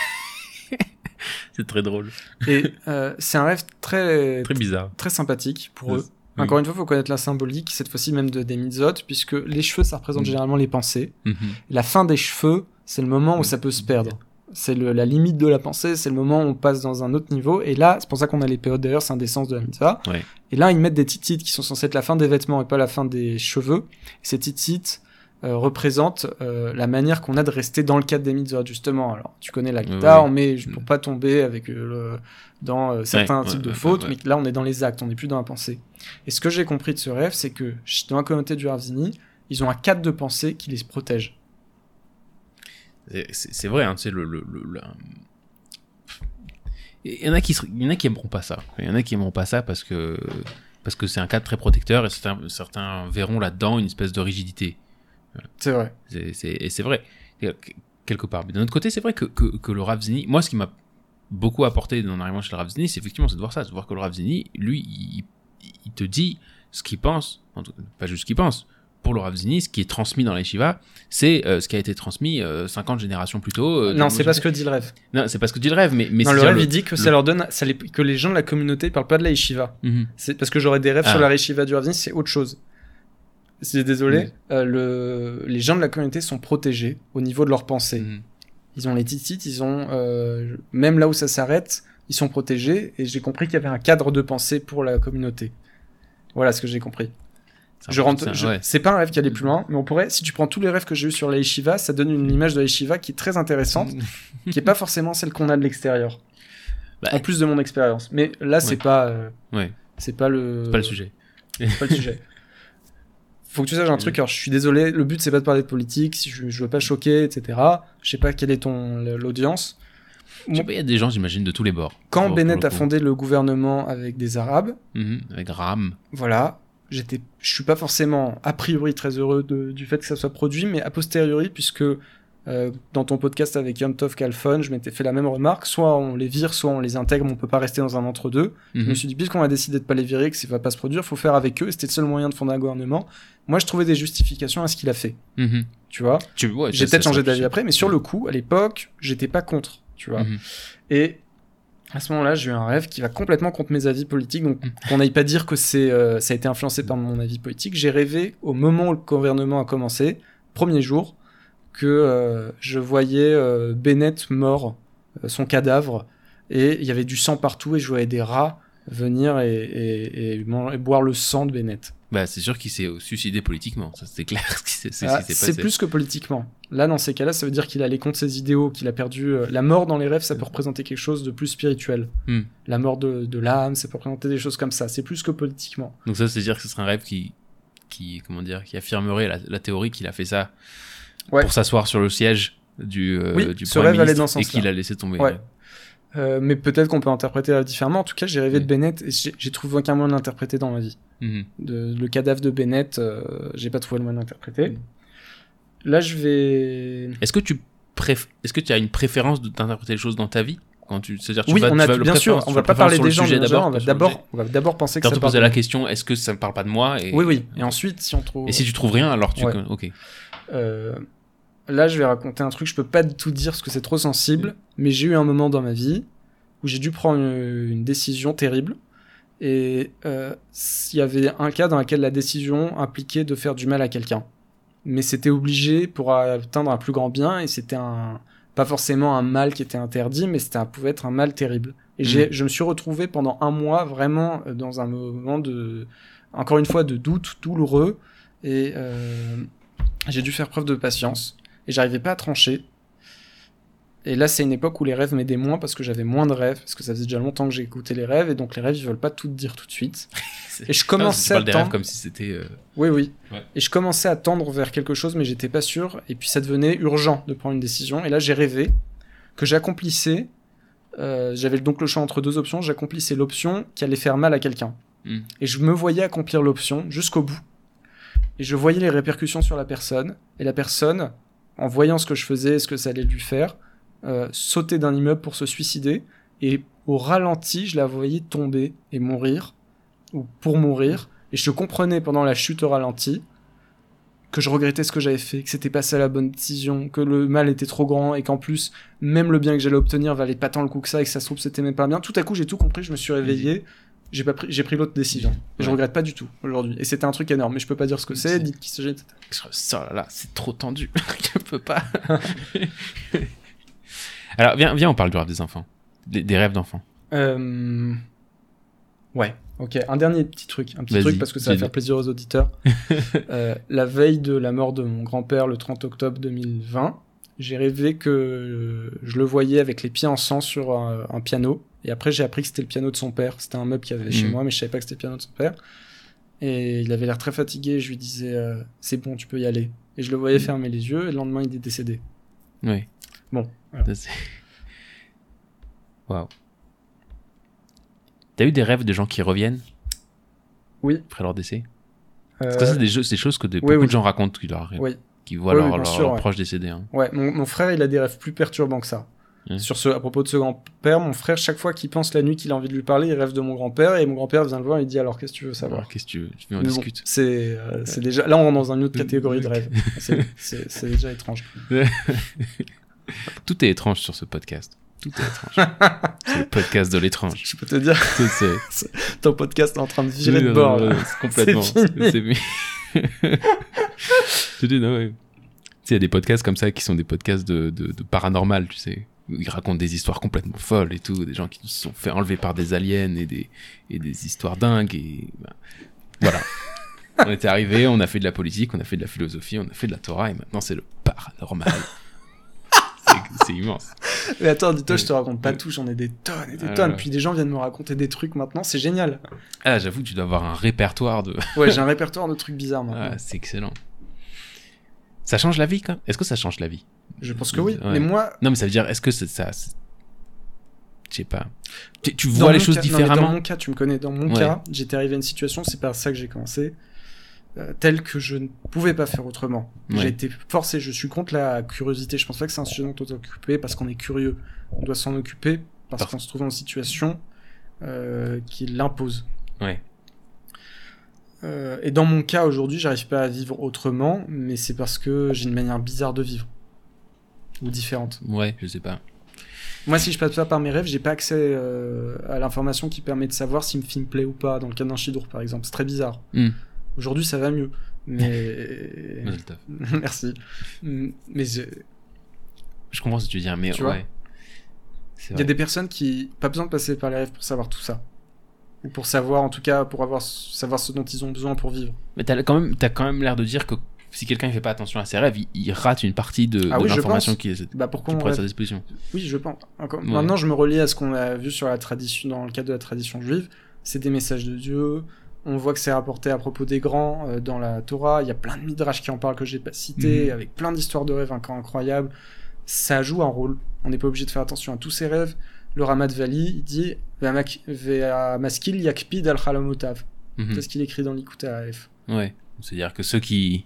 C'est très drôle. Et euh, c'est un rêve très, Très bizarre. très sympathique pour Oui. eux. Encore une fois, il faut connaître la symbolique, cette fois-ci même de, des mitzvot, puisque les cheveux, ça représente Mm. généralement les pensées. Mhm. La fin des cheveux, c'est le moment où Mm. ça peut se perdre. C'est la limite de la pensée, c'est le moment où on passe dans un autre niveau. Et là, c'est pour ça qu'on a les périodes d'ailleurs, c'est un des sens de la mitzvah. Ouais. Et là, ils mettent des titites qui sont censés être la fin des vêtements et pas la fin des cheveux. Et ces titites euh, représentent euh, la manière qu'on a de rester dans le cadre des mitzvot, justement. Alors, tu connais la guitare, ouais. on met pour pas tomber avec euh, le, dans euh, certains Ouais, types de fautes, mais là, on est dans les actes, on n'est plus dans la pensée. Et ce que j'ai compris de ce rêve, c'est que dans la communauté du Ravzini, ils ont un cadre de pensée qui les protège. C'est- vrai, hein, c'est le, le, le- le- Il y en a qui il y en a qui aimeront pas ça. Il y en a qui aimeront pas ça parce que parce que c'est un cadre très protecteur et certains, certains verront là-dedans une espèce de rigidité. C'est vrai. C'est- Et c'est vrai, quel- quelque part. Mais d'un autre côté, c'est vrai que, que, que le Rav Zini, moi, ce qui m'a beaucoup apporté en arrivant chez le Rav Zini, c'est effectivement de voir ça, de voir que le Rav Zini, lui, il, il te dit ce qu'il pense, en tout- pas juste ce qu'il pense. Pour le Rav Zini, ce qui est transmis dans les Shiva, c'est euh, ce qui a été transmis euh, 50 générations plus tôt. euh, non, c'est pas ce que dit le rêve. Non, c'est pas ce que dit le rêve, mais, mais non, le rêve, il dit que ça le- leur donne, ça les- que les gens de la communauté parlent pas de la yeshiva. Mhm. C'est parce que j'aurais des rêves Ah. sur la yeshiva du Ravzini, c'est autre chose. C'est désolé. Euh, le... Les gens de la communauté sont protégés au niveau de leur pensée. Mhm. Ils ont les titites, ils ont même là où ça s'arrête, ils sont protégés. Et j'ai compris qu'il y avait un cadre de pensée pour la communauté. Voilà ce que j'ai compris. Je rentre. c'est- je- ouais. C'est pas un rêve qui allait plus loin, mais on pourrait, si tu prends tous les rêves que j'ai eu sur la yeshiva, ça donne une image de la yeshiva qui est très intéressante, [laughs] qui est pas forcément celle qu'on a de l'extérieur. Bah, En plus de mon expérience. Mais là, c'est Ouais. pas, euh, Ouais, c'est pas le, pas le sujet. pas le sujet. [laughs] Faut que tu saches un truc. Alors, je suis désolé. Le but, c'est pas de parler de politique. Si je, je veux pas choquer, etc. Je sais pas quelle est ton l'audience. Il y a des gens, j'imagine, de tous les bords. Quand Bennett a fondé le gouvernement avec des Arabes, Mhm, Avec Ram. voilà, j'étais, je suis pas forcément a priori très heureux de- du fait que ça soit produit, mais a posteriori, puisque Euh, dans ton podcast avec Yom Tov Kalfon, je m'étais fait la même remarque. Soit on les vire, soit on les intègre, mais on peut pas rester dans un entre-deux. Je me Mhm. suis dit, puisqu'on a décidé de pas les virer, que ça va pas se produire, faut faire avec eux. C'était le seul moyen de fonder un gouvernement. Moi, je trouvais des justifications à ce qu'il a fait. Mhm. Tu vois? Ouais, J'ai peut-être changé d'avis après, mais sur le coup, à l'époque, j'étais pas contre. Tu vois Mhm. Et à ce moment-là, j'ai eu un rêve qui va complètement contre mes avis politiques. Donc, qu'on n'aille pas dire que c'est, euh, ça a été influencé par mon avis politique. J'ai rêvé au moment où le gouvernement a commencé, premier jour, que euh, je voyais euh, Bennett mort, son cadavre, et il y avait du sang partout, et je voyais des rats venir et, et- et man- et boire le sang de Bennett. Bah, c'est sûr qu'il s'est suicidé politiquement. Ça, c'est clair. [laughs] C'est Ah, c'est plus que politiquement. Là, dans ces cas-là, ça veut dire qu'il allait contre ses idéaux, qu'il a perdu. euh, la mort dans les rêves, ça peut représenter quelque chose de plus spirituel. Hmm. La mort de, de l'âme, ça peut représenter des choses comme ça. C'est plus que politiquement. Donc ça, c'est dire que ce serait un rêve qui, qui, comment dire, qui affirmerait la, la théorie qu'il a fait ça Ouais. pour s'asseoir sur le siège du, euh, Oui, du ce Premier rêve allait dans ce et qu'il a laissé tomber. Ouais. Euh, mais peut-être qu'on peut interpréter la différemment. En tout cas, j'ai rêvé de Oui. Bennett et j'ai trouvé aucun moyen de l'interpréter dans ma vie. Mhm. De, le cadavre de Bennett, euh, j'ai pas trouvé le moyen d'interpréter. Mm. Là, je vais. Est-ce que tu préf... Est-ce que tu as une préférence d'interpréter les choses dans ta vie quand tu, c'est-à-dire tu Oui, vas, on tu a vas bien sûr. On va pas parler des gens, d'abord. on va d'abord, on va d'abord penser que Quand ça posais de la question, est-ce que ça ne parle pas de moi et... Oui, oui. Et ensuite, si on trouve. Et si tu trouves rien, alors tu. Ouais. Ok. Euh, là, je vais raconter un truc, je peux pas tout dire parce que c'est trop sensible, mais j'ai eu un moment dans ma vie où j'ai dû prendre une, une décision terrible. Et euh, il y avait un cas dans lequel la décision impliquait de faire du mal à quelqu'un. Mais c'était obligé pour atteindre un plus grand bien, et c'était un pas forcément un mal qui était interdit, mais c'était un- pouvait être un mal terrible. Et j'ai, je me suis retrouvé pendant un mois vraiment euh, dans un moment de, encore une fois, de doute douloureux, et euh, j'ai dû faire preuve de patience et j'arrivais pas à trancher. Et là, c'est une époque où les rêves m'aidaient moins parce que j'avais moins de rêves, parce que ça faisait déjà longtemps que écouté les rêves et donc les rêves ils veulent pas tout dire tout de suite. [laughs] Et je Ah, commençais à parles des rêves tendre. comme si c'était. euh, Oui, oui. Ouais. Et je commençais à tendre vers quelque chose, mais j'étais pas sûr. Et puis ça devenait urgent de prendre une décision. Et là, j'ai rêvé que j'accomplissais. euh, J'avais donc le choix entre deux options. J'accomplissais l'option qui allait faire mal à quelqu'un. Hmm. Et je me voyais accomplir l'option jusqu'au bout. Et je voyais les répercussions sur la personne. Et la personne, en voyant ce que je faisais, ce que ça allait lui faire, euh, sauter d'un immeuble pour se suicider. Et au ralenti, je la voyais tomber et mourir, ou pour mourir. Et je comprenais pendant la chute au ralenti que je regrettais ce que j'avais fait, que c'était pas ça la bonne décision, que le mal était trop grand et qu'en plus, même le bien que j'allais obtenir valait pas tant le coup que ça et que ça se trouve c'était même pas bien. Tout à coup, j'ai tout compris, je me suis réveillé, j'ai pas pris, j'ai pris l'autre décision. Et je Ouais. regrette pas du tout aujourd'hui. Et c'était un truc énorme, mais je peux pas dire ce que c'est, dites qui s'agit, etc. Ça, là, là, c'est trop tendu. [laughs] je peux pas. [laughs] Alors, viens, viens, on parle du rêve des enfants. Des, des rêves d'enfants. Euh... Ouais, ok. Un dernier petit truc, un petit truc parce que ça va faire plaisir aux auditeurs. [laughs] Euh, la veille de la mort de mon grand-père, le 30 octobre 2020, j'ai rêvé que je le voyais avec les pieds en sang sur un, un piano. Et après, j'ai appris que c'était le piano de son père. C'était un meuble qu'il avait chez Mhm. moi, mais je savais pas que c'était le piano de son père. Et il avait l'air très fatigué. Je lui disais, euh, c'est bon, tu peux y aller. Et je le voyais fermer les yeux. Et le lendemain, il est décédé. Oui. Bon, voilà. [laughs] Waouh. T'as eu des rêves de gens qui reviennent? Oui. après leur décès? Euh, Parce que ça, c'est des, jeux- c'est des choses que oui, beaucoup oui. de gens racontent qui, leur arrivent, Oui. qui voient Oui, leurs bien leurs- sûr, ouais. proches décédés. hein. Ouais, mon, mon frère, il a des rêves plus perturbants que ça. Sur ce, à propos de ce grand-père, mon frère, chaque fois qu'il pense la nuit qu'il a envie de lui parler, il rêve de mon grand-père et mon grand-père vient le voir et il dit alors qu'est-ce que tu veux savoir? Qu'est-ce que tu veux? Mais bon, discute c'est euh, c'est déjà là on rentre dans une autre catégorie de rêve. C'est- déjà étrange. [laughs] Tout est étrange sur ce podcast. Tout est étrange. [laughs] c'est le podcast de l'étrange. Je peux te dire, C'est- [laughs] ton podcast est en train de virer de bord. non, non, complètement. C'est fini. C'est fini. Je dis, non, ouais. Tu sais, il y a des podcasts comme ça qui sont des podcasts de, de, de paranormal, tu sais. Où Ils racontent des histoires complètement folles et tout, des gens qui se sont fait enlever par des aliens et des, et des histoires dingues et ben, voilà. [laughs] on était arrivé, on a fait de la politique, on a fait de la philosophie, on a fait de la Torah et maintenant c'est le paranormal. [laughs] C'est- immense. Mais attends, dis-toi, je te raconte pas tout, j'en ai des tonnes et des Ah, tonnes. Puis des gens viennent me raconter des trucs maintenant, c'est génial. Ah, j'avoue, tu dois avoir un répertoire de. [laughs] Ouais, j'ai un répertoire de trucs bizarres maintenant. Ah, c'est excellent. Ça change la vie, quand Est-ce que ça change la vie? Je pense que oui. Ouais. Mais moi, Non, mais ça veut dire, est-ce que c'est ça Je sais pas. Tu, vois les choses cas- non, différemment dans mon cas, tu me connais. Dans mon Ouais. cas, j'étais arrivé à une situation, c'est par ça que j'ai commencé. euh, tel que je ne pouvais pas faire autrement. Ouais. J'ai été forcé, je suis contre la curiosité. Je pense pas que c'est un sujet dont on doit s'occuper parce qu'on est curieux. On doit s'en occuper parce Parce- qu'on se trouve dans une situation euh, qui l'impose. Ouais. Euh, et dans mon cas aujourd'hui, j'arrive pas à vivre autrement, mais c'est parce que j'ai une manière bizarre de vivre ou différente. Ouais, je sais pas. Moi, si je passe pas par mes rêves, j'ai pas accès euh, à l'information qui permet de savoir si le film plaît ou pas. Dans le cas d'un Chidour, par exemple, c'est très bizarre. Hmm. Aujourd'hui, ça va mieux, mais [laughs] [laughs] merci. Mm, Mais je- Je comprends ce que tu veux dire, mais Tu ouais. Il y a des personnes qui pas besoin de passer par les rêves pour savoir tout ça, ou pour savoir, en tout cas, pour avoir savoir ce dont ils ont besoin pour vivre. Mais t'as quand même, t'as quand même l'air de dire que si quelqu'un ne fait pas attention à ses rêves, il, il rate une partie de, Ah de oui, je l'information qui est Bah qui pourquoi on pourrait être à sa disposition. Oui, je pense. Encore... Ouais. Maintenant, je me relie à ce qu'on a vu sur la tradition, dans le cadre de la tradition juive. C'est des messages de Dieu. On voit que c'est rapporté à propos des grands euh, dans la Torah. Il y a plein de midrash qui en parlent que j'ai pas cité, Mhm. avec plein d'histoires de rêves encore incroyables. Ça joue un rôle. On n'est pas obligé de faire attention à tous ces rêves. Le Ramat Vali, il dit Ve'amaskil yakpid al chalamotav. Mhm. C'est ce qu'il écrit dans l'Ikuta AF. Ouais. C'est-à-dire que ceux qui.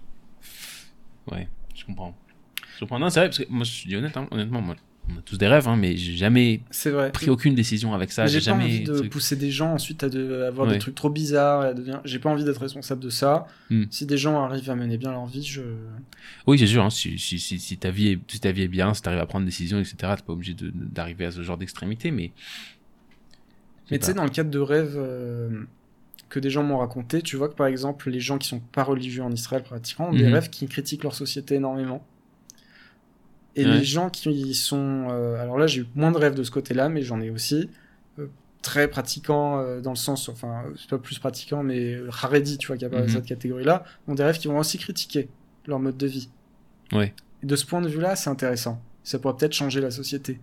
Ouais, je comprends. Je comprends. Non, c'est vrai, parce que moi, je dis honnête, hein, honnêtement, moi, on a tous des rêves, hein, mais j'ai jamais vrai. pris aucune décision avec ça. J'ai J'ai pas jamais. envie de truc. pousser des gens ensuite à de- avoir Ouais. des trucs trop bizarres. devenir- J'ai pas envie d'être responsable de ça. Hmm. Si des gens arrivent à mener bien leur vie, je. Oui, c'est sûr. hein, si, si, si, si ta vie est, si ta vie est bien, si t'arrives à prendre des décisions, etc., t'es pas obligé d'arriver à ce genre d'extrémité, mais. Mais tu sais, dans le cadre de rêves euh, que des gens m'ont raconté, tu vois que par exemple, les gens qui sont pas religieux en Israël pratiquement ont des Mhm. rêves qui critiquent leur société énormément. Et Ouais. les gens qui sont. euh, alors là, j'ai eu moins de rêves de ce côté-là, mais j'en ai aussi. euh, très pratiquants euh, dans le sens. Enfin, c'est pas plus pratiquant, mais Haredi, tu vois, qui apparaît dans Mhm. cette catégorie-là, ont des rêves qui vont aussi critiquer leur mode de vie. Ouais. Et de ce point de vue-là, c'est intéressant. Ça pourrait peut-être changer la société.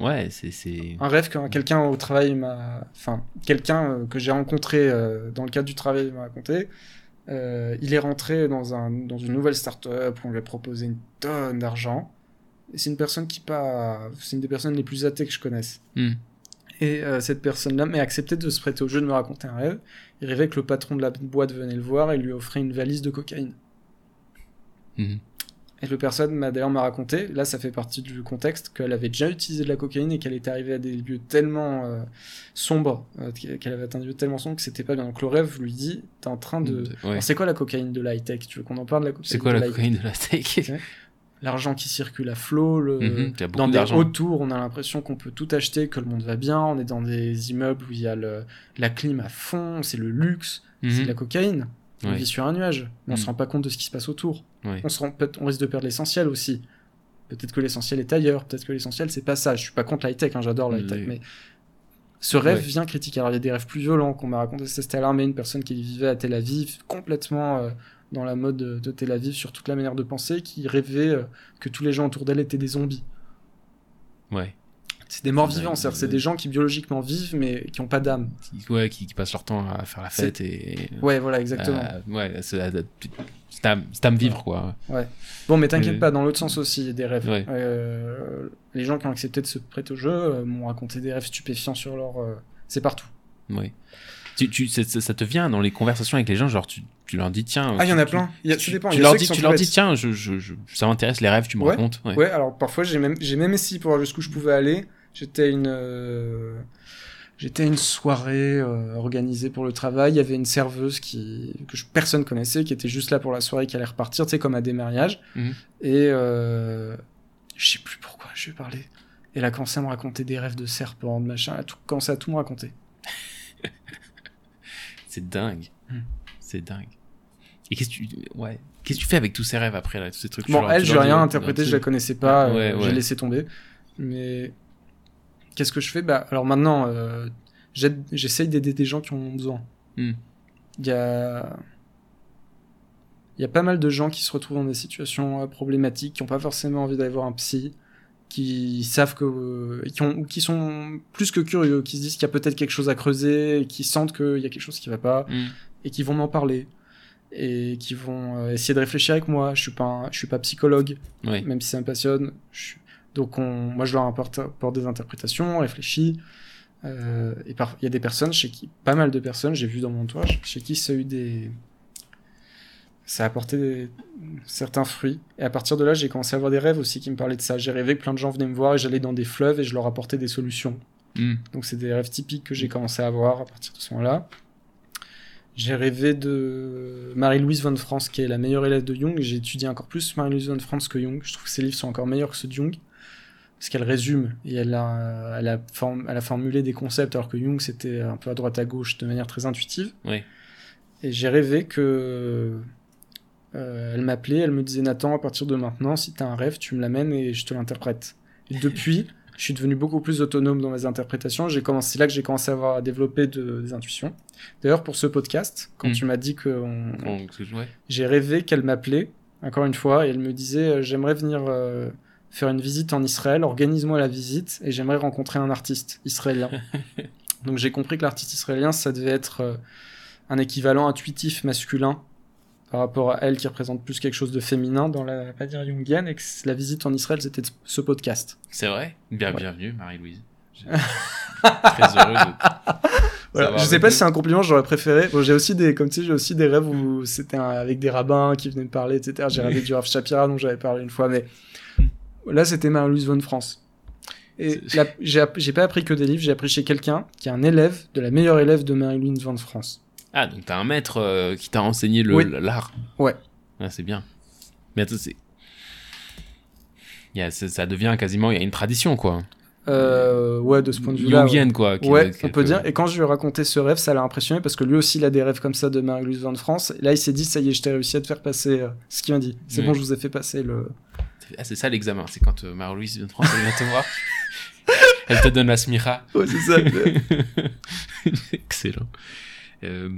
Ouais, c'est. c'est- Un rêve que quelqu'un au travail m'a. Enfin, quelqu'un euh, que j'ai rencontré euh, dans le cadre du travail m'a raconté. Euh, il est rentré dans, un, dans une nouvelle start-up où on lui a proposé une tonne d'argent. Et c'est une personne qui pas. C'est une des personnes les plus athées que je connaisse. Hmm. Et euh, cette personne-là m'a accepté de se prêter au jeu de me raconter un rêve. Il rêvait que le patron de la boîte venait le voir et lui offrait une valise de cocaïne. Mhm. Et le personne m'a d'ailleurs m'a raconté, là ça fait partie du contexte, qu'elle avait déjà utilisé de la cocaïne et qu'elle était arrivée à des lieux tellement euh, sombres, euh, qu'elle avait atteint des lieux tellement sombres que c'était pas bien. Donc le rêve lui dit, t'es en train de... Ouais. C'est quoi la cocaïne de l'high-tech? Tu veux qu'on en parle de la cocaïne C'est quoi de la cocaïne de la steak L'argent qui circule à flot, le... Mhm, dans des hauts tours, on a l'impression qu'on peut tout acheter, que le monde va bien, on est dans des immeubles où il y a le... la clim à fond, c'est le luxe, c'est Mhm. de la cocaïne. On Ouais. vit sur un nuage, on Mhm. se rend pas compte de ce qui se passe autour Ouais. on, se rend, on risque de perdre l'essentiel aussi. Peut-être que l'essentiel est ailleurs, peut-être que l'essentiel c'est pas ça. Je suis pas contre l'high-tech, hein, j'adore l'high-tech, Oui. mais ce rêve Ouais. vient critiquer. Alors il y a des rêves plus violents qu'on m'a raconté. C'était à l'armée, une personne qui vivait à Tel Aviv, complètement euh, dans la mode de, de Tel Aviv sur toute la manière de penser, qui rêvait euh, que tous les gens autour d'elle étaient des zombies. Ouais. C'est des morts Ouais, vivants, c'est-à-dire c'est ouais. des gens qui biologiquement vivent mais qui ont pas d'âme. Qui, ouais, qui, qui passent leur temps à faire la C'est- fête et. Ouais, voilà, exactement. Euh, ouais, c'est c'est à, c'est me vivre, quoi. Bon, mais t'inquiète Mais- pas, dans l'autre sens aussi, il y a des rêves. Ouais. Euh, les gens qui ont accepté de se prêter au jeu euh, m'ont raconté des rêves stupéfiants sur leur. euh, C'est partout. Ouais. Tu, tu, ça, te vient dans les conversations avec les gens, genre tu, tu leur dis tiens. Ah, il y en a plein. Y a, Tu, ça dépend. tu y a leur dis, tu leur dis tiens, je, je, je- ça m'intéresse les rêves, tu me Ouais. racontes. Ouais. Ouais, alors parfois j'ai même, j'ai même essayé pour voir jusqu'où je pouvais aller. J'étais à une, euh, j'étais une soirée euh, organisée pour le travail. Il y avait une serveuse qui que je, personne connaissait, qui était juste là pour la soirée, qui allait repartir, tu sais comme à des mariages. Mhm. Et euh, je sais plus pourquoi je lui ai parlé. Et elle a commencé à me raconter des rêves de serpents, de machin. Elle a tout, commencé à tout me raconter. [laughs] C'est dingue. Hmm. C'est dingue. Et qu'est-ce que tu, ouais, qu'est-ce que tu fais avec tous ces rêves après là, tous ces trucs? Bon, elle, je n'ai rien interprété, je la connaissais pas, euh, Ouais, j'ai ouais. laissé tomber. Mais qu'est-ce que je fais? Bah, alors maintenant, euh, j'essaye d'aider des gens qui en ont besoin. Hmm. Il y a, il y a pas mal de gens qui se retrouvent dans des situations euh, problématiques, qui n'ont pas forcément envie d'aller voir un psy, qui savent que, euh, qui ont, ou qui sont plus que curieux, qui se disent qu'il y a peut-être quelque chose à creuser, qui sentent qu'il y a quelque chose qui va pas Hmm. et qui vont m'en parler et qui vont essayer de réfléchir avec moi. Je suis pas, un- je suis pas psychologue, même si ça me passionne. Je Donc on, moi je leur apporte, apporte des interprétations, on réfléchit. Euh, et il y a des personnes chez qui, pas mal de personnes, j'ai vu dans mon entourage, chez qui ça a eu des. Ça a apporté des- certains fruits. Et à partir de là, j'ai commencé à avoir des rêves aussi qui me parlaient de ça. J'ai rêvé que plein de gens venaient me voir et j'allais dans des fleuves et je leur apportais des solutions. Hmm. Donc c'est des rêves typiques que j'ai commencé à avoir à partir de ce moment-là. J'ai rêvé de Marie-Louise von France, qui est la meilleure élève de Jung. J'ai étudié encore plus Marie-Louise von France que Jung. Je trouve que ses livres sont encore meilleurs que ceux de Jung. Parce qu'elle résume et elle a, elle, a form- elle a formulé des concepts, alors que Jung, c'était un peu à droite à gauche de manière très intuitive. Oui. Et j'ai rêvé que. euh, elle m'appelait, elle me disait Nathan, à partir de maintenant, si t'as un rêve, tu me l'amènes et je te l'interprète. Et depuis, [laughs] je suis devenu beaucoup plus autonome dans mes interprétations. J'ai commencé, c'est là que j'ai commencé à avoir à développer de- des intuitions. D'ailleurs, pour ce podcast, quand Mm. tu m'as dit que on- ouais. j'ai rêvé qu'elle m'appelait, encore une fois, et elle me disait euh, J'aimerais venir euh, faire une visite en Israël, organise-moi la visite, et j'aimerais rencontrer un artiste israélien. [laughs] Donc j'ai compris que l'artiste israélien, ça devait être euh, un équivalent intuitif masculin par rapport à elle qui représente plus quelque chose de féminin dans la pas dire jungienne, et que la visite en Israël, c'était ce podcast. C'est vrai? Bien, Ouais. Bienvenue, Marie-Louise. Je- [laughs] Très heureux de. Voilà. savoir Je sais pas si c'est un compliment, j'aurais préféré. Bon, j'ai aussi des, comme tu sais, j'ai aussi des rêves où c'était avec des rabbins qui venaient me parler, etc. J'ai rêvé du Rav Shapira dont j'avais parlé une fois, mais là, c'était Marie-Louise von France. Et j'ai app- pas appris que des livres, j'ai appris chez quelqu'un qui est un élève de la meilleure élève de Marie-Louise von France. Ah, donc t'as un maître euh, qui t'a enseigné le- Oui. l'art. Ouais. Ah, c'est bien. Mais attends, c'est. Ça, devient quasiment. Il y a une tradition, quoi. Euh, ouais, de ce point de vue-là. ouais. Quoi. qui- Ouais, qui- on peut que- dire. Et quand je lui ai raconté ce rêve, ça l'a impressionné parce que lui aussi, il a des rêves comme ça de Marie-Louise von France. Et là, il s'est dit, ça y est, je t'ai réussi à te faire passer euh, ce qu'il m'a dit. C'est Oui. bon, je vous ai fait passer le. Ah, c'est ça l'examen. C'est quand euh, Marie-Louise vient de France, elle vient te voir. elle te donne la smira. [laughs] Ouais, c'est ça. [laughs] Excellent. Euh,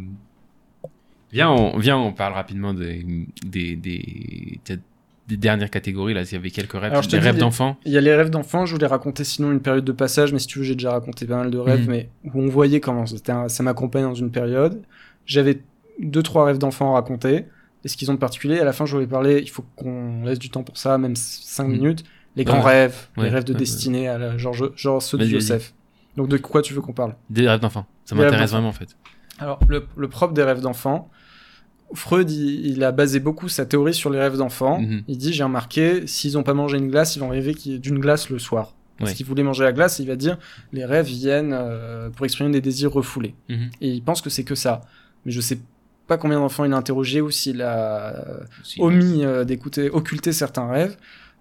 Viens, on, viens, on parle rapidement des, des, des, peut-être des dernières catégories. Là, s'il y avait quelques rêves, Alors, je des rêves d'enfants. Il y a les rêves d'enfants, je voulais raconter sinon une période de passage, mais si tu veux, j'ai déjà raconté pas mal de rêves, Mhm. mais où on voyait comment un- ça m'accompagne dans une période. J'avais deux, trois rêves d'enfants à raconter. Et ce qu'ils ont de particulier, à la fin, je voulais parler, il faut qu'on laisse du temps pour ça, même 5 Mhm. minutes. Les grands Ouais. rêves, Ouais, les rêves de ouais, destinée, à la, genre, genre ceux de. Joseph. Donc de quoi tu veux qu'on parle? Des rêves d'enfants. Ça m'intéresse vraiment, en fait. Alors, le, le propre des rêves d'enfants, Freud, il, il a basé beaucoup sa théorie sur les rêves d'enfants. Mhm. Il dit, j'ai remarqué, s'ils n'ont pas mangé une glace, ils vont rêver d'une glace le soir. Parce qu'il voulait manger la glace, il va dire, les rêves viennent euh, pour exprimer des désirs refoulés. Mhm. Et il pense que c'est que ça. Mais je sais pas combien d'enfants il a interrogé ou s'il a omis euh, d'écouter, occulter certains rêves.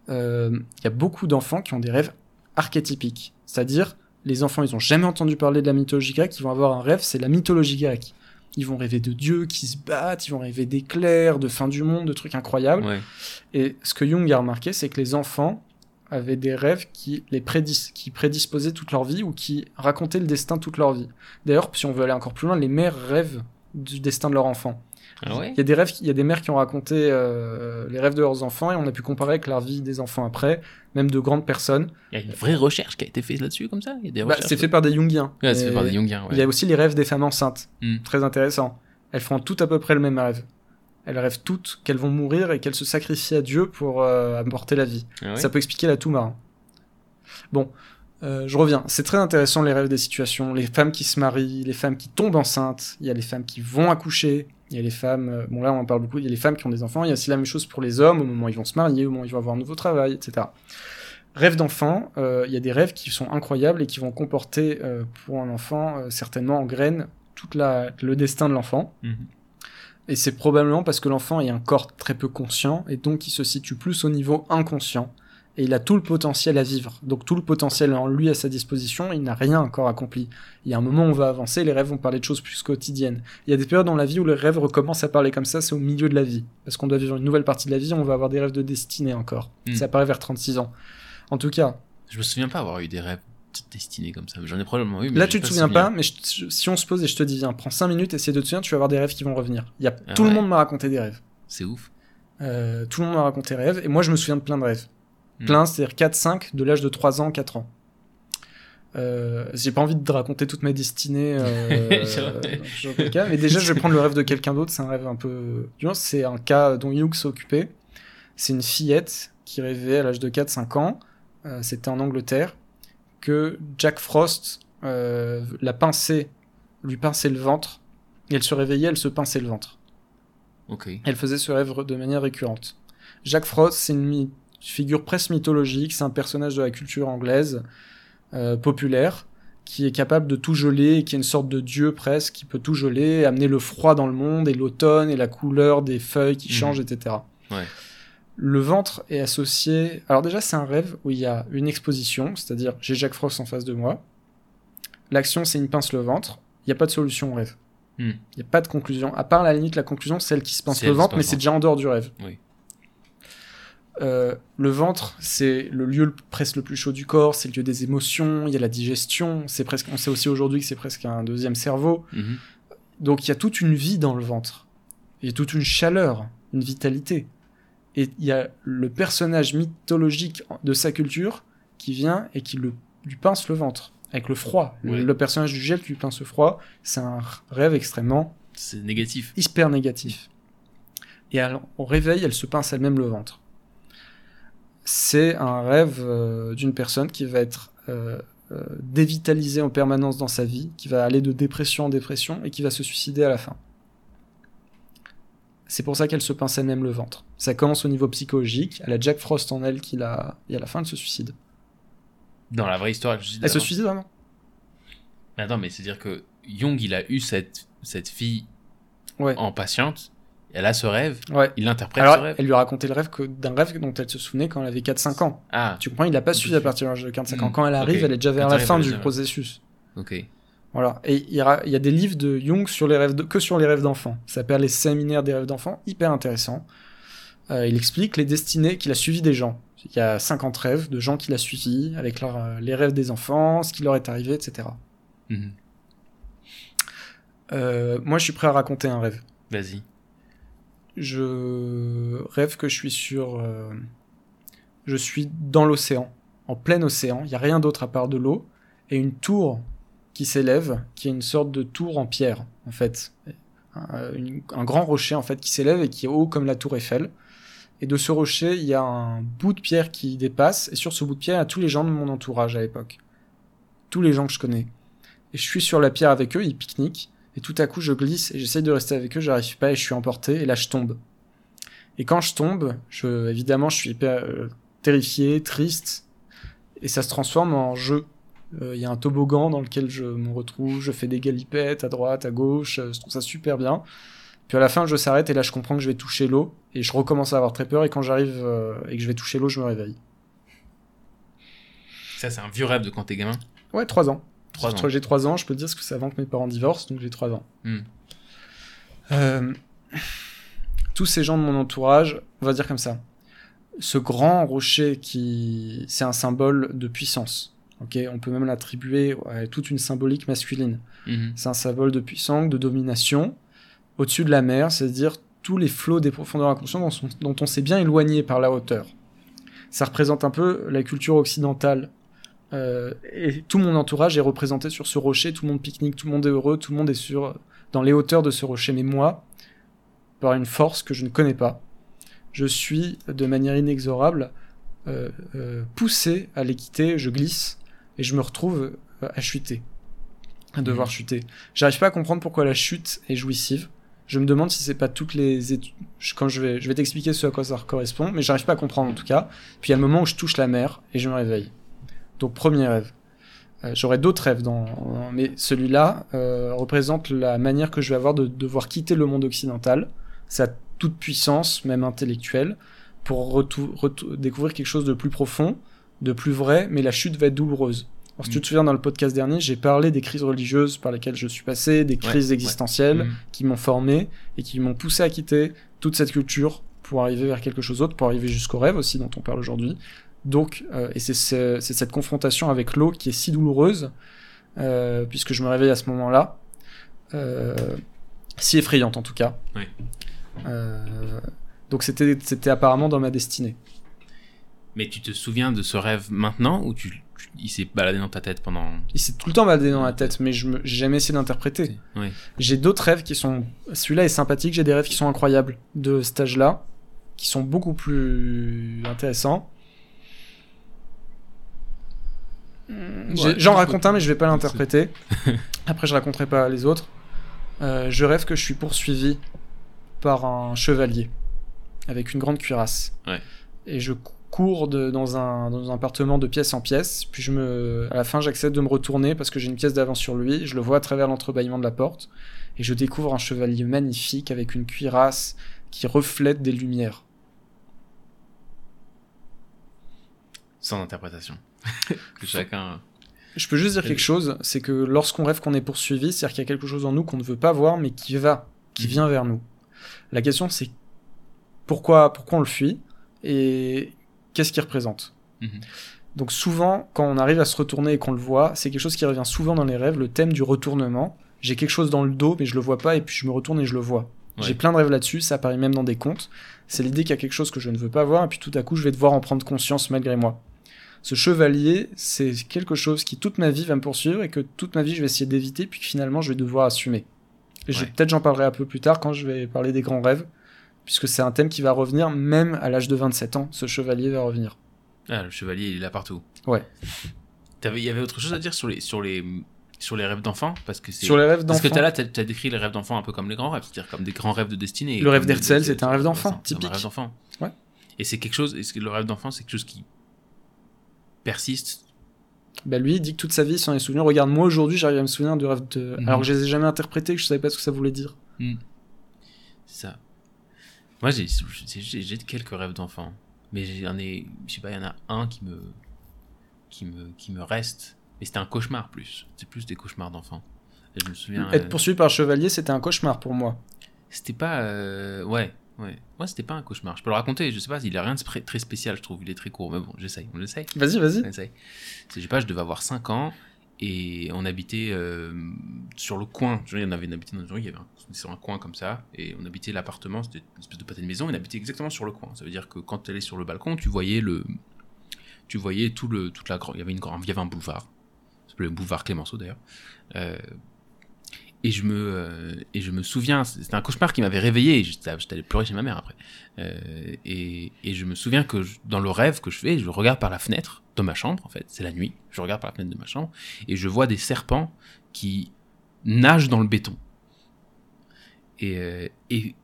Euh, Il y a beaucoup d'enfants qui ont des rêves archétypiques. C'est-à-dire, les enfants, ils ont jamais entendu parler de la mythologie grecque, ils vont avoir un rêve, c'est la mythologie grecque. Ils vont rêver de dieux qui se battent, ils vont rêver d'éclairs, de fin du monde, de trucs incroyables. Ouais. Et ce que Jung a remarqué, c'est que les enfants avaient des rêves qui les prédis qui prédisposaient toute leur vie ou qui racontaient le destin toute leur vie. D'ailleurs, si on veut aller encore plus loin, les mères rêvent du destin de leur enfant. Ah ouais Il y a des rêves, il y a des mères qui ont raconté euh, les rêves de leurs enfants et on a pu comparer avec leur vie des enfants après, même de grandes personnes. Il y a une vraie recherche qui a été faite là-dessus, comme ça? Bah, c'est fait par des Jungiens. Ouais, c'est fait Et par des Jungiens, Il y a aussi les rêves des femmes enceintes. Mm. Très intéressant. Elles font toutes à peu près le même rêve. Elles rêvent toutes qu'elles vont mourir et qu'elles se sacrifient à Dieu pour euh, apporter la vie. Ah Ça peut expliquer la tout marin. Bon, euh, je reviens. C'est très intéressant les rêves des situations. Les femmes qui se marient, les femmes qui tombent enceintes. Il y a les femmes qui vont accoucher. Il y a les femmes. euh, bon là on en parle beaucoup. Il y a les femmes qui ont des enfants. Il y a aussi la même chose pour les hommes au moment où ils vont se marier, au moment où ils vont avoir un nouveau travail, etc. Rêves d'enfant. euh, il y a des rêves qui sont incroyables et qui vont comporter pour un enfant certainement en graine toute la le destin de l'enfant. Mhm. Et c'est probablement parce que l'enfant est un corps très peu conscient et donc il se situe plus au niveau inconscient. Et il a tout le potentiel à vivre. Donc tout le potentiel en lui à sa disposition, il n'a rien encore accompli. Il y a un moment où on va avancer, les rêves vont parler de choses plus quotidiennes. Il y a des périodes dans la vie où les rêves recommencent à parler comme ça, c'est au milieu de la vie. Parce qu'on doit vivre une nouvelle partie de la vie, on va avoir des rêves de destinée encore. Mm. Ça apparaît vers 36 ans. En tout cas, Je me souviens pas avoir eu des rêves destinés comme ça. J'en ai probablement eu. mais là tu te souviens pas, mais je- je- si on se pose et je te dis viens, prends 5 minutes, essaie de te souvenir, tu vas avoir des rêves qui vont revenir. Y a, Ah tout le monde m'a raconté des rêves. C'est ouf. Euh, tout le monde m'a raconté des rêves, et moi je me souviens de plein de rêves. Hmm. Plein, c'est-à-dire 4-5, de l'âge de 3 ans, 4 ans. Euh, j'ai pas envie de raconter toute ma destinée, euh, [laughs] dans cas, mais déjà je vais prendre le rêve de quelqu'un d'autre, c'est un rêve un peu... Du moins, c'est un cas dont Hughes occupé. C'est une fillette qui rêvait à l'âge de 4-5 ans, euh, c'était en Angleterre, que Jack Frost euh, la pincer, lui pincer le ventre, et elle se réveillait, elle se pinçait le ventre. Ok. Elle faisait ce rêve de manière récurrente. Jacques Frost, c'est une figure presque mythologique, c'est un personnage de la culture anglaise euh, populaire qui est capable de tout geler, et qui est une sorte de dieu presque, qui peut tout geler, amener le froid dans le monde, et l'automne, et la couleur des feuilles qui Mhm. changent, etc. Ouais. Le ventre est associé... Alors déjà, c'est un rêve où il y a une exposition, c'est-à-dire j'ai Jacques Frost en face de moi. L'action, c'est une pince le ventre. Il n'y a pas de solution au rêve. Hmm. Il n'y a pas de conclusion. À part la limite, la conclusion, c'est elle qui se pince le ventre, mais c'est déjà en dehors du rêve. Oui. Euh, le ventre, c'est le lieu le- presque le plus chaud du corps, c'est le lieu des émotions, il y a la digestion, c'est presque, on sait aussi aujourd'hui que c'est presque un deuxième cerveau. Mhm. Donc il y a toute une vie dans le ventre. Il y a toute une chaleur, une vitalité. Et il y a le personnage mythologique de sa culture qui vient et qui le, lui pince le ventre, avec le froid. Le, Ouais. le personnage du gel qui lui pince le froid, c'est un rêve extrêmement C'est négatif. hyper négatif. Et alors, au réveil, elle se pince elle-même le ventre. C'est un rêve euh, d'une personne qui va être euh, euh, dévitalisée en permanence dans sa vie, qui va aller de dépression en dépression et qui va se suicider à la fin. C'est pour ça qu'elle se pince elle-même le ventre. Ça commence au niveau psychologique, elle a Jack Frost en elle qui l'a... et à la fin elle se suicide. Dans la vraie histoire, elle se suicide Elle se suicide vraiment Mais attends, mais c'est-à-dire que Jung, il a eu cette, cette fille Ouais. en patiente, elle a ce rêve, Ouais. il interprète ce Alors, rêve. elle lui a raconté le rêve que- d'un rêve dont elle se souvenait quand elle avait 4-5 ans. Ah, Tu comprends, il l'a pas suivi à partir de l'âge de 45 ans. Mm, Quand elle arrive, elle est déjà vers Quand la fin du processus. ok. Voilà. Et il y, aura- il y a des livres de Jung sur les rêves de- que sur les rêves d'enfants. Ça s'appelle Les séminaires des rêves d'enfants, hyper intéressant. Euh, il explique les destinées qu'il a suivies des gens. Il y a 50 rêves de gens qu'il a suivis avec leur, euh, les rêves des enfants, ce qui leur est arrivé, etc. Mhm. Euh, moi, je suis prêt à raconter un rêve. Vas-y. Je rêve que je suis sur. euh, Je suis dans l'océan, en plein océan. Il n'y a rien d'autre à part de l'eau et une tour qui s'élève, qui est une sorte de tour en pierre, en fait. Un, une- un grand rocher, en fait, qui s'élève et qui est haut comme la tour Eiffel. Et de ce rocher, il y a un bout de pierre qui dépasse. Et sur ce bout de pierre, il y a tous les gens de mon entourage à l'époque. Tous les gens que je connais. Et je suis sur la pierre avec eux, ils pique-niquent. Et tout à coup, je glisse et j'essaye de rester avec eux, j'arrive pas et je suis emporté. Et là, je tombe. Et quand je tombe, je, évidemment, je suis hyper euh, terrifié, triste. Et ça se transforme en jeu. Euh, Il y a un toboggan dans lequel je me retrouve, je fais des galipettes à droite, à gauche, euh, je trouve ça super bien. Puis à la fin, je s'arrête et là, je comprends que je vais toucher l'eau. Et je recommence à avoir très peur. Et quand j'arrive euh, et que je vais toucher l'eau, je me réveille. Ça, c'est un vieux rêve de quand t'es gamin? Ouais, 3 ans. J'ai- ans. J'ai 3 ans, je peux te dire parce que c'est avant que mes parents divorcent, donc j'ai 3 ans. Hmm. Euh, tous ces gens de mon entourage, on va dire comme ça. Ce grand rocher qui, c'est un symbole de puissance. Ok, on peut même l'attribuer à toute une symbolique masculine. Mhm. C'est un symbole de puissance, de domination. Au-dessus de la mer, c'est-à-dire tous les flots des profondeurs inconscientes dont on s'est bien éloigné par la hauteur. Ça représente un peu la culture occidentale. Euh, et tout mon entourage est représenté sur ce rocher, tout le monde pique-nique, tout le monde est heureux, tout le monde est sur, dans les hauteurs de ce rocher. Mais moi, par une force que je ne connais pas, je suis de manière inexorable euh, euh, poussé à les quitter, je glisse et je me retrouve euh, à chuter, à devoir Mhm. chuter. J'arrive pas à comprendre pourquoi la chute est jouissive. Je me demande si c'est pas toutes les études. Quand je vais, je vais t'expliquer ce à quoi ça correspond, mais j'arrive pas à comprendre en tout cas. Puis il y a le moment où je touche la mer et je me réveille. Donc premier rêve. Euh, J'aurais d'autres rêves, dans, mais celui-là euh, représente la manière que je vais avoir de devoir quitter le monde occidental, sa toute puissance, même intellectuelle, pour découvrir quelque chose de plus profond, de plus vrai, mais la chute va être douloureuse. Alors, si tu Mm. te souviens, dans le podcast dernier, j'ai parlé des crises religieuses par lesquelles je suis passé, des crises ouais. existentielles Mhm. qui m'ont formé et qui m'ont poussé à quitter toute cette culture pour arriver vers quelque chose d'autre, pour arriver jusqu'au rêve aussi dont on parle aujourd'hui. Donc, euh, et c'est ce- c'est cette confrontation avec l'eau qui est si douloureuse, euh, puisque je me réveille à ce moment-là, euh, si effrayante en tout cas. Donc c'était apparemment dans ma destinée. Mais tu te souviens de ce rêve maintenant ou tu, tu- il s'est baladé dans ta tête pendant. Il s'est tout le temps baladé dans la tête, mais je j'ai jamais essayé d'interpréter. J'ai d'autres rêves qui sont. Celui-là est sympathique, j'ai des rêves qui sont incroyables de cet âge-là, qui sont beaucoup plus intéressants. J'ai- Ouais, J'en je raconte un, mais je vais pas l'interpréter. Après, je raconterai pas les autres. Euh, je rêve que je suis poursuivi par un chevalier avec une grande cuirasse. Ouais. Et je cou- cours de- dans, un, dans un appartement de pièce en pièce. Puis je me, à la fin, j'accepte de me retourner parce que j'ai une pièce d'avance sur lui. Je le vois à travers l'entrebâillement de la porte. Et je découvre un chevalier magnifique avec une cuirasse qui reflète des lumières. Sans interprétation. Que chacun. Je peux juste dire quelque chose, c'est que lorsqu'on rêve qu'on est poursuivi, c'est-à-dire qu'il y a quelque chose en nous qu'on ne veut pas voir, mais qui va, qui Mhm. vient vers nous. La question, c'est pourquoi, pourquoi on le fuit et qu'est-ce qu'il représente. Mhm. Donc souvent, quand on arrive à se retourner et qu'on le voit, c'est quelque chose qui revient souvent dans les rêves, le thème du retournement. J'ai quelque chose dans le dos, mais je le vois pas, et puis je me retourne et je le vois. Ouais. J'ai plein de rêves là-dessus, ça apparaît même dans des contes. C'est l'idée qu'il y a quelque chose que je ne veux pas voir, et puis tout à coup, je vais devoir en prendre conscience malgré moi. Ce chevalier, c'est quelque chose qui toute ma vie va me poursuivre et que toute ma vie je vais essayer d'éviter, puis que finalement je vais devoir assumer. Et je- Ouais. peut-être j'en parlerai un peu plus tard quand je vais parler des grands rêves, puisque c'est un thème qui va revenir même à l'âge de 27 ans. Ce chevalier va revenir. Ah, le chevalier, il est là partout. Ouais. Il y avait autre chose à dire sur les, sur les, sur les rêves d'enfants? Parce que c'est. Sur les rêves Parce que t'as là, t'as as décrit les rêves d'enfants un peu comme les grands rêves, c'est-à-dire comme des grands rêves de destinée. Le rêve d'Herzl, c'était un rêve d'enfant, c'est un typique. rêve d'enfant. Ouais. Et c'est quelque chose, est-ce que le rêve d'enfant, c'est quelque chose qui persiste bah lui, il dit que toute sa vie s'en est souvenu. Regarde, moi aujourd'hui, j'arrive à me souvenir du rêve de. Mhm. Alors que je les ai jamais interprétés, que je savais pas ce que ça voulait dire. C'est ça. Moi, j'ai j'ai- quelques rêves d'enfant, mais j'en ai, je sais pas, il y en a un qui me, qui me, qui me reste. Mais c'était un cauchemar plus. C'est plus des cauchemars d'enfants. Et Je me souviens. Être euh, poursuivi par un chevalier, c'était un cauchemar pour moi. C'était pas. euh, Ouais, ouais. Moi, c'était pas un cauchemar. Je peux le raconter, je sais pas, il a rien de très spécial, je trouve. Il est très court, mais bon, j'essaye. On essaye. Vas-y, vas-y. On essaye. Je sais pas, je devais avoir 5 ans et on habitait euh, sur le coin. Tu vois, il y en avait une habitait dans une rue, il y avait un, sur un coin comme ça et on habitait l'appartement, c'était une espèce de pâté de maison, on habitait exactement sur le coin. Ça veut dire que quand tu allais sur le balcon, tu voyais le. Tu voyais tout le, toute la grande. Il y avait une grande, il y avait un boulevard. Ça s'appelait le boulevard Clémenceau d'ailleurs. Euh, et je me euh, et je me souviens, c'était un cauchemar qui m'avait réveillé. J'étais allé pleurer chez ma mère après. Euh, et, et je me souviens que je- dans le rêve que je fais, je regarde par la fenêtre de ma chambre en fait. C'est la nuit. Je regarde par la fenêtre de ma chambre et je vois des serpents qui nagent dans le béton. Et, euh, et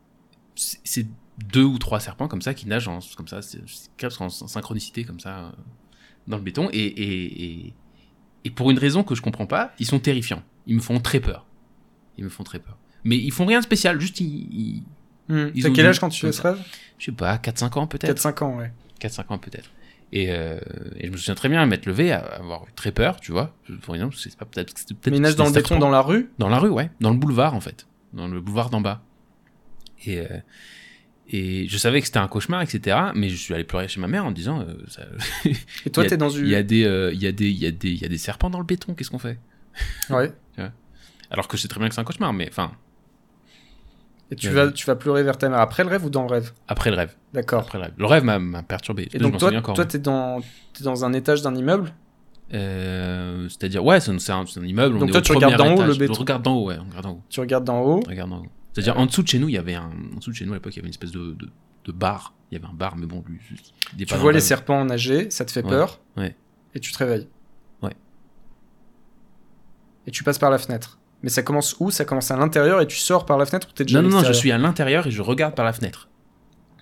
c'est deux ou trois serpents comme ça qui nagent en, comme ça, c'est en synchronicité comme ça euh, dans le béton. Et, et, et pour une raison que je comprends pas, ils sont terrifiants. Ils me font très peur. Ils me font très peur. Mais ils font rien de spécial, juste ils, ils-. Ils T'as quel âge quand tu fais ce rêve? Je sais pas, 4-5 ans peut-être 4-5 ans, ouais. 4-5 ans peut-être. Et, euh, et je me souviens très bien m'être levé, à avoir eu très peur, tu vois. Pour exemple, c'est pas peut-être peut-être Mais nage dans le béton dans la rue? Dans la rue, ouais. Dans le boulevard, en fait. Dans le boulevard d'en bas. Et, euh, et je savais que c'était un cauchemar, etc. Mais je suis allé pleurer chez ma mère en disant euh, ça- Et toi, t'es [laughs] dans il y, a une. des, euh, il, y a des, il, y a des, il y a des serpents dans le béton, qu'est-ce qu'on fait? Ouais. [laughs] Alors que je sais très bien que c'est un cauchemar, mais enfin, Et tu Ouais. vas, tu vas pleurer vers ta mère après le rêve ou dans le rêve? Après le rêve. D'accord. Après le rêve. Le rêve m'a- perturbé. Et donc toi, encore. toi, t'es dans, t'es dans un étage d'un immeuble? Euh, C'est-à-dire, ouais, c'est un, c'est un- immeuble. on Donc toi, tu regardes d'en haut, le béton. Je regarde d'en haut, ouais, on regarde d'en haut. Tu regardes d'en haut. Regarde d'en haut. C'est-à-dire, en dessous de chez nous, il y avait un. En dessous de chez nous, à l'époque, il y avait une espèce de, de, de bar. Il y avait un bar, mais bon, lui, est Tu vois le les serpents nager, ça te fait Ouais, peur. ouais. Et tu te réveilles. Ouais. Et tu passes par la fenêtre. Mais ça commence où? Ça commence à l'intérieur et tu sors par la fenêtre ou t'es déjà Non, à non, non, je suis à l'intérieur et je regarde par la fenêtre.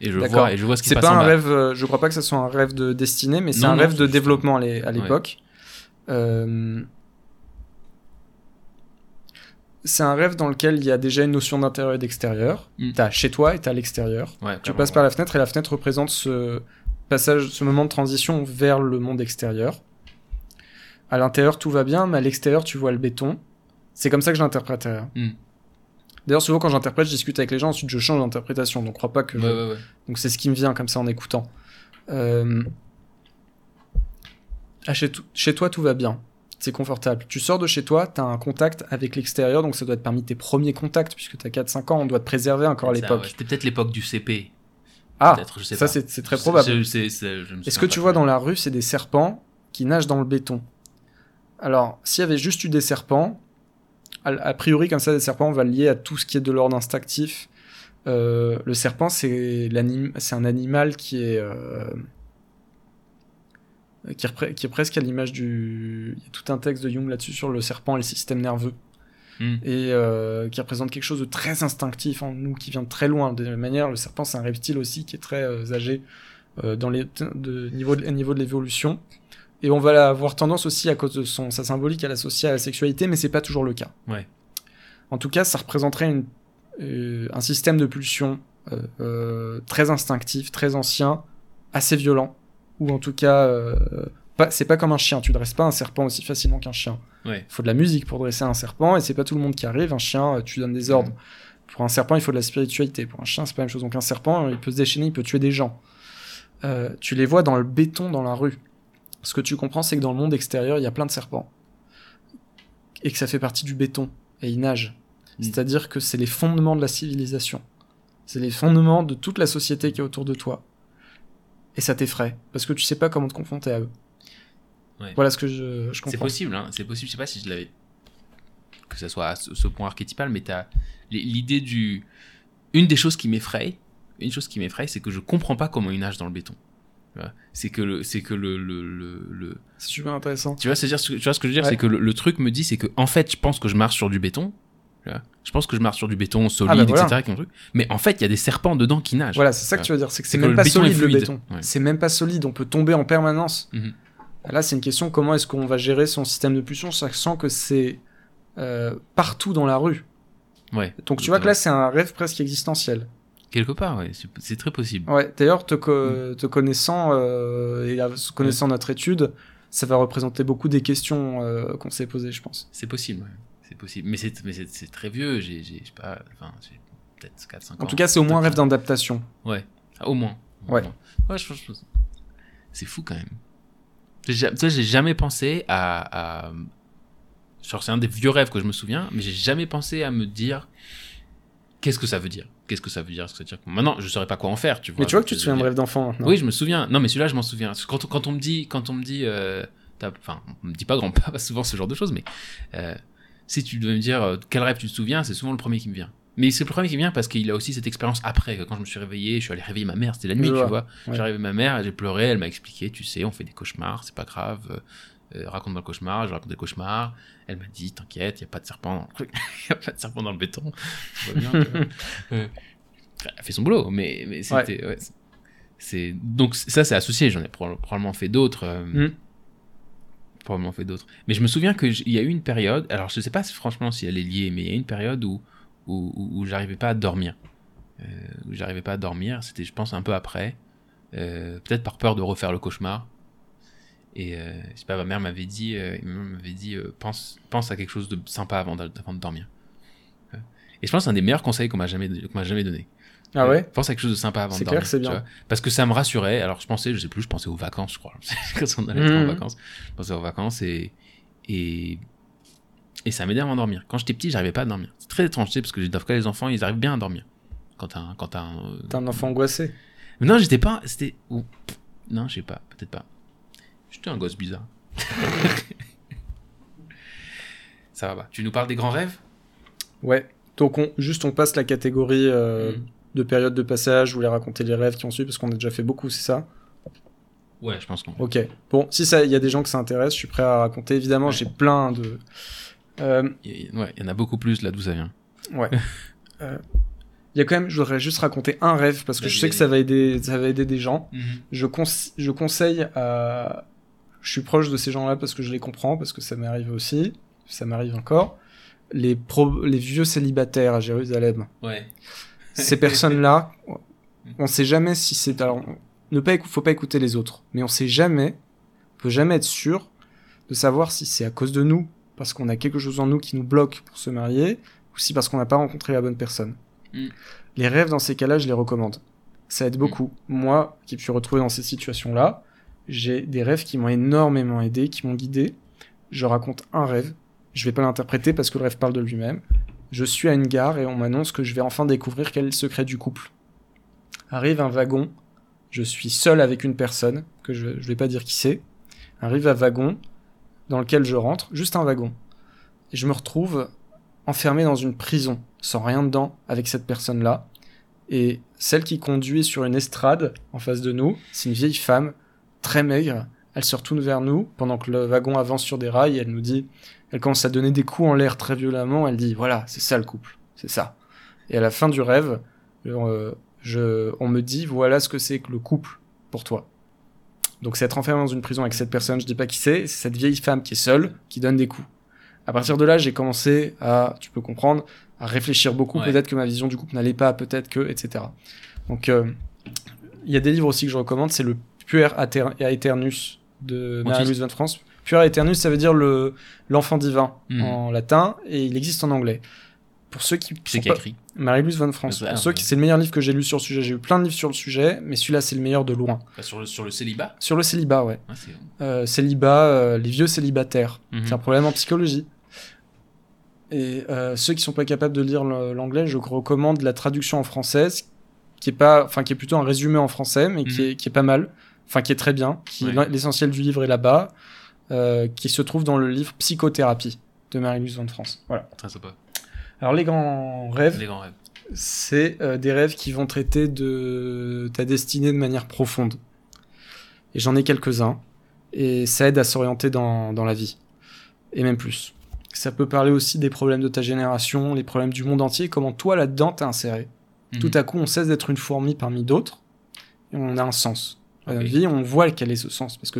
Et je vois, et je vois ce qui se C'est passe pas en un rêve, euh, je crois pas que ce soit un rêve de destinée, mais c'est un non, rêve c'est de développement à l'é- à l'époque. Euh, C'est un rêve dans lequel il y a déjà une notion d'intérieur et d'extérieur. Mm. T'as chez toi et t'as l'extérieur. Ouais, Tu passes ouais. par la fenêtre et la fenêtre représente ce passage, ce moment de transition vers le monde extérieur. À l'intérieur, tout va bien, mais à l'extérieur, tu vois le béton. C'est comme ça que je l'interpréterais. hein. Mm. D'ailleurs, souvent quand j'interprète, je discute avec les gens, ensuite je change d'interprétation. Donc, crois pas que. je- Ouais, ouais, ouais. Donc, c'est ce qui me vient comme ça en écoutant. Euh... Ah, chez, toi, tout va bien. C'est confortable. Tu sors de chez toi, t'as un contact avec l'extérieur, donc ça doit être parmi tes premiers contacts, puisque t'as 4-5 ans, on doit te préserver encore à l'époque. C'était peut-être l'époque du CP. ah, peut-être, je sais ça c'est très probable. Est-ce que tu vois dans la rue, c'est des serpents qui nagent dans le béton Alors, s'il y avait juste eu des serpents, a, a priori, comme ça, des serpents, on va le lier à tout ce qui est de l'ordre instinctif. Euh, le serpent, c'est un animal qui est. euh, qui, est repre- qui est presque à l'image du. Il y a tout un texte de Jung là-dessus sur le serpent et le système nerveux. Hmm. Et euh, qui représente quelque chose de très instinctif en nous, qui vient de très loin. De la même manière, le serpent, c'est un reptile aussi qui est très âgé dans les de niveau de, niveau de l'évolution. Et on va avoir tendance aussi, à cause de son, sa symbolique, à l'associer à la sexualité, mais c'est pas toujours le cas. Ouais. En tout cas, ça représenterait une, euh, un système de pulsion euh, euh, très instinctif, très ancien, assez violent, ou en tout cas, c'est pas comme un chien. Tu dresses pas un serpent aussi facilement qu'un chien. Ouais. Il faut de la musique pour dresser un serpent, et c'est pas tout le monde qui arrive. Un chien, tu donnes des ordres. Pour un serpent, il faut de la spiritualité. Pour un chien, c'est pas la même chose. Donc un serpent, il peut se déchaîner, il peut tuer des gens. Tu les vois dans le béton dans la rue. Ce que tu comprends, c'est que dans le monde extérieur, il y a plein de serpents. Et que ça fait partie du béton. Et ils nagent. Mm. C'est-à-dire que c'est les fondements de la civilisation. C'est les fondements de toute la société qui est autour de toi. Et ça t'effraie. Parce que tu sais pas comment te confronter à eux. Ouais. Voilà ce que je, je C'est comprends. possible, hein, c'est possible. Je sais pas si je l'avais. Que ça soit à ce, ce point archétypal, mais t'as l'idée du. Une des choses qui m'effraie, une chose qui m'effraie, c'est que je comprends pas comment il nage dans le béton. C'est que le, c'est que le, le, le, le- C'est super intéressant. tu vois, c'est-à-dire, ce que- tu vois ce que je veux dire, Ouais. c'est que le, le truc me dit, c'est que en fait, je pense que je marche sur du béton. Je pense que je marche sur du béton solide, Ah bah voilà. etc. truc. Mais en fait, il y a des serpents dedans qui nagent. Voilà, c'est ça que tu veux dire. C'est que c'est que même pas solide le béton. Ouais. C'est même pas solide. On peut tomber en permanence. Mhm. Là, c'est une question comment est-ce qu'on va gérer son système de pulsion, sachant que c'est euh, partout dans la rue? Ouais. Donc tu vois que là, c'est un rêve presque existentiel. Quelque part, ouais, c'est- très possible. Ouais. D'ailleurs, te, co- Mm. te connaissant euh, et av- connaissant notre étude, ça va représenter beaucoup des questions euh, qu'on s'est posées, je pense. C'est possible, ouais. C'est possible. Mais c'est très vieux. J'ai, pas, enfin, peut-être 4-5 ans. En tout cas, c'est au moins un rêve d'adaptation. Ouais. Ah, au moins. Au Ouais. moins. Ouais, je, je- c'est fou quand même. Sais, j'ai jamais pensé à. à... C'est un des vieux rêves que je me souviens, mais j'ai jamais pensé à me dire qu'est-ce que ça veut dire? Qu'est-ce que ça veut dire, ce que ça veut dire. Maintenant, je saurais pas quoi en faire, tu vois. Mais tu vois que tu te souviens de rêve d'enfant. Oui, je me souviens. Non, mais celui-là, je m'en souviens. Quand, on- quand on me dit, quand on me dit, euh, enfin, on me dit pas grand-papa [laughs] souvent ce genre de choses, mais euh, si tu devais me dire euh, quel rêve tu te souviens, c'est souvent le premier qui me vient. Mais c'est le premier qui me vient parce qu'il a aussi cette expérience après. que Quand je me suis réveillé, je suis allé réveiller ma mère. C'était la nuit, Je tu vois. vois. Ouais. J'ai réveillé ma mère, j'ai pleuré, elle m'a expliqué, tu sais, on fait des cauchemars, c'est pas grave. Euh, raconte-moi le cauchemar, je raconte des cauchemars. Elle m'a dit, t'inquiète, il y a pas de serpent dans le truc, [laughs] il a pas de serpent dans le béton. Bien. Euh, [laughs] elle a fait son boulot, mais, mais c'était. ouais, c'est- c'est donc ça, c'est associé. J'en ai proba- probablement fait d'autres. euh, Mm. Probablement fait d'autres. Mais je me souviens que il y a eu une période. Alors je sais pas franchement si elle est liée, mais il y a eu une période où où, où, où j'arrivais pas à dormir. Euh, où j'arrivais pas à dormir. C'était, je pense, un peu après. Euh, peut-être par peur de refaire le cauchemar. Et euh, je sais pas, ma mère m'avait dit, euh, m'avait dit, euh, pense, pense à quelque chose de sympa avant, avant de dormir. Euh, Et je pense que c'est un des meilleurs conseils qu'on m'a jamais, qu'on m'a jamais donné. Ah ouais? Pense à quelque chose de sympa avant C'est de clair dormir. c'est tu bien. vois. Parce que ça me rassurait. Alors je pensais, je sais plus, je pensais aux vacances, je crois. [laughs] Quand on allait être en Mhm. vacances, je pensais aux vacances et et et ça m'aidait à m'endormir. Quand j'étais petit, j'arrivais pas à dormir. C'est très étrange, tu sais, parce que cas les enfants, ils arrivent bien à dormir. Quand t'as un, quand t'as un, enfant angoissé. Mais non, j'étais pas. C'était. Non, je sais pas. Peut-être pas. J'étais un gosse bizarre. [laughs] Ça va pas. Tu nous parles des grands rêves? Ouais. Donc on, juste on passe la catégorie euh, Mhm. de période de passage, je voulais raconter les rêves qui ont suivi parce qu'on a déjà fait beaucoup, c'est ça? Ouais, je pense qu'on. Ok. Bon, si ça, il y a des gens que ça intéresse, je suis prêt à raconter. Évidemment, Ouais. j'ai plein de. Euh, y Ouais, il y en a beaucoup plus là d'où ça vient. ouais. [laughs] Euh, Il y a quand même, je voudrais juste raconter un rêve parce que je sais que ça va aider, ça va aider des gens. Je, conse- je conseille à. Je suis proche de ces gens-là parce que je les comprends, parce que ça m'est arrivé aussi, ça m'arrive encore. Les, pro- les vieux célibataires à Jérusalem. Ouais. ces personnes-là, [laughs] on sait jamais si c'est. Alors, ne pas faut pas écouter les autres, mais on sait jamais, on peut jamais être sûr de savoir si c'est à cause de nous, parce qu'on a quelque chose en nous qui nous bloque pour se marier, ou si parce qu'on n'a pas rencontré la bonne personne. Mm. Les rêves, dans ces cas-là, je les recommande. Ça aide beaucoup. Moi, qui me suis retrouvé dans ces situations-là, j'ai des rêves qui m'ont énormément aidé, qui m'ont guidé. Je raconte un rêve. Je vais pas l'interpréter parce que le rêve parle de lui-même. Je suis à une gare et on m'annonce que je vais enfin découvrir quel est le secret du couple. Arrive un wagon. Je suis seul avec une personne, que je, je vais pas dire qui c'est. Arrive un wagon dans lequel je rentre, juste un wagon. Et je me retrouve enfermé dans une prison, sans rien dedans, avec cette personne-là. Et celle qui conduit sur une estrade en face de nous, c'est une vieille femme, très maigre, Elle se retourne vers nous pendant que le wagon avance sur des rails et elle nous dit, elle commence à donner des coups en l'air très violemment. Elle dit voilà, c'est ça le couple, c'est ça. Et à la fin du rêve, euh, je, on me dit voilà ce que c'est que le couple pour toi. Donc c'est être enfermé dans une prison avec cette personne, je dis pas qui c'est, c'est cette vieille femme qui est seule, qui donne des coups. À partir de là, j'ai commencé à, tu peux comprendre, à réfléchir beaucoup. Ouais. Peut-être que ma vision du couple n'allait pas, peut-être que, etc. Donc, euh, il y a des livres aussi que je recommande. C'est le Puer Aeternus de Marie-Louise Van France. Puer Aeternus, ça veut dire le l'enfant divin Mhm. en latin, et il existe en anglais. Pour ceux qui c'est qui écrit Marie-Louise Van France. Ah, Pour ceux qui, c'est le meilleur livre que j'ai lu sur le sujet. J'ai eu plein de livres sur le sujet, mais celui-là, c'est le meilleur de loin. Bah, sur, le, sur le célibat Sur le célibat, ouais. C'est- Euh, célibat, euh, les vieux célibataires. Mhm. C'est un problème en psychologie. Et euh, ceux qui sont pas capables de lire l'anglais, je recommande la traduction en française, qui est pas, enfin qui est plutôt un résumé en français, mais qui, Mhm. est, qui est pas mal, enfin qui est très bien. Qui Ouais. l'essentiel du livre est là-bas, euh, qui se trouve dans le livre Psychothérapie de Marie-Louise Van France. Voilà. Très sympa. Alors les grands rêves, Les grands rêves. c'est euh, des rêves qui vont traiter de ta destinée de manière profonde. Et j'en ai quelques-uns. Et ça aide à s'orienter dans, dans la vie. Et même plus. Ça peut parler aussi des problèmes de ta génération, les problèmes du monde entier, comment toi là-dedans t'es inséré. Mhm. Tout à coup, on cesse d'être une fourmi parmi d'autres, et on a un sens. Vie, on voit quel est ce sens. Parce que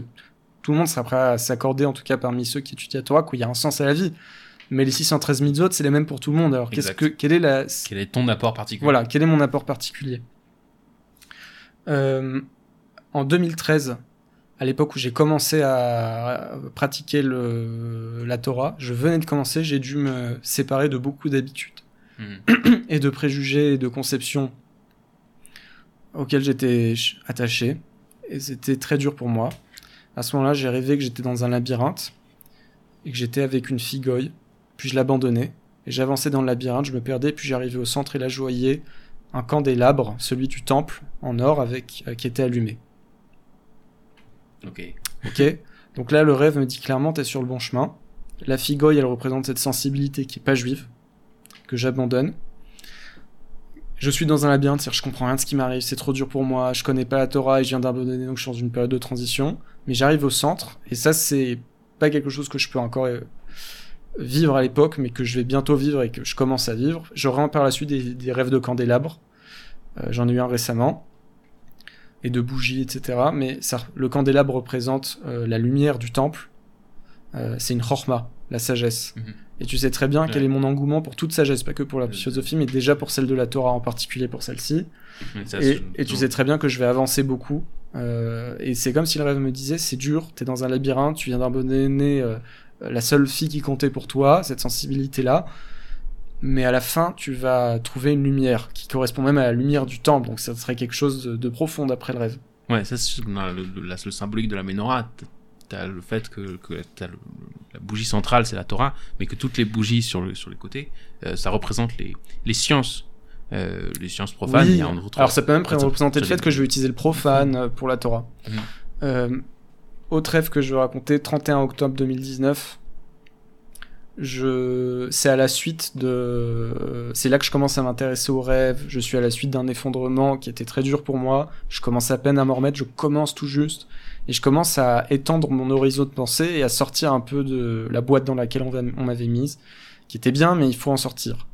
tout le monde sera prêt à s'accorder, en tout cas parmi ceux qui étudient la Torah, qu'il y a un sens à la vie. Mais les 613 000 autres, c'est les mêmes pour tout le monde. Alors, qu'est-ce que, quelle est la, Quel est ton apport particulier? voilà, quel est mon apport particulier? Euh, En 2013, à l'époque où j'ai commencé à pratiquer le, la Torah, je venais de commencer, j'ai dû me séparer de beaucoup d'habitudes Mhm. [coughs] et de préjugés et de conceptions auxquelles j'étais ch- attaché. Et c'était très dur pour moi. À ce moment-là, j'ai rêvé que j'étais dans un labyrinthe et que j'étais avec une goy. Puis je l'abandonnais. Et j'avançais dans le labyrinthe, je me perdais, puis j'arrivais au centre et là je voyais un candélabre, celui du temple, en or, avec, euh, qui était allumé. Ok. Ok Donc là, le rêve me dit clairement, t'es sur le bon chemin. La figoille, elle représente cette sensibilité qui est pas juive, que j'abandonne. Je suis dans un labyrinthe, c'est-à-dire je comprends rien de ce qui m'arrive, c'est trop dur pour moi, je connais pas la Torah et je viens d'abandonner, donc je suis dans une période de transition. Mais j'arrive au centre, et ça, c'est pas quelque chose que je peux encore euh, vivre à l'époque, mais que je vais bientôt vivre et que je commence à vivre. J'aurai par la suite des, rêves de candélabres. Euh, J'en ai eu un récemment et de bougies, etc. Mais le candélabre représente euh, la lumière du temple. C'est une chorma, la sagesse. Mhm. Et tu sais très bien quel est mon engouement pour toute sagesse, pas que pour la philosophie, mais déjà pour celle de la Torah, en particulier pour celle-ci. Et, tu sais très bien que je vais avancer beaucoup. Euh, et c'est comme si le rêve me disait, c'est dur, t'es dans un labyrinthe, tu viens d'abandonner euh, la seule fille qui comptait pour toi, cette sensibilité-là. Mais à la fin, tu vas trouver une lumière qui correspond même à la lumière du temple. Donc ça serait quelque chose de, de profond d'après le rêve. Ouais, ça, c'est le, le- le symbolique de la menorah. T'as le fait que, que le- la bougie centrale, c'est la Torah, mais que toutes les bougies sur, le, sur les côtés, euh, ça représente les, les sciences. Euh, les sciences profanes. Oui. en Alors ça peut même représenter le fait que je vais utiliser le profane euh, pour la Torah. Mhm. Euh, autre rêve que je veux raconter, 31 octobre 2019. Je, c'est à la suite de, c'est là que je commence à m'intéresser aux rêves. Je suis à la suite d'un effondrement qui était très dur pour moi. Je commence à peine à m'en remettre. Je commence tout juste et je commence à étendre mon horizon de pensée et à sortir un peu de la boîte dans laquelle on, va- on m'avait mise, qui était bien, mais il faut en sortir.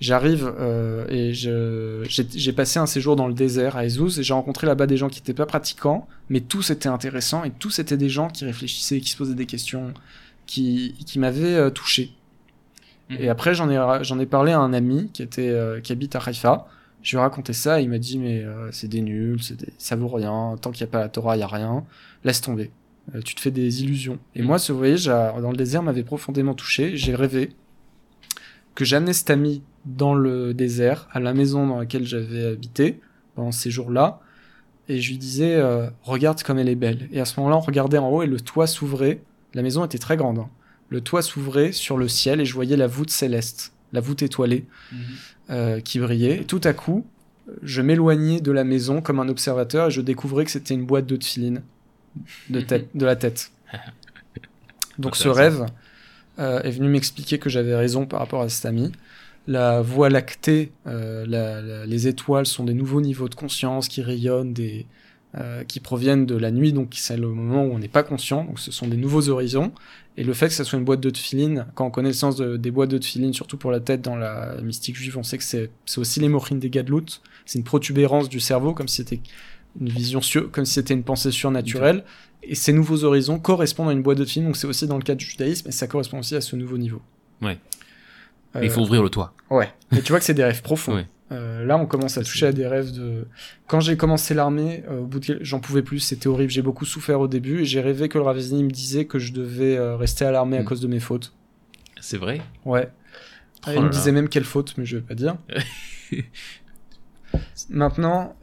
J'arrive euh, et j'ai, passé un séjour dans le désert à Ezous et j'ai rencontré là-bas des gens qui n'étaient pas pratiquants, mais tous étaient intéressants et tous étaient des gens qui réfléchissaient, qui se posaient des questions, qui, qui m'avaient euh, touché. Mhm. Et après, j'en ai, ai parlé à un ami qui, était, euh, qui habite à Haïfa. Je lui ai raconté ça et il m'a dit Mais euh, c'est des nuls, c'est des... ça vaut rien, tant qu'il n'y a pas la Torah, il n'y a rien, laisse tomber. Euh, tu te fais des illusions. Et Mhm. moi, ce voyage à- dans le désert m'avait profondément touché. J'ai rêvé que j'amenais cet ami dans le désert, à la maison dans laquelle j'avais habité pendant ces jours-là, et je lui disais euh, Regarde comme elle est belle. Et à ce moment-là, on regardait en haut et le toit s'ouvrait. La maison était très grande. hein. Le toit s'ouvrait sur le ciel et je voyais la voûte céleste, la voûte étoilée Mhm. euh, qui brillait. Et tout à coup, je m'éloignais de la maison comme un observateur et je découvrais que c'était une boîte de tefilines de, [laughs] tête, de la tête. Donc ce rêve euh, est venu m'expliquer que j'avais raison par rapport à cet ami. La voie lactée, euh, la- la- les étoiles sont des nouveaux niveaux de conscience qui rayonnent, des, euh, qui proviennent de la nuit, donc c'est le moment où on n'est pas conscient, donc ce sont des nouveaux horizons. Et le fait que ça soit une boîte de tefilin, quand on connaît le sens de- des boîtes de tefilin, surtout pour la tête dans la mystique juive, on sait que c'est aussi les mochines des gadlout, c'est une protubérance du cerveau, comme si c'était une vision sur, comme si c'était une pensée surnaturelle. Et ces nouveaux horizons correspondent à une boîte de tefilin, donc c'est aussi dans le cas du judaïsme, et ça correspond aussi à ce nouveau niveau. Ouais. Euh, Il faut ouvrir le toit. Ouais. Mais tu vois que c'est des rêves profonds. Ouais. Euh, là, on commence à toucher à des rêves de. Quand j'ai commencé l'armée, euh, au bout de j'en pouvais plus, c'était horrible. J'ai beaucoup souffert au début et j'ai rêvé que le Ravizini me disait que je devais euh, rester à l'armée à Mm. cause de mes fautes. C'est vrai? Ouais. Oh il me disait même quelle faute, mais je vais pas dire. [laughs] Maintenant,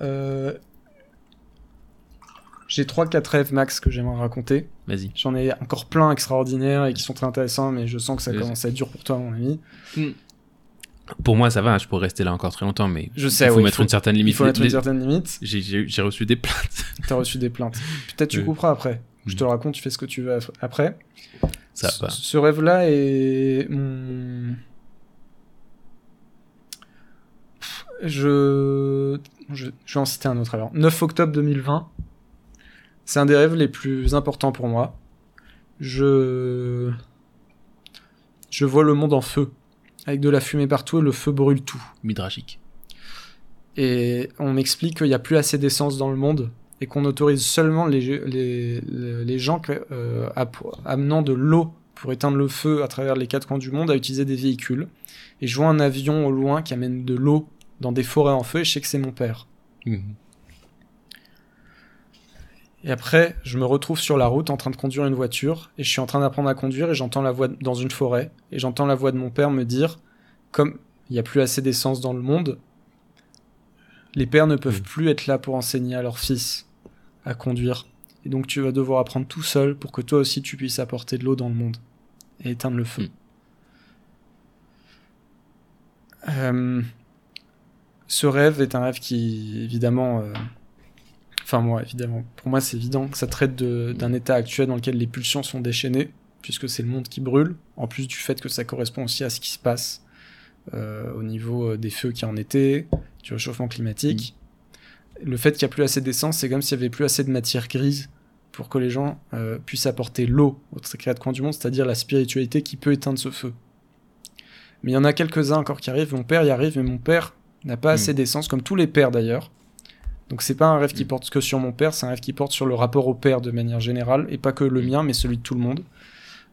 j'ai 3-4 rêves max que j'aimerais raconter. Vas-y. J'en ai encore plein extraordinaires et qui sont très intéressants, mais je sens que ça commence à être dur pour toi, mon ami. Pour moi, ça va, je pourrais rester là encore très longtemps, mais Je sais, il faut oui, mettre une certaine Il limite. faut mettre Les- une certaine limite. J'ai- reçu des plaintes. [laughs] T'as reçu des plaintes. Peut-être tu couperas après. Je te le raconte, tu fais ce que tu veux après. Ça va. Ce rêve-là est mon. Pff, Je... je. je vais en citer un autre alors. 9 octobre 2020. C'est un des rêves les plus importants pour moi. Je. Je vois le monde en feu. Avec de la fumée partout et le feu brûle tout. Midrashique. Et on m'explique qu'il n'y a plus assez d'essence dans le monde et qu'on autorise seulement les, les, les, gens que- euh, amenant de l'eau pour éteindre le feu à travers les quatre coins du monde à utiliser des véhicules. Et je vois un avion au loin qui amène de l'eau dans des forêts en feu et je sais que c'est mon père. Mhm. Et après, je me retrouve sur la route en train de conduire une voiture et je suis en train d'apprendre à conduire et j'entends la voix de- dans une forêt et j'entends la voix de mon père me dire comme il n'y a plus assez d'essence dans le monde, les pères ne peuvent Mm. plus être là pour enseigner à leurs fils à conduire. Et donc tu vas devoir apprendre tout seul pour que toi aussi tu puisses apporter de l'eau dans le monde et éteindre le feu. Euh, ce rêve est un rêve qui, évidemment, euh, enfin moi, évidemment, pour moi c'est évident que ça traite d'un état actuel dans lequel les pulsions sont déchaînées, puisque c'est le monde qui brûle, en plus du fait que ça correspond aussi à ce qui se passe euh, au niveau euh, des feux qui en été, du réchauffement climatique. Le fait qu'il n'y a plus assez d'essence, c'est comme s'il n'y avait plus assez de matière grise pour que les gens euh, puissent apporter l'eau aux quatre coins du monde, c'est-à-dire la spiritualité qui peut éteindre ce feu. Mais il y en a quelques-uns encore qui arrivent, mon père y arrive, mais mon père n'a pas Mm. assez d'essence, comme tous les pères d'ailleurs. Donc c'est pas un rêve qui Mm. porte que sur mon père, c'est un rêve qui porte sur le rapport au père de manière générale, et pas que le Mm. mien, mais celui de tout le monde.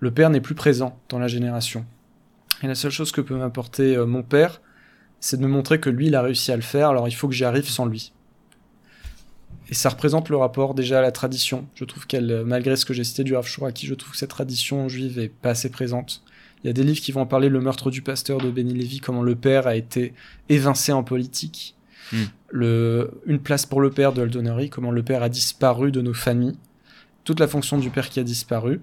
Le père n'est plus présent dans la génération. Et la seule chose que peut m'apporter euh, mon père, c'est de me montrer que lui, il a réussi à le faire, alors il faut que j'y arrive sans lui. Et ça représente le rapport déjà à la tradition. Je trouve qu'elle, euh, malgré ce que j'ai cité du Rav Shuraki, je trouve que cette tradition juive est pas assez présente. Il y a des livres qui vont en parler, le meurtre du pasteur de Benny Lévy, comment le père a été évincé en politique. Hmm. Le, une place pour le père de Eldonnery, comment le père a disparu de nos familles. Toute la fonction du père qui a disparu.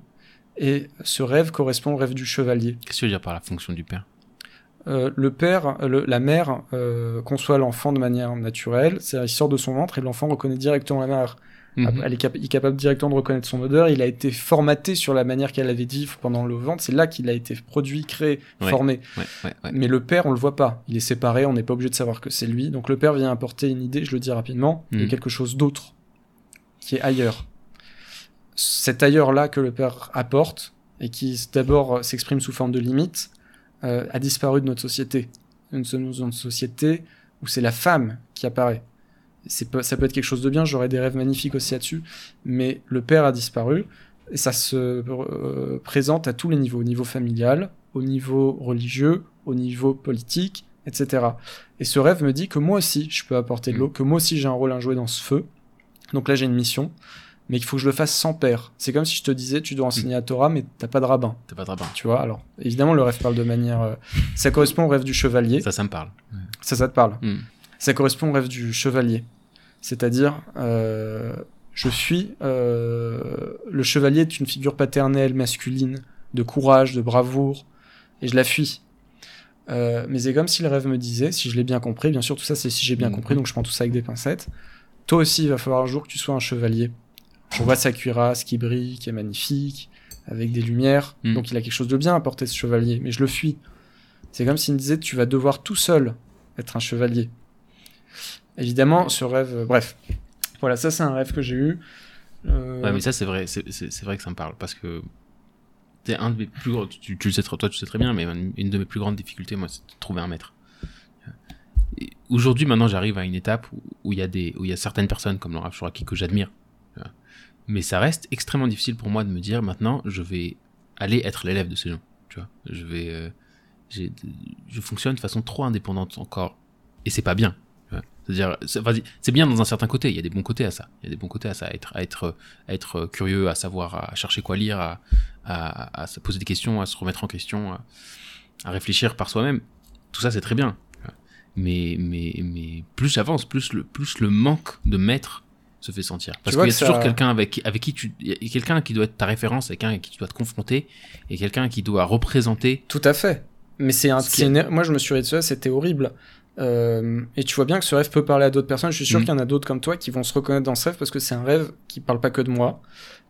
Et ce rêve correspond au rêve du chevalier. Qu'est-ce que tu veux dire par la fonction du père? Euh, le père, le- la mère euh, conçoit l'enfant de manière naturelle, c'est-à-dire il sort de son ventre et l'enfant reconnaît directement la mère. Mhm. Elle est, cap- il est capable directement de reconnaître son odeur. Il a été formaté sur la manière qu'elle avait dit pendant le ventre. C'est là qu'il a été produit, créé, Ouais. formé. Ouais, ouais, ouais. Mais le père, on le voit pas. Il est séparé, on n'est pas obligé de savoir que c'est lui. Donc le père vient apporter une idée, je le dis rapidement, de Mhm. quelque chose d'autre, qui est ailleurs. Cet ailleurs-là que le père apporte, et qui d'abord euh, s'exprime sous forme de limite, euh, a disparu de notre société. Nous sommes dans une société où c'est la femme qui apparaît. Pas- ça peut être quelque chose de bien, j'aurais des rêves magnifiques aussi là-dessus, mais le père a disparu, et ça se euh, présente à tous les niveaux, au niveau familial, au niveau religieux, au niveau politique, etc. Et ce rêve me dit que moi aussi, je peux apporter de l'eau, que moi aussi j'ai un rôle à jouer dans ce feu. Donc là, j'ai une mission, mais qu'il faut que je le fasse sans père. C'est comme si je te disais, tu dois enseigner à Torah, mais t'as pas de rabbin. T'as pas de rabbin. Tu vois, alors, évidemment, le rêve parle de manière... euh, ça correspond au rêve du chevalier. Ça, ça me parle. Ça, ça te parle. Mm. Ça correspond au rêve du chevalier. C'est-à-dire, euh, je suis. euh, le chevalier est une figure paternelle, masculine, de courage, de bravoure, et je la fuis. Euh, mais c'est comme si le rêve me disait, si je l'ai bien compris, bien sûr, tout ça c'est si j'ai bien Mhm. compris, donc je prends tout ça avec des pincettes. Toi aussi, il va falloir un jour que tu sois un chevalier. On voit sa cuirasse qui brille, qui est magnifique, avec des lumières. Mhm. Donc il a quelque chose de bien à porter ce chevalier, mais je le fuis. C'est comme s'il me disait, tu vas devoir tout seul être un chevalier. Évidemment, ce rêve, euh, bref. Voilà, ça c'est un rêve que j'ai eu. Euh, Ouais, mais ça, c'est vrai, c'est vrai que ça me parle parce que un de mes plus gros, tu, le sais, toi, tu sais très bien, mais une, de mes plus grandes difficultés, moi, c'est de trouver un maître. Aujourd'hui, maintenant, j'arrive à une étape où il y a des, où il y a certaines personnes comme Laura Chouraki que j'admire. Mais ça reste extrêmement difficile pour moi de me dire maintenant, je vais aller être l'élève de ces gens. Tu vois, je vais, euh, je fonctionne de façon trop indépendante encore, et c'est pas bien. C'est-à-dire, c'est bien dans un certain côté. Il y a des bons côtés à ça. Il y a des bons côtés à ça, à être, à être, à être curieux, à savoir, à chercher quoi lire, à, à, à se poser des questions, à se remettre en question, à, à réfléchir par soi-même. Tout ça, c'est très bien. Mais, mais, mais plus j'avance, plus le, plus le manque de maître se fait sentir. Parce qu'il y a ça- toujours quelqu'un avec, avec qui tu, il y a quelqu'un qui doit être ta référence, quelqu'un avec qui tu dois te confronter, et quelqu'un qui doit représenter. Tout à fait. Mais c'est un, Ce qui c'est une- moi je me suis dit de ça, c'était horrible. Euh, et tu vois bien que ce rêve peut parler à d'autres personnes. Je suis sûr Mhm. qu'il y en a d'autres comme toi qui vont se reconnaître dans ce rêve parce que c'est un rêve qui parle pas que de moi.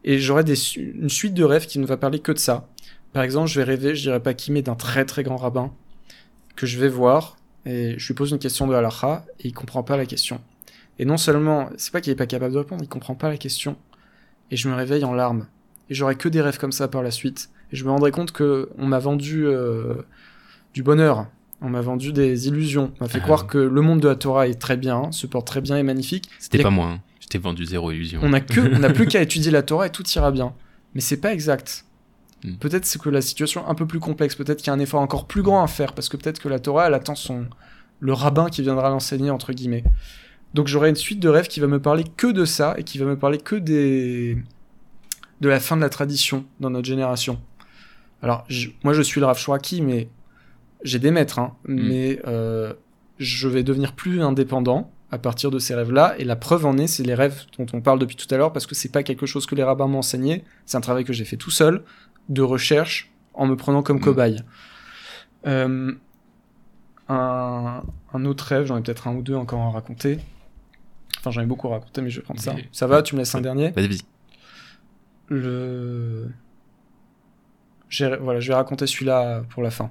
Et j'aurai une suite de rêves qui ne va parler que de ça. Par exemple, je vais rêver, je dirais pas qui, mais d'un très très grand rabbin que je vais voir et je lui pose une question de halakha et il comprend pas la question. Et non seulement, c'est pas qu'il est pas capable de répondre, il comprend pas la question. Et je me réveille en larmes. Et j'aurai que des rêves comme ça par la suite. Et je me rendrai compte que on m'a vendu euh, du bonheur. On m'a vendu des illusions. On m'a fait Ah croire que le monde de la Torah est très bien, se porte très bien et magnifique. C'était pas moi. hein. Je t'ai vendu zéro illusion. On n'a que, on n'a plus [laughs] qu'à étudier la Torah et tout ira bien. Mais c'est pas exact. Mm. Peut-être c'est que la situation est un peu plus complexe. Peut-être qu'il y a un effort encore plus grand à faire parce que peut-être que la Torah elle attend son le rabbin qui viendra l'enseigner entre guillemets. Donc j'aurai une suite de rêves qui va me parler que de ça et qui va me parler que des de la fin de la tradition dans notre génération. Alors je- moi je suis le Rav Shoraki, mais j'ai des maîtres, hein, mais euh, je vais devenir plus indépendant à partir de ces rêves-là. Et la preuve en est, c'est les rêves dont on parle depuis tout à l'heure, parce que c'est pas quelque chose que les rabbins m'ont enseigné. C'est un travail que j'ai fait tout seul, de recherche, en me prenant comme Mm. cobaye. Euh, un, un autre rêve, j'en ai peut-être un ou deux encore à raconter. Enfin, j'en ai beaucoup à raconter, mais je vais prendre ça. Ça va, tu me laisses un dernier? Vas-y, le voilà je vais raconter celui-là pour la fin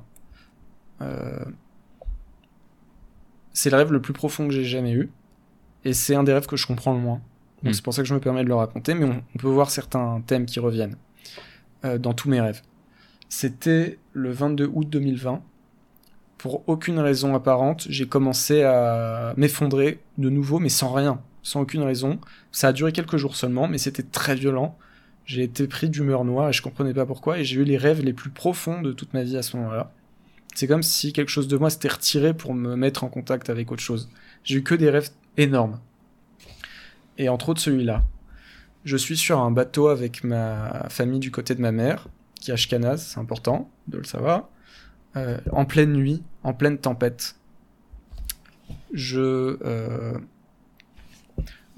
c'est le rêve le plus profond que j'ai jamais eu et c'est un des rêves que je comprends le moins. Donc Mm. c'est pour ça que je me permets de le raconter mais on, on peut voir certains thèmes qui reviennent euh, dans tous mes rêves. C'était le 22 août 2020 pour aucune raison apparente j'ai commencé à m'effondrer de nouveau mais sans rien sans aucune raison. Ça a duré quelques jours seulement mais c'était très violent. J'ai été pris d'humeur noire et je comprenais pas pourquoi et j'ai eu les rêves les plus profonds de toute ma vie à ce moment-là. C'est comme si quelque chose de moi s'était retiré pour me mettre en contact avec autre chose. J'ai eu que des rêves énormes. Et entre autres celui-là. Je suis sur un bateau avec ma famille du côté de ma mère, qui est Ashkenaz, c'est important de le savoir, euh, en pleine nuit, en pleine tempête. Je euh,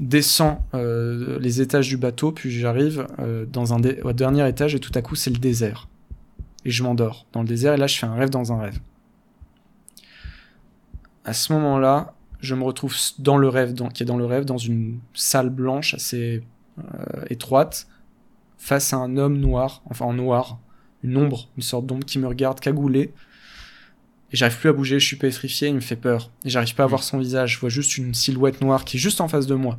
descends euh, les étages du bateau, puis j'arrive dans un dernier étage et tout à coup c'est le désert. Et je m'endors dans le désert et là je fais un rêve dans un rêve. À ce moment-là, je me retrouve dans le rêve, dans- qui est dans le rêve, dans une salle blanche assez euh, étroite, face à un homme noir, enfin en noir, une ombre, une sorte d'ombre qui me regarde cagoulé. Et j'arrive plus à bouger, je suis pétrifié, il me fait peur. Et j'arrive pas à voir son visage, je vois juste une silhouette noire qui est juste en face de moi.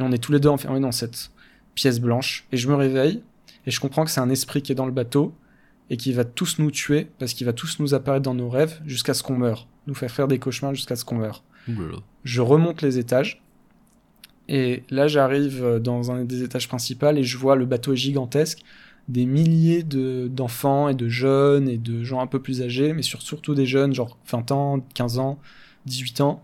Et on est tous les deux enfermés dans cette pièce blanche. Et je me réveille, et je comprends que c'est un esprit qui est dans le bateau, et qui va tous nous tuer, parce qu'il va tous nous apparaître dans nos rêves, jusqu'à ce qu'on meure. Nous faire faire des cauchemars jusqu'à ce qu'on meure. Je remonte les étages, et là j'arrive euh, dans un des étages principaux, et je vois le bateau gigantesque, des milliers de- d'enfants et de jeunes et de gens un peu plus âgés, mais sur- surtout des jeunes, genre 20 ans, 15 ans, 18 ans,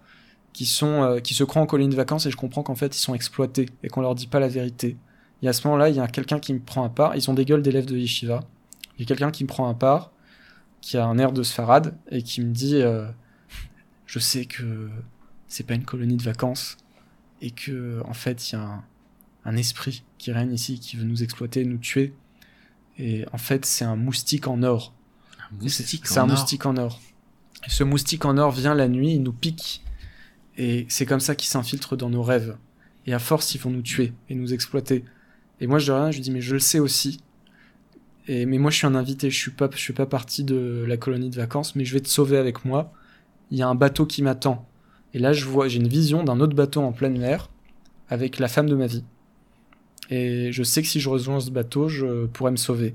qui, sont, euh, qui se croient en colonie de vacances et je comprends qu'en fait ils sont exploités et qu'on leur dit pas la vérité. Et à ce moment-là, il y a quelqu'un qui me prend à part, ils ont des gueules d'élèves de yeshiva, il y a quelqu'un qui me prend à part, qui a un air de sfarad et qui me dit euh, Je sais que c'est pas une colonie de vacances et que en fait il y a un, un esprit qui règne ici qui veut nous exploiter, nous tuer. Et en fait, c'est un moustique en or. C'est un or. moustique en or. Et ce moustique en or vient la nuit, il nous pique. Et c'est comme ça qu'il s'infiltre dans nos rêves. Et à force, ils vont nous tuer et nous exploiter. Et moi, je dis rien, je lui dis, mais je le sais aussi. Mais moi, je suis un invité, je suis pas, je suis pas partie de la colonie de vacances, mais je vais te sauver avec moi. Il y a un bateau qui m'attend. Et là, je vois, j'ai une vision d'un autre bateau en pleine mer, avec la femme de ma vie. Et je sais que si je rejoins ce bateau, je pourrais me sauver.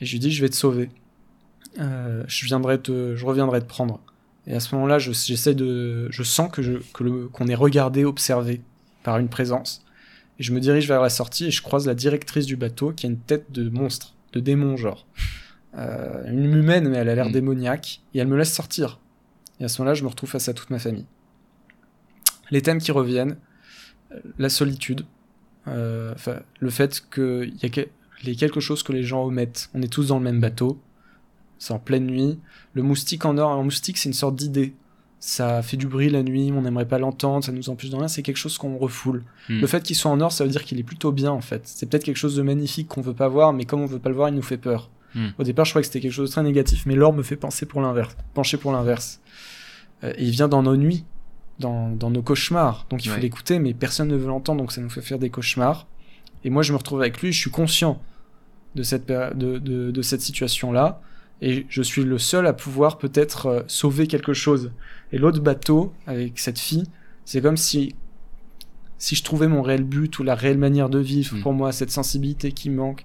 Et je lui dis, je vais te sauver. Euh, je viendrai te, je reviendrai te prendre. Et à ce moment-là, je- j'essaie de, je sens que je, que qu'on est regardé, observé par une présence. Et je me dirige vers la sortie et je croise la directrice du bateau qui a une tête de monstre, de démon genre. Euh, une humaine, mais elle a l'air Mm. démoniaque. Et elle me laisse sortir. Et à ce moment-là, je me retrouve face à toute ma famille. Les thèmes qui reviennent, euh, la solitude, euh, le fait qu'il y a que- les quelque chose que les gens omettent. On est tous dans le même bateau, c'est en pleine nuit. Le moustique en or, un moustique, c'est une sorte d'idée. Ça fait du bruit la nuit, on n'aimerait pas l'entendre, ça nous empêche de rien, c'est quelque chose qu'on refoule. Hmm. Le fait qu'il soit en or, ça veut dire qu'il est plutôt bien en fait. C'est peut-être quelque chose de magnifique qu'on veut pas voir, mais comme on veut pas le voir, il nous fait peur. Hmm. Au départ, je croyais que c'était quelque chose de très négatif, mais l'or me fait penser pour l'inverse, pencher pour l'inverse. Euh, et il vient dans nos nuits, dans, dans nos cauchemars. Donc il faut l'écouter, mais personne ne veut l'entendre, donc ça nous fait faire des cauchemars. Et moi, je me retrouve avec lui, je suis conscient de cette, péri- de, de, de cette situation-là, et je suis le seul à pouvoir peut-être euh, sauver quelque chose. Et l'autre bateau, avec cette fille, c'est comme si, si je trouvais mon réel but ou la réelle manière de vivre Mm. pour moi, cette sensibilité qui manque,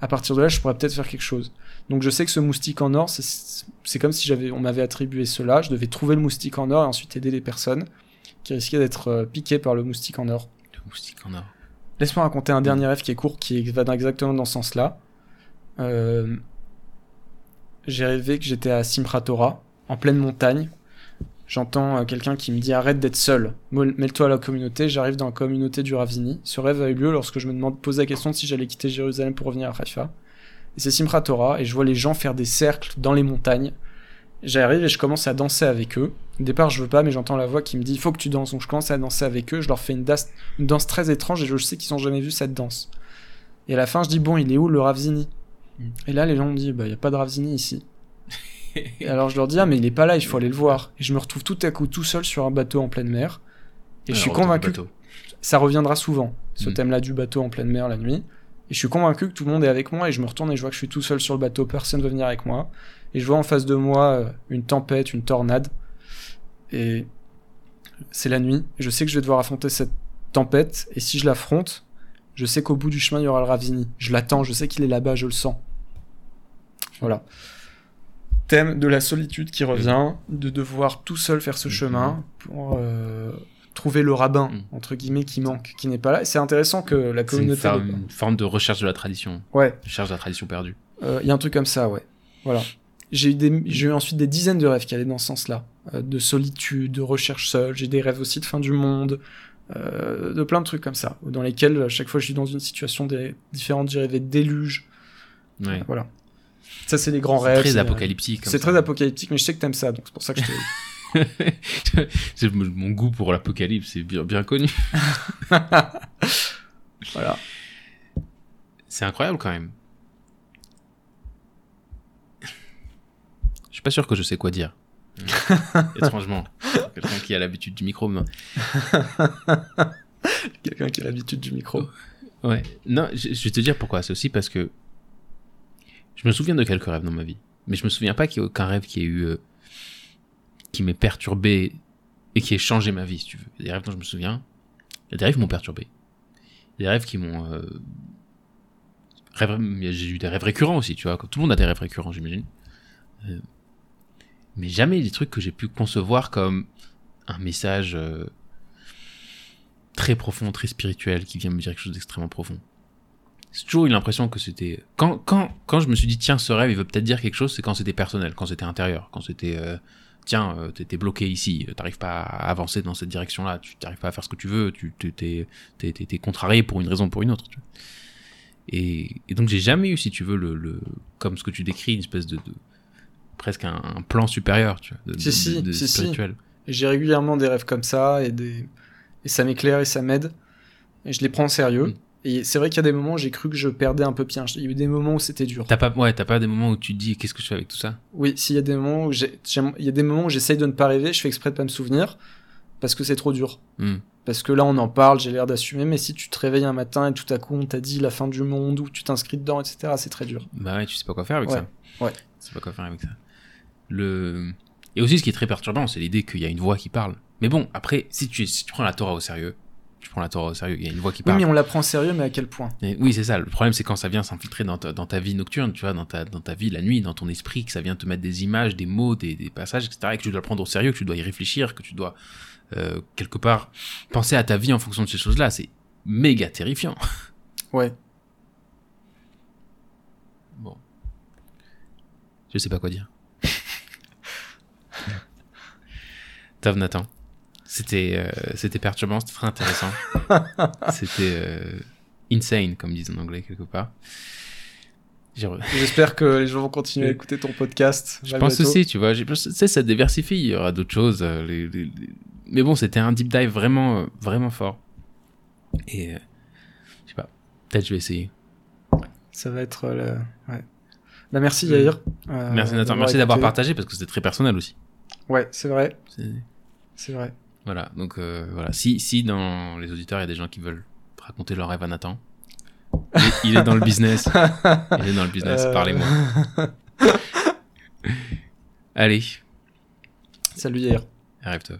à partir de là, je pourrais peut-être faire quelque chose. Donc je sais que ce moustique en or, c'est- comme si j'avais, on m'avait attribué cela, je devais trouver le moustique en or et ensuite aider les personnes qui risquaient d'être euh, piquées par le moustique en or. Le moustique en or. Laisse-moi raconter un dernier rêve qui est court, qui va exactement dans ce sens-là. Euh, J'ai rêvé que j'étais à Simratora, en pleine montagne. J'entends euh, quelqu'un qui me dit arrête d'être seul, mêle-toi à la communauté. J'arrive dans la communauté du Ravini. Ce rêve a eu lieu lorsque je me demande, pose la question si j'allais quitter Jérusalem pour revenir à Haïfa. Et c'est Simratora, et je vois les gens faire des cercles dans les montagnes. J'arrive et je commence à danser avec eux. Au départ, je veux pas, mais j'entends la voix qui me dit il faut que tu danses. Donc je commence à danser avec eux. Je leur fais une, une danse très étrange et je sais qu'ils ont jamais vu cette danse. Et à la fin, je dis bon, il est où le Ravzini Mm. Et là, les gens me disent bah, il y a pas de Ravzini ici. [laughs] et alors je leur dis ah, mais il est pas là, il faut aller le voir. Et je me retrouve tout à coup tout seul sur un bateau en pleine mer. Et je suis retour au convaincu ça reviendra souvent, ce Mm. thème-là du bateau en pleine mer la nuit. Et je suis convaincu que tout le monde est avec moi et je me retourne et je vois que je suis tout seul sur le bateau, personne ne veut venir avec moi. Et je vois en face de moi euh, une tempête, une tornade. Et c'est la nuit. Je sais que je vais devoir affronter cette tempête et si je l'affronte, je sais qu'au bout du chemin il y aura le Ravini. Je l'attends, je sais qu'il est là-bas, je le sens. Voilà. Thème de la solitude qui revient, de devoir tout seul faire ce Mhm. chemin pour euh, trouver le rabbin, Mhm. entre guillemets, qui manque, qui n'est pas là. C'est intéressant que la C'est une, communauté. pas. une forme de recherche de la tradition. Ouais, Recherche de la tradition perdue. euh, il y a un truc comme ça, ouais. Voilà. J'ai eu, des- j'ai eu ensuite des dizaines de rêves qui allaient dans ce sens-là. Euh, de solitude, de recherche seule. J'ai des rêves aussi de fin du monde. Euh, de plein de trucs comme ça. Dans lesquels, à chaque fois je suis dans une situation des- différente, j'ai rêvé de déluge. Ouais. Voilà. Ça, c'est les grands C'est rêves. très c'est- apocalyptique. C'est très apocalyptique, mais je sais que t'aimes ça, donc c'est pour ça que je te [laughs] C'est- Mon goût pour l'apocalypse c'est bien, bien connu. [laughs] Voilà. C'est incroyable quand même. Je suis pas sûr que je sais quoi dire. Étrangement. Quelqu'un qui a l'habitude du micro. [laughs] Quelqu'un qui a l'habitude du micro. Ouais. Non, je, je vais te dire pourquoi. C'est aussi parce que je me souviens de quelques rêves dans ma vie. Mais je me souviens pas qu'il y ait aucun rêve qui ait eu. euh, qui m'ait perturbé et qui ait changé ma vie, si tu veux. Il y a des rêves dont je me souviens. Il y a des rêves qui m'ont perturbé. Il y a des rêves qui m'ont. euh, rêve- J'ai eu des rêves récurrents aussi, tu vois. Comme tout le monde a des rêves récurrents, j'imagine. Euh, Mais jamais des trucs que j'ai pu concevoir comme un message euh, très profond, très spirituel, qui vient me dire quelque chose d'extrêmement profond. J'ai toujours eu l'impression que c'était... Quand, quand, quand je me suis dit, tiens, ce rêve, il veut peut-être dire quelque chose, c'est quand c'était personnel, quand c'était intérieur, quand c'était... euh, tiens, euh, bloqué ici, euh, t'arrives pas à avancer dans cette direction-là, tu t'arrives pas à faire ce que tu veux, tu t'es- contrarié pour une raison ou pour une autre. Et, donc j'ai jamais eu, si tu veux, le, le comme ce que tu décris, une espèce de- presque un, un plan supérieur, tu vois, de, Si, si, de- de si, spirituel. J'ai régulièrement des rêves comme ça, et, des... et ça m'éclaire et ça m'aide. Et je les prends au sérieux. Mm. Et c'est vrai qu'il y a des moments où j'ai cru que je perdais un peu pied. Il y a eu des moments où c'était dur. T'as pas, ouais, t'as pas des moments où tu te dis, qu'est-ce que je fais avec tout ça? Oui, s'il y a des moments où j'ai, il y a des moments où j'essaye de ne pas rêver, je fais exprès de pas me souvenir, parce que c'est trop dur. Hmm. Parce que là, on en parle, j'ai l'air d'assumer, mais si tu te réveilles un matin et tout à coup on t'a dit la fin du monde, ou tu t'inscris dedans, etc., c'est très dur. Bah ouais, tu sais pas quoi faire avec Ouais, ça. ouais. Tu sais pas quoi faire avec ça. Le... Et aussi, ce qui est très perturbant, c'est l'idée qu'il y a une voix qui parle. Mais bon, après, si tu, si tu prends la Torah au sérieux, tu prends la Torah au sérieux. Il y a une voix qui Oui, parle. mais on la prend sérieux, mais à quel point? Et oui, c'est ça. Le problème, c'est quand ça vient s'infiltrer dans ta, dans ta vie nocturne, tu vois, dans ta, dans ta vie la nuit, dans ton esprit, que ça vient te mettre des images, des mots, des, des passages, etc., et que tu dois le prendre au sérieux, que tu dois y réfléchir, que tu dois, euh, quelque part, penser à ta vie en fonction de ces choses-là. C'est méga terrifiant. [laughs] Ouais. Bon. Je sais pas quoi dire. Tov Nathan. C'était euh, c'était perturbant, c'était très intéressant. [laughs] c'était euh, insane, comme disent en anglais quelque part. J'espère que les gens vont continuer à écouter ton podcast. Je pense aussi, tu vois. Tu sais, ça diversifie, il y aura d'autres choses. euh, les- les- les- Mais bon, c'était un deep dive vraiment, vraiment fort. Et euh, je sais pas, peut-être je vais essayer. Ça va être le... ouais. Bah, merci Mm. Yair. euh, Merci Nathan, merci d'avoir partagé parce que c'était très personnel aussi. Ouais, c'est vrai, C'est- vrai. Voilà, donc euh, voilà. Si, si dans les auditeurs, il y a des gens qui veulent raconter leur rêve à Nathan, il est, il est dans le business. [laughs] Il est dans le business, Euh, parlez-moi. [laughs] Allez, Salut Yair. rêve-toi.